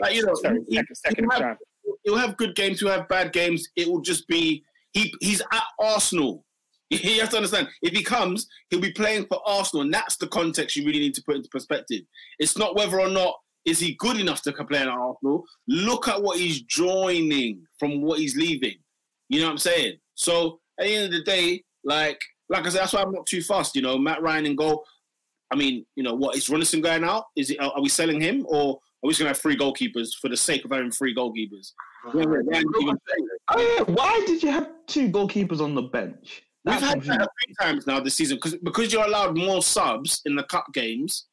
Like, you know, sorry, he- second, second he of have- Jan. He'll have good games. He'll have bad games. It will just be he. He's at Arsenal. You have to understand. If he comes, he'll be playing for Arsenal, and that's the context you really need to put into perspective. It's not whether or not is he good enough to play at Arsenal. Look at what he's joining from what he's leaving. You know what I'm saying? So at the end of the day, like like I said, that's why I'm not too fast. You know, Mat Ryan and goal. I mean, you know, what is Runarsson going out? Is it? Are we selling him, or are we just going to have three goalkeepers for the sake of having three goalkeepers? Yeah, yeah, Ryan even- Oh yeah, why did you have two goalkeepers on the bench? We've had that three times now this season because because you're allowed more subs in the cup games,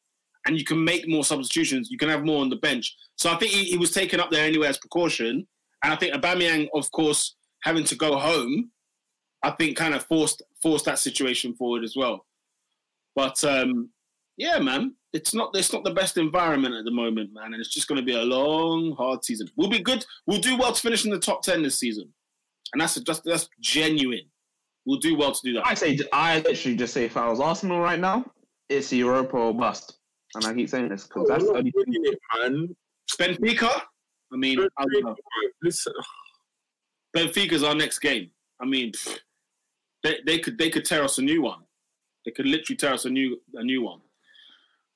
and you can make more substitutions. You can have more on the bench. So I think he, he was taken up there anyway as precaution, and I think Aubameyang, of course, having to go home, I think kind of forced forced that situation forward as well. But um, yeah, man, it's not it's not the best environment at the moment, man, and it's just going to be a long, hard season. We'll be good. We'll do well to finish in the top ten this season, and that's just that's genuine. We'll do well to do that. I say, I literally just say, if I was Arsenal right now, it's Europa or bust. And I keep saying this because that's the only winning it, man. Benfica. I mean, I don't. Listen, Benfica's our next game. I mean, pfft, they, they could they could tear us a new one. They could literally tear us a new a new one.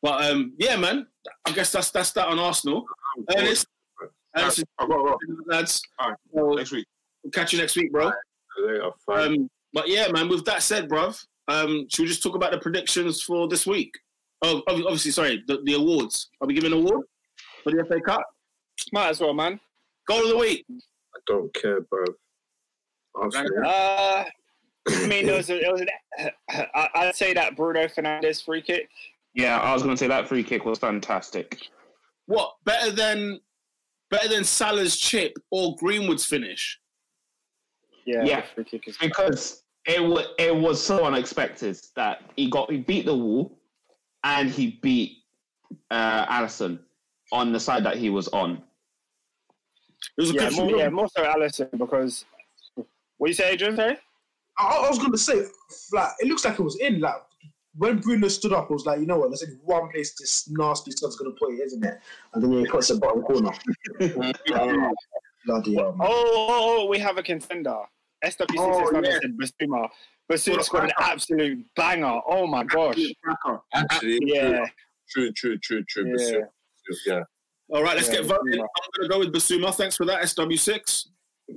But um, yeah, man. I guess that's that's that on Arsenal. Ernest, Ernest, I've got, I've lads. All right. So, next week. we'll catch you next week, bro. they are. Um, but yeah, man. With that said, bruv, um, should we just talk about the predictions for this week? Oh, obviously, sorry, the, the awards. Are we giving an award for the FA Cup? Might as well, man. Goal of the week. I don't care, bro. Arsenal. Uh, I mean, there was, a, there was an, I'd say that Bruno Fernandes free kick. Yeah, I was going to say that free kick was fantastic. What better than better than Salah's chip or Greenwood's finish? Yeah, Yeah. the free kick is because it was it was so unexpected that he got he beat the wall and he beat uh Alisson on the side that he was on. It was a yeah, good more, yeah, more so Alisson because what you say, Adrian? Sorry. I, I was going to say, like, it looks like it was in. Like, when Bruno stood up, I was like, you know what? There's only one place this nasty son's going to put it, isn't it? And then he puts it bottom corner. Oh, bloody hell. man. Oh, oh, oh, oh, we have a contender. SWC Oh, oh, yeah. said Basuma. Basuma scored an absolute banger. Oh my gosh. Actually, Yeah, true, true, true, true. yeah. true. Yeah. All right, let's Yeah, get voting. Basuma. I'm going to go with Basuma. Thanks for that, SW6.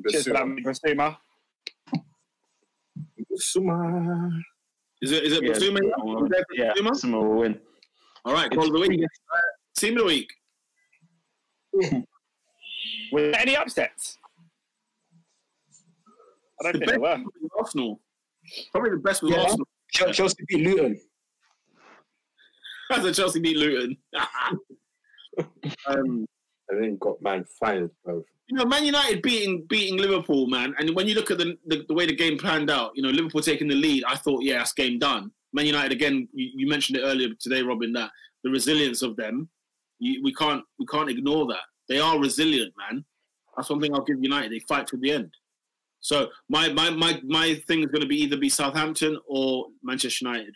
Cheers for that, Basuma. Suma. Is it is it Yeah, Basuma? Basuma. Is that Yeah, Basuma? Arsenal will win. All right, goal of the week. Uh, Team of the week. Were there any upsets? I don't The think best there were. was Arsenal. Probably the best was Yeah. Arsenal. Chel- Chelsea beat Luton. As a Chelsea beat Luton. um, And then got man fired, you know, Man United beating beating Liverpool, man. And when you look at the, the the way the game planned out, you know, Liverpool taking the lead, I thought, yeah, that's game done. Man United again. You, you mentioned it earlier today, Robin, that the resilience of them, you, we can't we can't ignore that. They are resilient, man. That's one thing I'll give United. They fight to the end. So my my my my thing is going to be either be Southampton or Manchester United.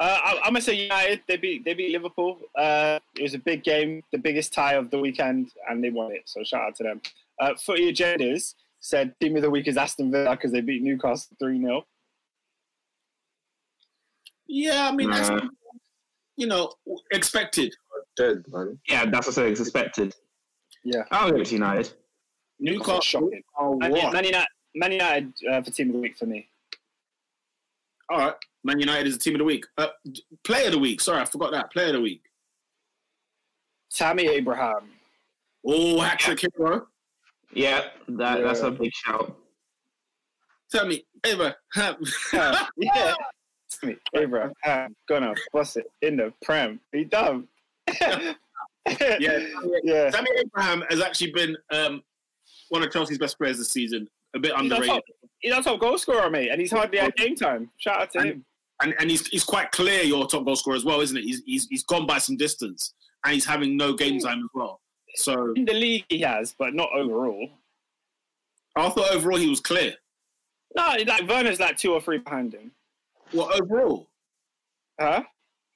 Uh, I, I'm gonna say United. They beat they beat Liverpool. Uh, it was a big game, the biggest tie of the weekend, and they won it. So shout out to them. Uh, footy agendas. said team of the week is Aston Villa because they beat Newcastle 3 0. Yeah, I mean, that's, Nah. you know, expected. Dead, man. Yeah, that's what I say. expected. Yeah. I'll give it to United. Newcastle. Shocking. Oh, Man, yeah, what? Man United, Man United uh, for team of the week for me. All right. Man United is the team of the week. Uh, player of the week. Sorry, I forgot that. Player of the week. Tammy Abraham. Oh, hat trick hero. Yeah, that, that's a big shout. Tell Abraham. Ava. Yeah. Tammy Abraham. Gonna bust it in the Prem. He done. yeah, yeah. Tammy Abraham has actually been um, one of Chelsea's best players this season. A bit He's our underrated, top, he's our top goal scorer, mate, and he's hardly had game time. Shout out to him. And and he's he's quite clear your top goal scorer as well, isn't it? He's he's he's gone by some distance, and he's having no game time as well. So In the league, he has, but not overall. I thought overall he was clear. No, like Werner's like two or three behind him. What overall? Huh?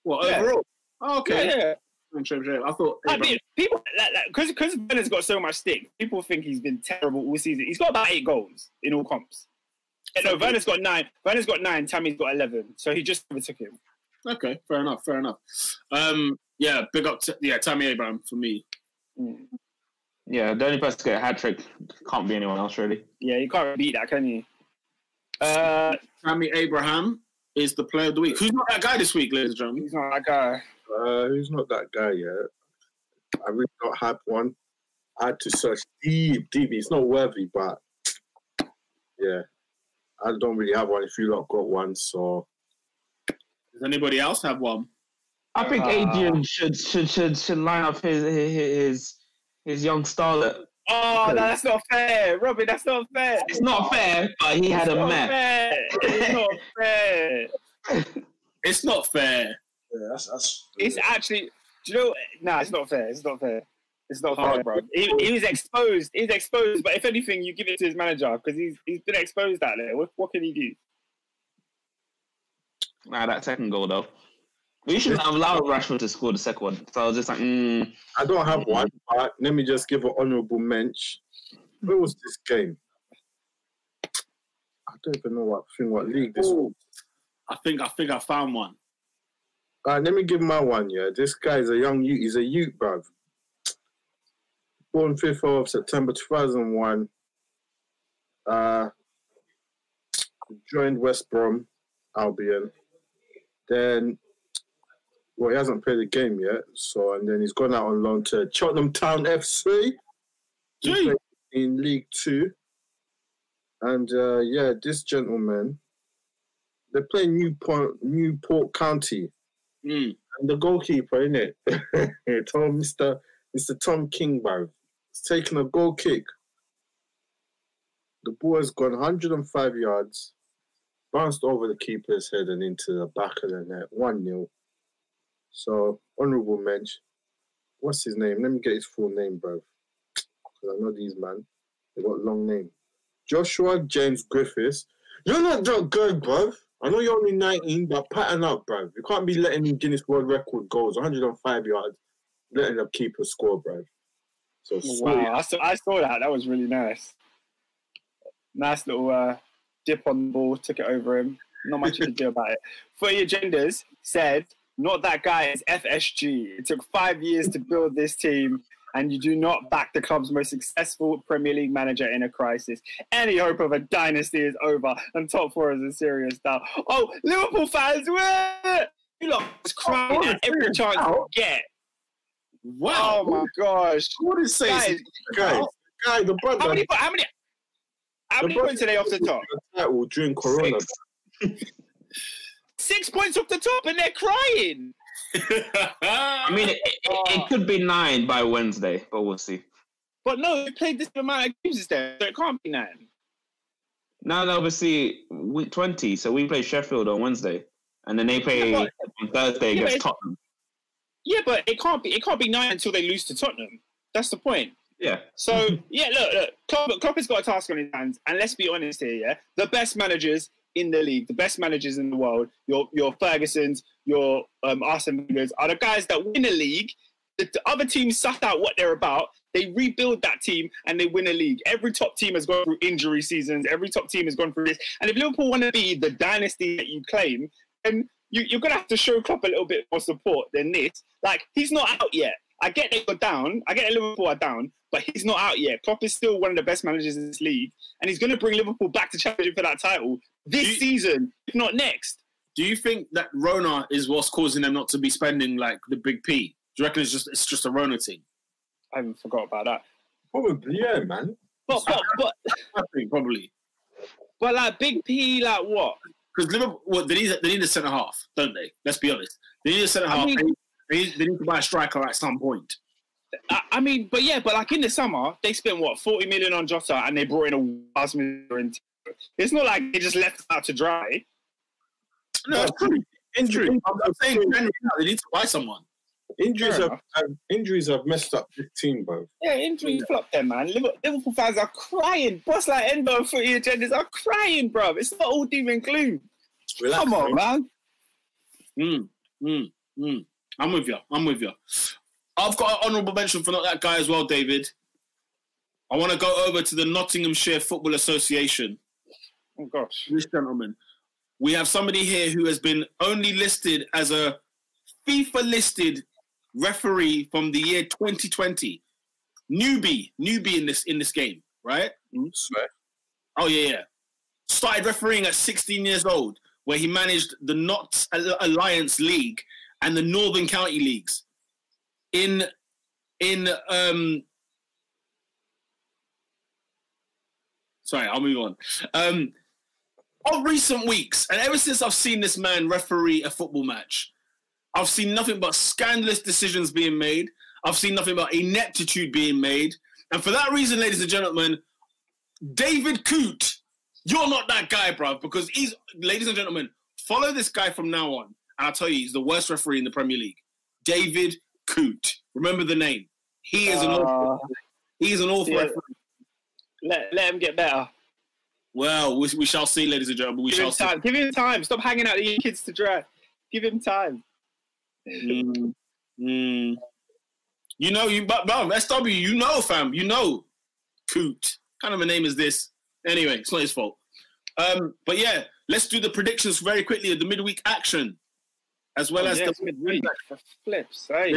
What Yeah. overall? Oh, okay. Yeah, yeah. I'm sure, I'm sure. I thought I mean, people because because Werner's got so much stick. People think he's been terrible all season. He's got about eight goals in all comps. Yeah, no, Werner's got nine. Werner's got nine. Tammy's got eleven. So he just overtook him. Okay, fair enough, fair enough. Um, yeah, big up, to, yeah, Tammy Abraham for me. Mm. Yeah, the only person to get a hat trick can't be anyone else, really. Yeah, you can't beat that, can you? Uh, Tammy Abraham is the player of the week. Who's not that guy this week, ladies and gentlemen? he's not that guy. Uh, who's not that guy yet? I really don't have one. I had to search deep, deep. It's not worthy, but yeah, I don't really have one. If you lot got one, so Does anybody else have one? I think Uh, Adrian should should should should line up his his his, his young starlet. Oh, no, that's not fair, Robin. That's not fair. It's not fair, but he had It's a not map. fair. It's not fair. It's not fair. Yeah, that's, that's It's actually. Do you know? Nah, it's not fair. It's not fair. It's not fair, Oh. bro. He, he was exposed. He's exposed. But if anything, you give it to his manager because he's he's been exposed out there. What, what can he do? Nah, that second goal though. We should have allowed Rashford to score the second one. So I was just like, mm, I don't have one. But let me just give an honourable mention. Where was this game? I don't even know what thing, what league this was. I think I think I found one. All right, let me give my one. Yeah, this guy is a young youth. He's a youth, bruv. Born 5th of September 2001. Uh, joined West Brom Albion. Then, well, he hasn't played a game yet. So, and then he's gone out on loan to Cheltenham Town FC. He Gee. played in League Two. And uh, yeah, this gentleman, they're playing Newport, Newport County Mm. and the goalkeeper, in it, Tom, Mr. Mr. Tom King, bro, is taking a goal kick. The ball has gone 105 yards, bounced over the keeper's head and into the back of the net. 1 0. So, honourable mention. What's his name? Let me get his full name, bro. Because I know these man. They got long name. Joshua James Griffiths. You're not that good, bruv. I know you're only 19, but pattern up, bruv. You can't be letting in Guinness World Record goals, 105 yards, letting the keeper score, bruv. So, Wow, I saw, I saw that. That was really nice. Nice little uh, dip on the ball, took it over him. Not much you could do about it. Footy Agendas said, not that guy is FSG. It took five years to build this team, and you do not back the club's most successful Premier League manager in a crisis. Any hope of a dynasty is over, and top four is a serious doubt. Oh, Liverpool fans, where? You lot was crying at every chance you get. Wow. Oh my gosh. What did say? Guys, guys, guy, the brother, How many? How many? How The many brother- points are they off the top? title during Corona. Six points off the top, and they're crying. I mean, it, it, it oh. could be nine by Wednesday, but we'll see. But no, they played this amount of games there, so it can't be nine. Now, they'll obviously week 20, so we play Sheffield on Wednesday, and then they play Yeah, on Thursday Yeah, against it's- Tottenham. Yeah, but it can't be. It can't be nine until they lose to Tottenham. That's the point. Yeah. So yeah, look, look, Klopp, Klopp has got a task on his hands, and let's be honest here. Yeah, the best managers in the league, the best managers in the world, your your Fergusons, your um, Arsene Wenger's, are the guys that win a league the, the other teams suss out what they're about. They rebuild that team and they win a league. Every top team has gone through injury seasons. Every top team has gone through this. And if Liverpool want to be the dynasty that you claim, then you, you're going to have to show Klopp a little bit more support than this. Like he's not out yet. I get they go down. I get Liverpool are down, but he's not out yet. Klopp is still one of the best managers in this league, and he's going to bring Liverpool back to challenging for that title this You- season, if not next. Do you think that Rona is what's causing them not to be spending like the big P? Do you reckon it's just it's just a Rona thing? I haven't forgot about that. Probably, yeah, man. But but but, I think probably but like Big P, like what? Because Liverpool well, they need they need a centre half, don't they? Let's be honest. They need a centre half. mean- they, need, they, need, to buy a striker at some point. I, I mean, but yeah, but like in the summer, they spent what forty million on Jota, and they brought in a minute. It's not like they just left it out to dry. No, it's true. Injury. I'm, I'm saying January now, they need to buy someone. Injuries have, have injuries have messed up this team, bro. Yeah, injury flopped them, man. Liverpool, Liverpool fans are crying. Boss like Endo and Footy Agendas are crying, bro. It's not all doom and gloom. Relax, Come on, bro. man. Mm, mm, mm. I'm with you. I'm with you. I've got an honourable mention for not that guy as well, David. I want to go over to the Nottinghamshire Football Association. Oh gosh. This gentleman. We have somebody here who has been only listed as a FIFA listed referee from the year 2020. Newbie, newbie in this in this game, right? Swear. Oh yeah, yeah. Started refereeing at 16 years old, where he managed the Al- Alliance League and the Northern County Leagues. In in um sorry, I'll move on. Um of recent weeks, and ever since I've seen this man referee a football match, I've seen nothing but scandalous decisions being made. I've seen nothing but ineptitude being made. And for that reason, ladies and gentlemen, David Coote, you're not that guy, bruv, because he's, ladies and gentlemen, follow this guy from now on. And I'll tell you, he's the worst referee in the Premier League. David Coote. Remember the name. He is an awful, Uh, he is an awful yeah. referee. let, let him get better. Well, we, we shall see, ladies and gentlemen. We Give shall him see. time. Give him time. Stop hanging out with your kids to dry. Give him time. Mm, mm. You know, you but bro, SW, you know, fam, you know, Coot. Kind of a name is this? Anyway, it's not his fault. Um, but yeah, let's do the predictions very quickly of the midweek action, as well Oh, as yeah, the midweek. Flips, hey.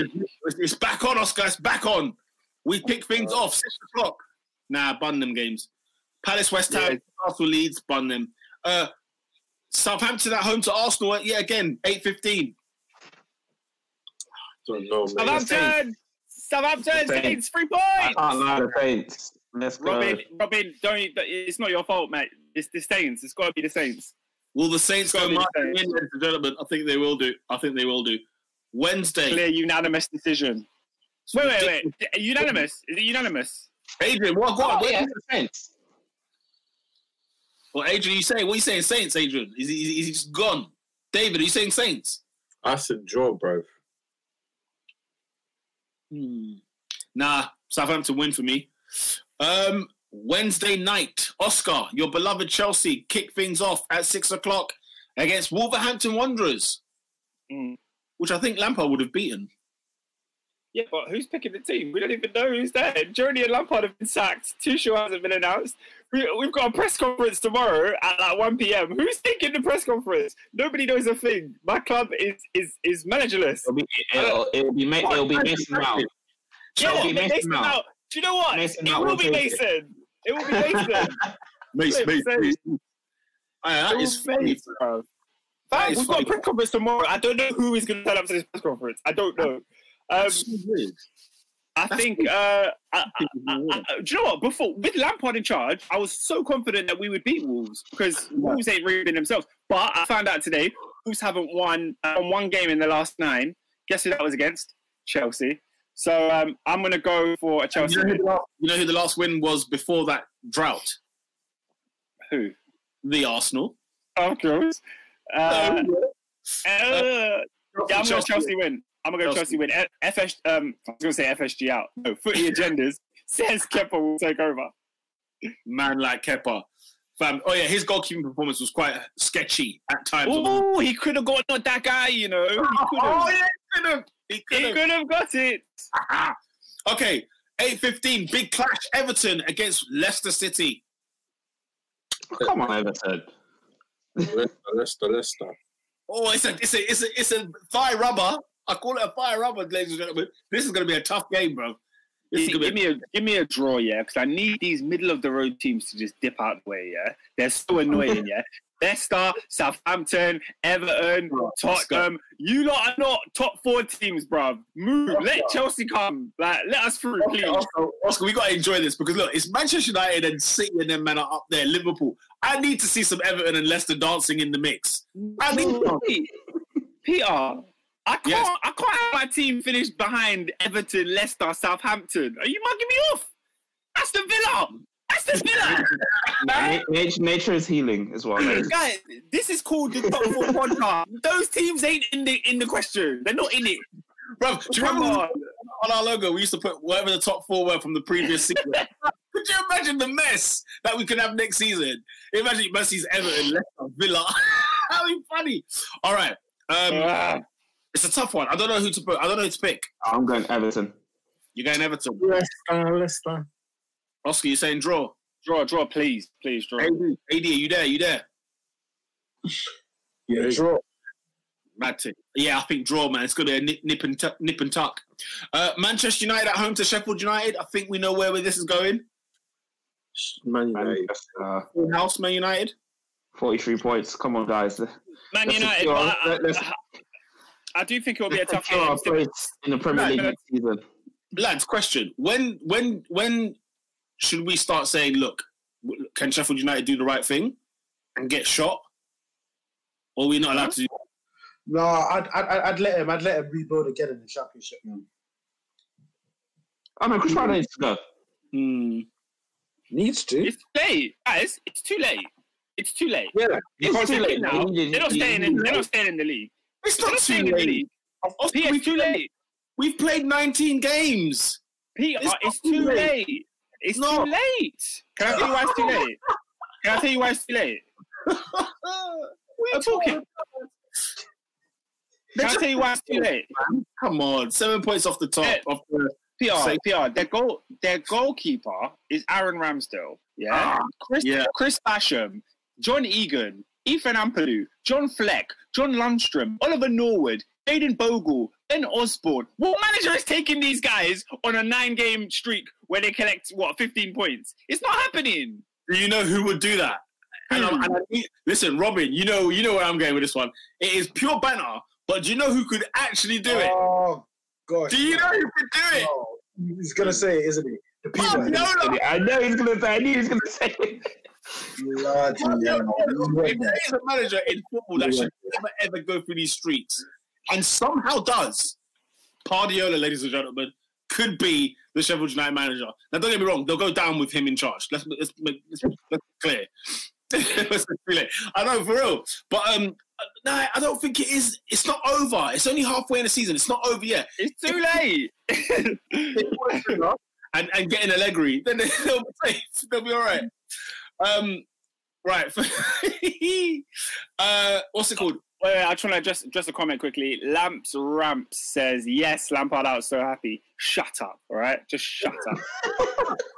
It's, it's back on, Oscar. It's back on. We kick things off six o'clock. Nah, bun them games. Palace, West Ham, Yeah. Arsenal, Leeds, bun them. Uh, Southampton at home to Arsenal. Yeah, again, eight fifteen. Don't know, man. Southampton! Southampton! Saints. Saints, three I can't lie, the Saints. Let's go. Robin, Robin, don't. It's not your fault, mate. It's the Saints. It's got to be the Saints. Will the Saints go Gotta be the marching in, ladies and gentlemen? I think they will do. I think they will do. Wednesday. Clear unanimous decision. Wait, wait, wait. Unanimous? Is it unanimous? Adrian, what? What? Oh, yeah, the Saints. Well, Adrian, you saying? What are you saying? Saints, Adrian? Is he, is he just gone? David, are you saying Saints? I said draw, bro. Hmm. Nah, Southampton win for me. Um, Wednesday night, Oscar, your beloved Chelsea kick things off at six o'clock against Wolverhampton Wanderers, Mm. which I think Lampard would have beaten. Yeah, but who's picking the team? We don't even know who's there. Journey and Lampard have been sacked. Tuchel hasn't been announced. We, we've got a press conference tomorrow at like 1 p.m. Who's taking the press conference? Nobody knows a thing. My club is is is managerless. It'll be, it'll, it'll be, Ma- it'll be Mason Mount. Yeah, It'll be Mason Mason Mount. Mount. Do you know what? Mason it will will be take it. Mason. It will be Mason. Mace, Flip, Mace, say. Mace. Aye, that It is will funny. Mason, bro. That Fam, We've got a press conference tomorrow. I don't know who is going to turn up to this press conference. I don't know. Um, That's so weird. I think. Uh, I, I, I, I- do you know what? Before with Lampard in charge, I was so confident that we would beat Wolves because Wolves ain't really been themselves. But I found out today Wolves haven't won uh, won one game in the last nine. Guess who that was against? Chelsea. So um, I'm going to go for a You Chelsea. know, who win. the last, you know who the last win was before that drought? Who? The Arsenal. Of course. Uh, uh, yeah, I'm going to Chelsea win. I'm going to go Chelsea. Chelsea win. F- FS, um, I was going to say FSG out. No, Footy Agendas says Kepa will take over. Man like Kepa. Fam. Oh yeah, his goalkeeping performance was quite sketchy at times. Oh, he could have got not that guy, you know. He could have. Oh yeah, he could have. He could have. could have got it. okay, eight fifteen. Big clash. Everton against Leicester City. Come on, Everton. Leicester, Leicester, Leicester. Oh, it's a it's a it's a it's a thigh rubber. I call it a fire rubber, ladies and gentlemen. This is going to be a tough game, bro. This give be me a give me a draw, yeah, because I need these middle of the road teams to just dip out the way, yeah. They're so annoying, yeah. Leicester, Southampton, Everton, Bro. Tottenham. You lot are not top four teams, bruv. Move. Let Chelsea come. Like, let us through, Okay, please. Oscar, Oscar, we got to enjoy this because look, it's Manchester United and City and them men are up there. Liverpool. I need to see some Everton and Leicester dancing in the mix. I need. Peter, I can't Yes. I can't have my team finish behind Everton, Leicester, Southampton. Are you mugging me off? That's the Villa. That's the Villa. Na- nature, nature is healing as well. guys. Guys, this is called the top four podcast. Those teams ain't in the in the question. They're not in it. Bro, do you remember on. on our logo we used to put whatever the top four were from the previous season? could you imagine the mess that we could have next season? Imagine Messi's Everton, Leicester, Villa. That'd be funny. All right. Um, Ah, it's a tough one. I don't know who to put. I don't know who to pick. I'm going Everton. You're going Everton. Leicester, Leicester. Oscar, you're saying draw. draw, draw, please, please, draw. AD, AD, are you there? You there? Yeah, draw. Mad thing. Yeah, I think draw, man. It's going to be a nip, nip, and tuck, nip and tuck. Uh, Manchester United at home to Sheffield United. I think we know where this is going. Man United. Uh, house, Man United. 43 points. Come on, guys. Man Let's United, secure- but I, let's- I, I do think it will be a tough secure our game. place in the Premier League no. next season. Lads, question: When, when, when should we start saying, look, can Sheffield United do the right thing and get shot, or are we not allowed to? do No, I'd, I'd, I'd I'd let him. I'd let him rebuild again in the championship, man. I mean, Chris Wilder needs to go. Hmm. Needs to. It's too late, guys. It's too late. It's too late. Yeah. They It's can't too take late now. now. They're not staying in. They're not staying in the league. It's not too late. league. Peter, we've it's too played- late. We've played 19 games. Peter, It's it's, too late. late. It's No. too late. Can I tell you why it's too late? Can I tell you why it's too late? We're talking? Can I tell you why it's too late? Come on, seven points off the top. Yeah. Off the, PR, PR. Their goal, their goalkeeper is Aaron Ramsdale. Yeah, Ah, Chris, yeah. Chris Basham, John Egan, Ethan Ampadu, John Fleck, John Lundstram, Oliver Norwood, Jayden Bogle, Ben Osborne. What manager is taking these guys on a nine-game streak where they collect what fifteen points? It's not happening. do you know who would do that? And, I'm- and I hmm. listen, Robin, you know, you know where I'm going with this one. It is pure banter, but do you know who could actually do it? Oh gosh. Do you know who could do it? Oh, he's gonna say it, isn't he? The Bob people. Yola. I know he's going to say. I knew he was going to say. it. Bloody Bob hell. Yola. If there is a manager in football that should never ever go through these streets and somehow does, Pardiola, ladies and gentlemen, could be the Sheffield United manager. Now, don't get me wrong; they'll go down with him in charge. Let's let's make let's, let's be clear. let's be clear. I know for real, but um, no, I don't think it is. It's not over. It's only halfway in the season. It's not over yet. It's too late. and and getting Allegri, then they'll be safe. They'll be all right. Um, right. uh, what's it called? Wait, wait, I just want to just just a comment quickly. Lamps Ramp says yes. Lampard out, so happy. Shut up, all right? Just shut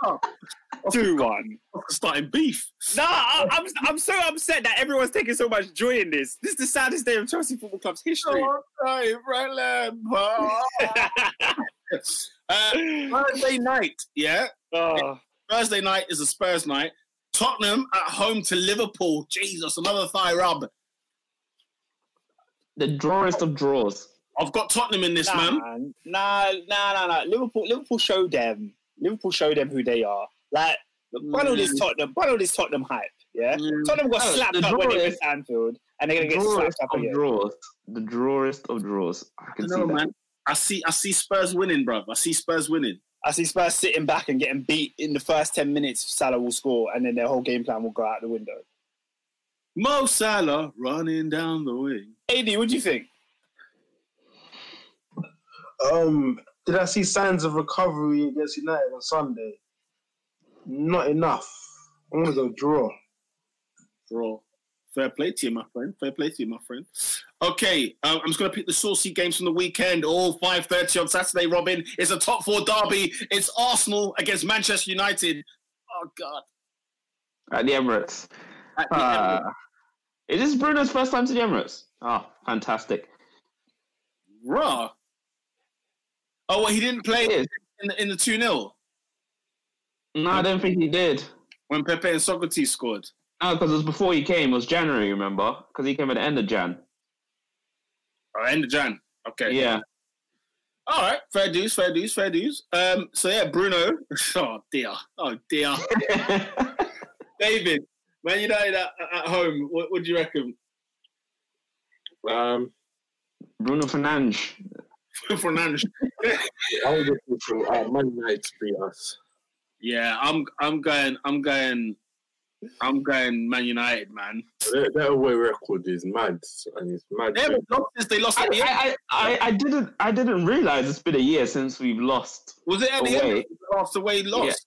up. Two one. Starting beef. Nah, I, I'm I'm so upset that everyone's taking so much joy in this. This is the saddest day of Chelsea Football Club's history. Oh, right, right, Lampard. uh, Thursday night, yeah. oh, Thursday night is a Spurs night. Tottenham at home to Liverpool. Jesus, another thigh rub. The drawest of draws. I've got Tottenham in this, nah, man. nah, nah, nah, nah. Liverpool, Liverpool show them. Liverpool show them who they are. Like, follow this Tottenham, follow this Tottenham hype. Yeah, Mm. Tottenham got slapped the up when they went is- to Anfield, and they're gonna get slapped up again. draws. The drawest of draws. I I can don't see know, that. man. I see, I see Spurs winning, bruv. I see Spurs winning. I see Spurs sitting back and getting beat in the first 10 minutes. Salah will score, and then their whole game plan will go out the window. Mo Salah running down the wing. AD, what do you think? Um, did I see signs of recovery against United on Sunday? Not enough. I'm gonna go draw. Draw. Fair play to you, my friend. Fair play to you, my friend. Okay, um, I'm just going to pick the saucy games from the weekend. All 5.30 on Saturday, Robin. It's a top four derby. It's Arsenal against Manchester United. Oh, God. At the Emirates. At the Uh, Emirates. is this Bruno's first time to the Emirates? Oh, fantastic. Raw. Oh, well, he didn't play in the, in the 2-0 No, I don't think he did. when Pepe and Sokratis scored. No, because it was before he came. It was January, remember? Because he came at the end of Jan. Oh, end of Jan. Okay. Yeah. All right. Fair dues, fair dues, fair dues. Um, so, yeah, Bruno. Oh, dear. Oh, dear. David, Man United at, at home. What, what do you reckon? Um, Bruno Fernandes. Fernandes. I was looking for uh, Man United to beat us. Yeah, I'm I'm going I'm going I'm going Man United, man. Their, their away record is mad, and it's mad. They haven't lost since they lost I, at the end. I, I, I didn't I didn't realize it's been a year since we've lost. Was it at the away. end after way lost?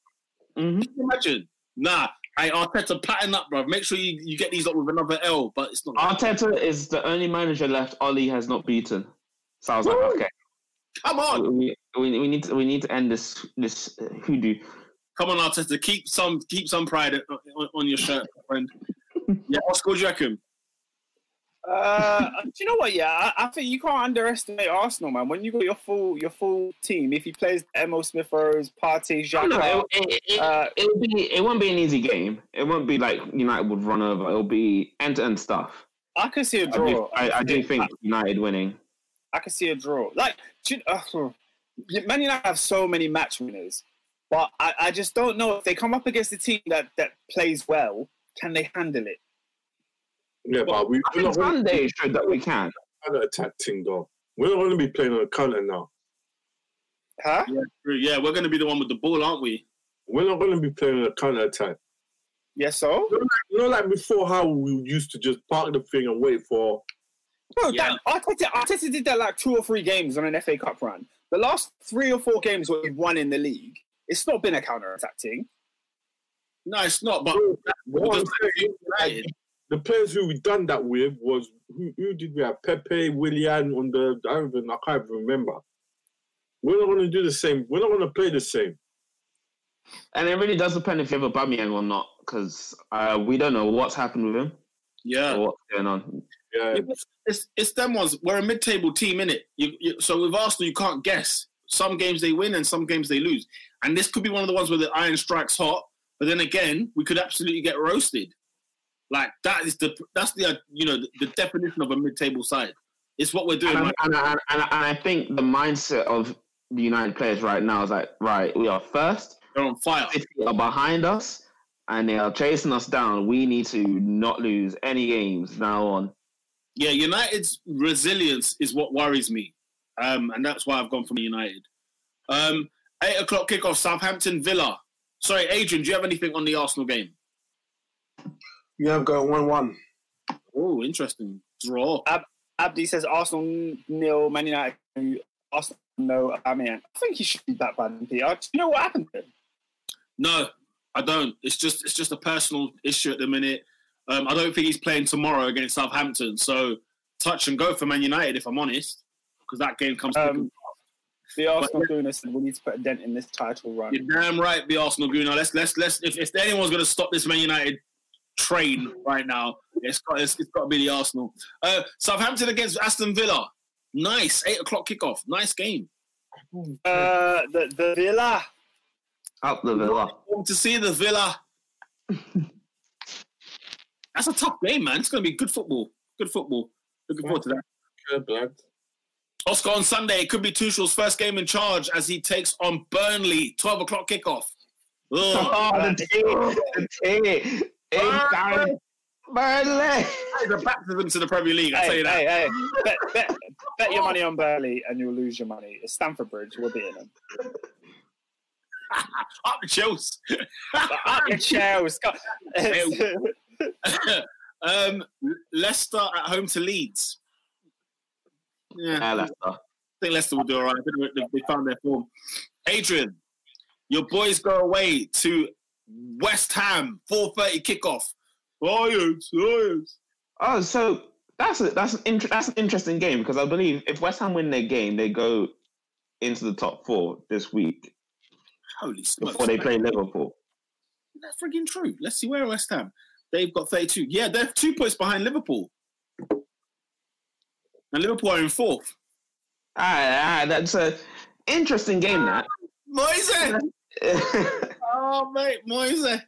Mhm. Can you imagine? Nah, I Arteta pattern up, bro. Make sure you, you get these up with another L, but it's not. Arteta is the only manager left Ole has not beaten. So I was like, okay, Come on, we, we, we need to we need to end this this hoodoo. Come on, Arteta. Keep some keep some pride on, on your shirt, my friend. Yeah, Oscar, what do you reckon? Uh, do you know what? Yeah, I, I think you can't underestimate Arsenal, man. When you got your full your full team, if he plays Emile Smith Rowe, Partey, Xhaka, no, it, it, it, uh, it'll be it won't be an easy game. It won't be like United would run over. It'll be end to end stuff. I can see a draw. do, I, I do think United winning. I can see a draw. Like, do you- uh, Man United have so many match winners, but I, I just don't know if they come up against a team that, that plays well, can they handle it? Yeah, but we, I we're think not going Sunday showed that we can. to attack thing though. We're not going to be playing on a counter now. Huh? Yeah, we're going to be the one with the ball, aren't we? We're not going to be playing on a counter attack. Yes, so? You know, like before, how we used to just park the thing and wait for. Bro, Yeah. that, Arteta, Arteta did that like two or three games on an FA Cup run. The last three or four games where we've won in the league, it's not been a counter attack thing. No, it's not. But What I'm because United, the players who we done that with was who, who did we have? Pepe, Willian on the I don't even I can't even remember. We're not going to do the same. We're not going to play the same. And it really does depend if you have Aubameyang or not, because uh, we don't know what's happened with him yeah. or what's going on. Yeah, Yeah, It's it's them ones. We're a mid-table team, in it. You, you, so with Arsenal, you can't guess. Some games they win and some games they lose, and this could be one of the ones where the iron strikes hot. But then again, we could absolutely get roasted. Like that is the that's the uh, you know the, the definition of a mid-table side. It's what we're doing. And, right? I- and, and, and I think the mindset of the United players right now is like, right, we are first, They're on fire. City are behind us, and they are chasing us down. We need to not lose any games now on. Yeah, United's resilience is what worries me, um, and that's why I've gone from United. Um, eight o'clock kickoff, Southampton Villa. Sorry, Adrian, do you have anything on the Arsenal game? Yeah, I'm going 1 1. Oh, interesting draw. Abdi says Arsenal nil, Man United two, Arsenal no. I mean, I think he should be back by the PR. Do you know what happened? to him? No, I don't. It's just it's just a personal issue at the minute. Um, I don't think he's playing tomorrow against Southampton. So touch and go for Man United, if I'm honest, because that game comes. Um, The Arsenal Gooner said we need to put a dent in this title run. You're damn right, the Arsenal Gooner. Let's let's let's. If, if anyone's going to stop this Man United train right now, it's got it's, it's got to be the Arsenal. Uh, Southampton against Aston Villa. Nice eight o'clock kickoff. Nice game. Uh, the the Villa. Up the Villa. To see the Villa. That's a tough game, man. It's going to be good football. Good football. Looking forward to that. good blood. Oscar on Sunday. It could be Tuchel's first game in charge as he takes on Burnley. Twelve o'clock kickoff. Ugh. Oh, the tea, the tea. Burnley. Burnley. It's a baptism to the Premier League. I will tell you that. hey, hey! Bet, bet, bet your money on Burnley and you'll lose your money. It's Stamford Bridge. We're beating them. Up the Chelsea. Up the Chelsea. um, Leicester at home to Leeds. Yeah, Yeah, I think Leicester will do all right. I think they, found their form. Adrian, your boys go away to West Ham. Four thirty kickoff. Lions, Lions. Oh, so that's a, that's an that's an interesting game because I believe if West Ham win their game, they go into the top four this week Holy smokes! before they play Liverpool. That's frigging true. Let's see where West Ham. They've got 32. Yeah, they're two points behind Liverpool. And Liverpool are in fourth. Ah, ah, that's a interesting game. That. Moyes! Oh, mate, Moyes.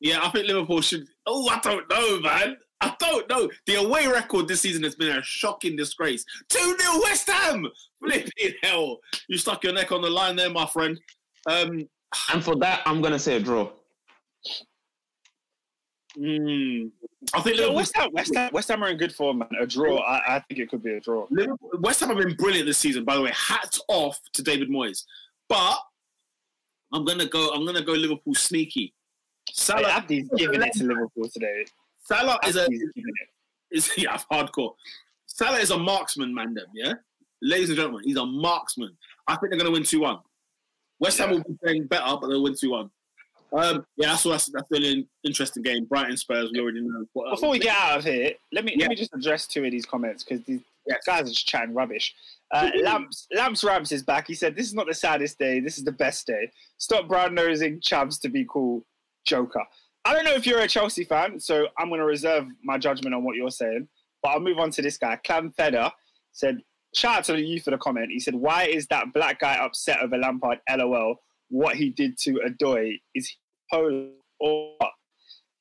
Yeah, I think Liverpool should. Oh, I don't know, man. I don't know. The away record this season has been a shocking disgrace. 2 0 West Ham! Flipping hell. You stuck your neck on the line there, my friend. Um, and for that, I'm gonna say a draw. Mm, I think Yeah, West Ham, West Ham, West Ham are in good form, man. A draw, I, I think it could be a draw. Liverpool, West Ham have been brilliant this season, by the way. Hats off to David Moyes. But I'm gonna go. I'm gonna go Liverpool sneaky. Hey, Salah, Abdi's giving it to Liverpool today. Salah is a Abdi's giving it. is yeah hardcore. Salah is a marksman, man. Them, yeah, ladies and gentlemen, he's a marksman. I think they're gonna win two one. West Ham will be playing better, but they'll win two one. Um, yeah, that's that's that's an interesting game. Brighton Spurs, we already know. What? Before we get out of here, let me Yeah. let me just address two of these comments because these guys are just chatting rubbish. Uh, Lamps Lamps Rams is back. He said, "This is not the saddest day. This is the best day. Stop brown nosing chavs to be cool, Joker." I don't know if you're a Chelsea fan, so I'm going to reserve my judgment on what you're saying. But I'll move on to this guy. Clam Feder said, "Shout out to the youth for the comment." He said, "Why is that black guy upset over Lampard? LOL. What he did to Odoi is he Polish or what?"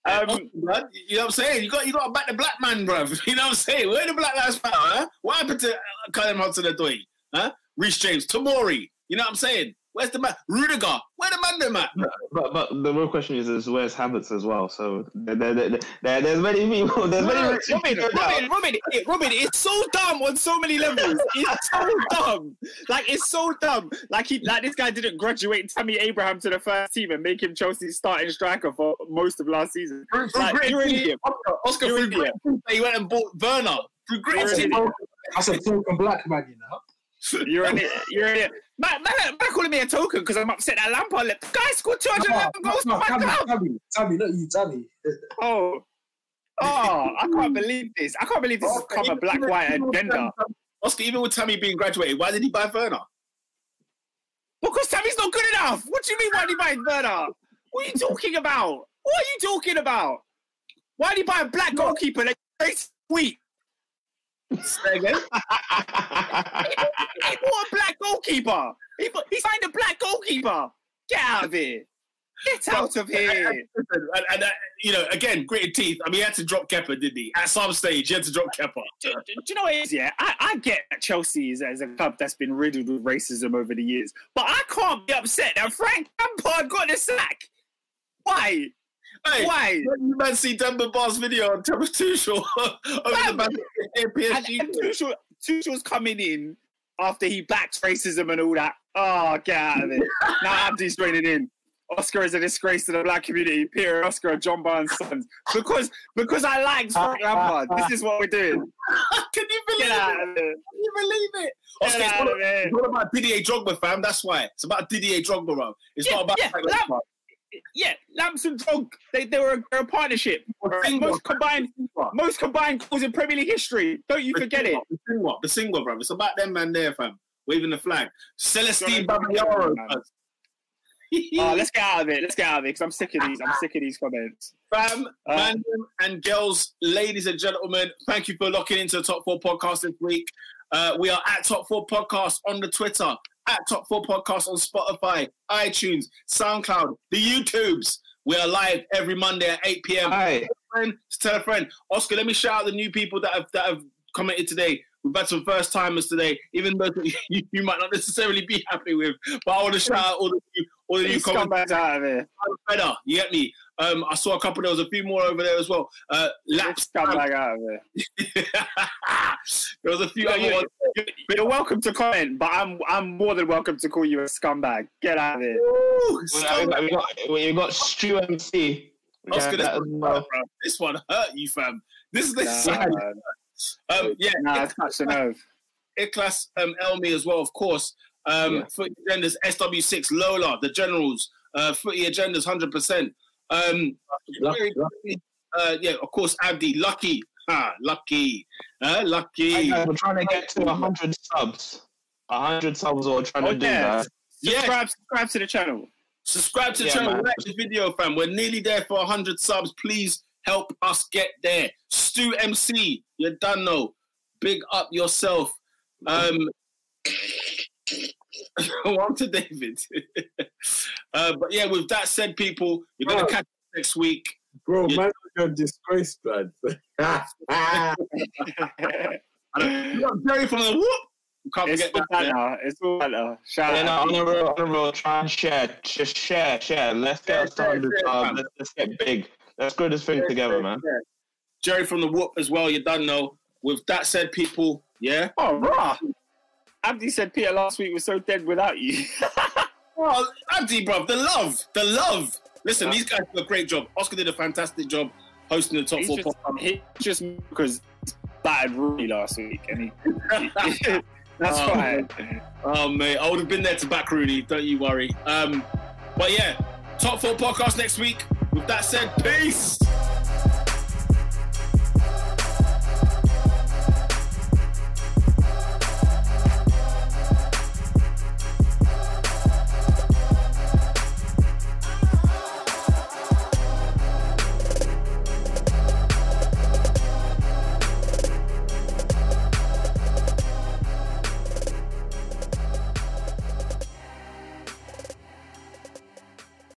Um, Blood, you know what I'm saying? You got you got to back the black man, bro. You know what I'm saying? Where the black lives matter? Huh? What happened to uh, Callum Hudson Odoi? Huh? Reece James, Tomori. You know what I'm saying? Where's the man? Rudiger. Where the man them at? But but the real question is, is where's Havertz as well? So there, there, there, there- there's many people. There's many. Robin, rich Robin, people now. Robin, Robin, it- Robin, it's so dumb on so many levels. It's so dumb. Like it's so dumb. Like he, like this guy didn't graduate Tammy Abraham to the first team and make him Chelsea's starting striker for most of last season. Through, through Like, grit you're and an idiot. Oscar, Oscar You're through an grit he went and bought Werner. Through grit and You're an teeth. idiot. That's a token black man, you know. You're an idiot. You're an idiot. Man, man, man calling me a token because I'm upset that Lampard left. The guy scored 211 goals no, for my club. Tammy, Tammy, not you, Tammy. Oh. Oh, I can't believe this. I can't believe this has become a black white agenda. Oscar, even with Tammy being graduated, why did he buy Werner? Because Tammy's not good enough. What do you mean? Why did he buy Werner? What are you talking about? What are you talking about? Why did he buy a black goalkeeper that's sweet? He bought a black goalkeeper. He, bought, he signed a black goalkeeper. Get out of here. Get out of here. Listen, and, and, uh, you know, again, gritted teeth. I mean, he had to drop Kepa, didn't he? At some stage, he had to drop Kepa. do, do- do you know what it is? Yeah, I, I get that Chelsea is as a club that's been riddled with racism over the years, but I can't be upset that Frank Lampard got the sack. Why? Hey, Why? you man see Denver Bar's video on Thomas Tuchel over the of And, PSG? and Tuchel, Tuchel's coming in after he backs racism and all that. Oh, get out of it. now Abdi's joining in. Oscar is a disgrace to the black community. Peter Oscar John Barnes' sons. Because because I like Frank Lampard. This is what we're doing. Can you believe it? here. Can you believe it? Oscar, it's of here. it's not about Didier Drogba, fam. That's why. It's about Didier Drogba, bro. It's Yeah, not about yeah, Frank Lam- Lampard. Yeah, Lamps and Drog, they, they were a, they're a partnership. Bosingwa. Most combined most combined goals in Premier League history. Don't you forget it. The Singwa, the Singwa, bro. It's about them man there, fam. Waving the flag. Celestine Babayaro. Oh, let's get out of it. Let's get out of it because I'm sick of these. I'm sick of these comments. Fam, Uh, man and girls, ladies and gentlemen, thank you for locking into the Top 4 podcast this week. Uh, we are at Top 4 Podcast on the Twitter, at Top 4 Podcast on Spotify, iTunes, SoundCloud, the YouTubes. We are live every Monday at 8 p.m. Hi. friend, tell a friend. Oscar, let me shout out the new people that have that have commented today. We've had some first timers today, even though you, you might not necessarily be happy with. But I want to shout out all the new, all the new comments out of here. better. You get me? Um, I saw a couple. There was a few more over there as well. Uh, These laps. scumbag out of here. there was a few Yeah, other yeah. ones. You're welcome to comment, but I'm I'm more than welcome to call you a scumbag. Get out of here. Ooh, We got, we got, we got Stu MC. Oscar, got this, one, well. hurt, bro. this one hurt you, fam. This is the Nah, side. Um, yeah, nah, it's touched the nerve. Iklas um, Elmi as well, of course. Um, Yeah. Footy Agendas, SW6, Lola, the Generals, uh, Footy Agendas, 100%. Um, very quickly, uh, yeah, of course, Abdi, Lucky, Ha, lucky. Uh, lucky. We're trying to get to 100 subs. 100 subs or trying Oh, to do yeah. that. Yeah. Subscribe, subscribe to the channel. Subscribe to the Yeah, channel, man. like the video, fam. We're nearly there for 100 subs. Please help us get there. Stu MC, you're done know. Big up yourself. Um, one to David. uh, but yeah, with that said, people, you're gonna Oh. catch us next week. Bro, Yeah. man, you're a disgrace, man. You got Jerry from the whoop. Can't it's forget all banner. It's all banner. Shout Yeah, no, out. on the road, on the road, try and share. Just share, share. Let's get us to 100 share, Let's, let's get big. Let's grow this thing together, man. Jerry from the whoop as well. You done know. With that said, people, yeah. Oh, rah. Abdi said Peter last week was so dead without you. Oh, Abdi, bro, the love, the love. Listen, these guys did a great job. Oscar did a fantastic job hosting the top He's four just, podcast. he just because battered Rooney last week, and he. that's Oh, why. Oh mate, I would have been there to back Rooney. Don't you worry. Um, but yeah, top four podcast next week. With that said, peace.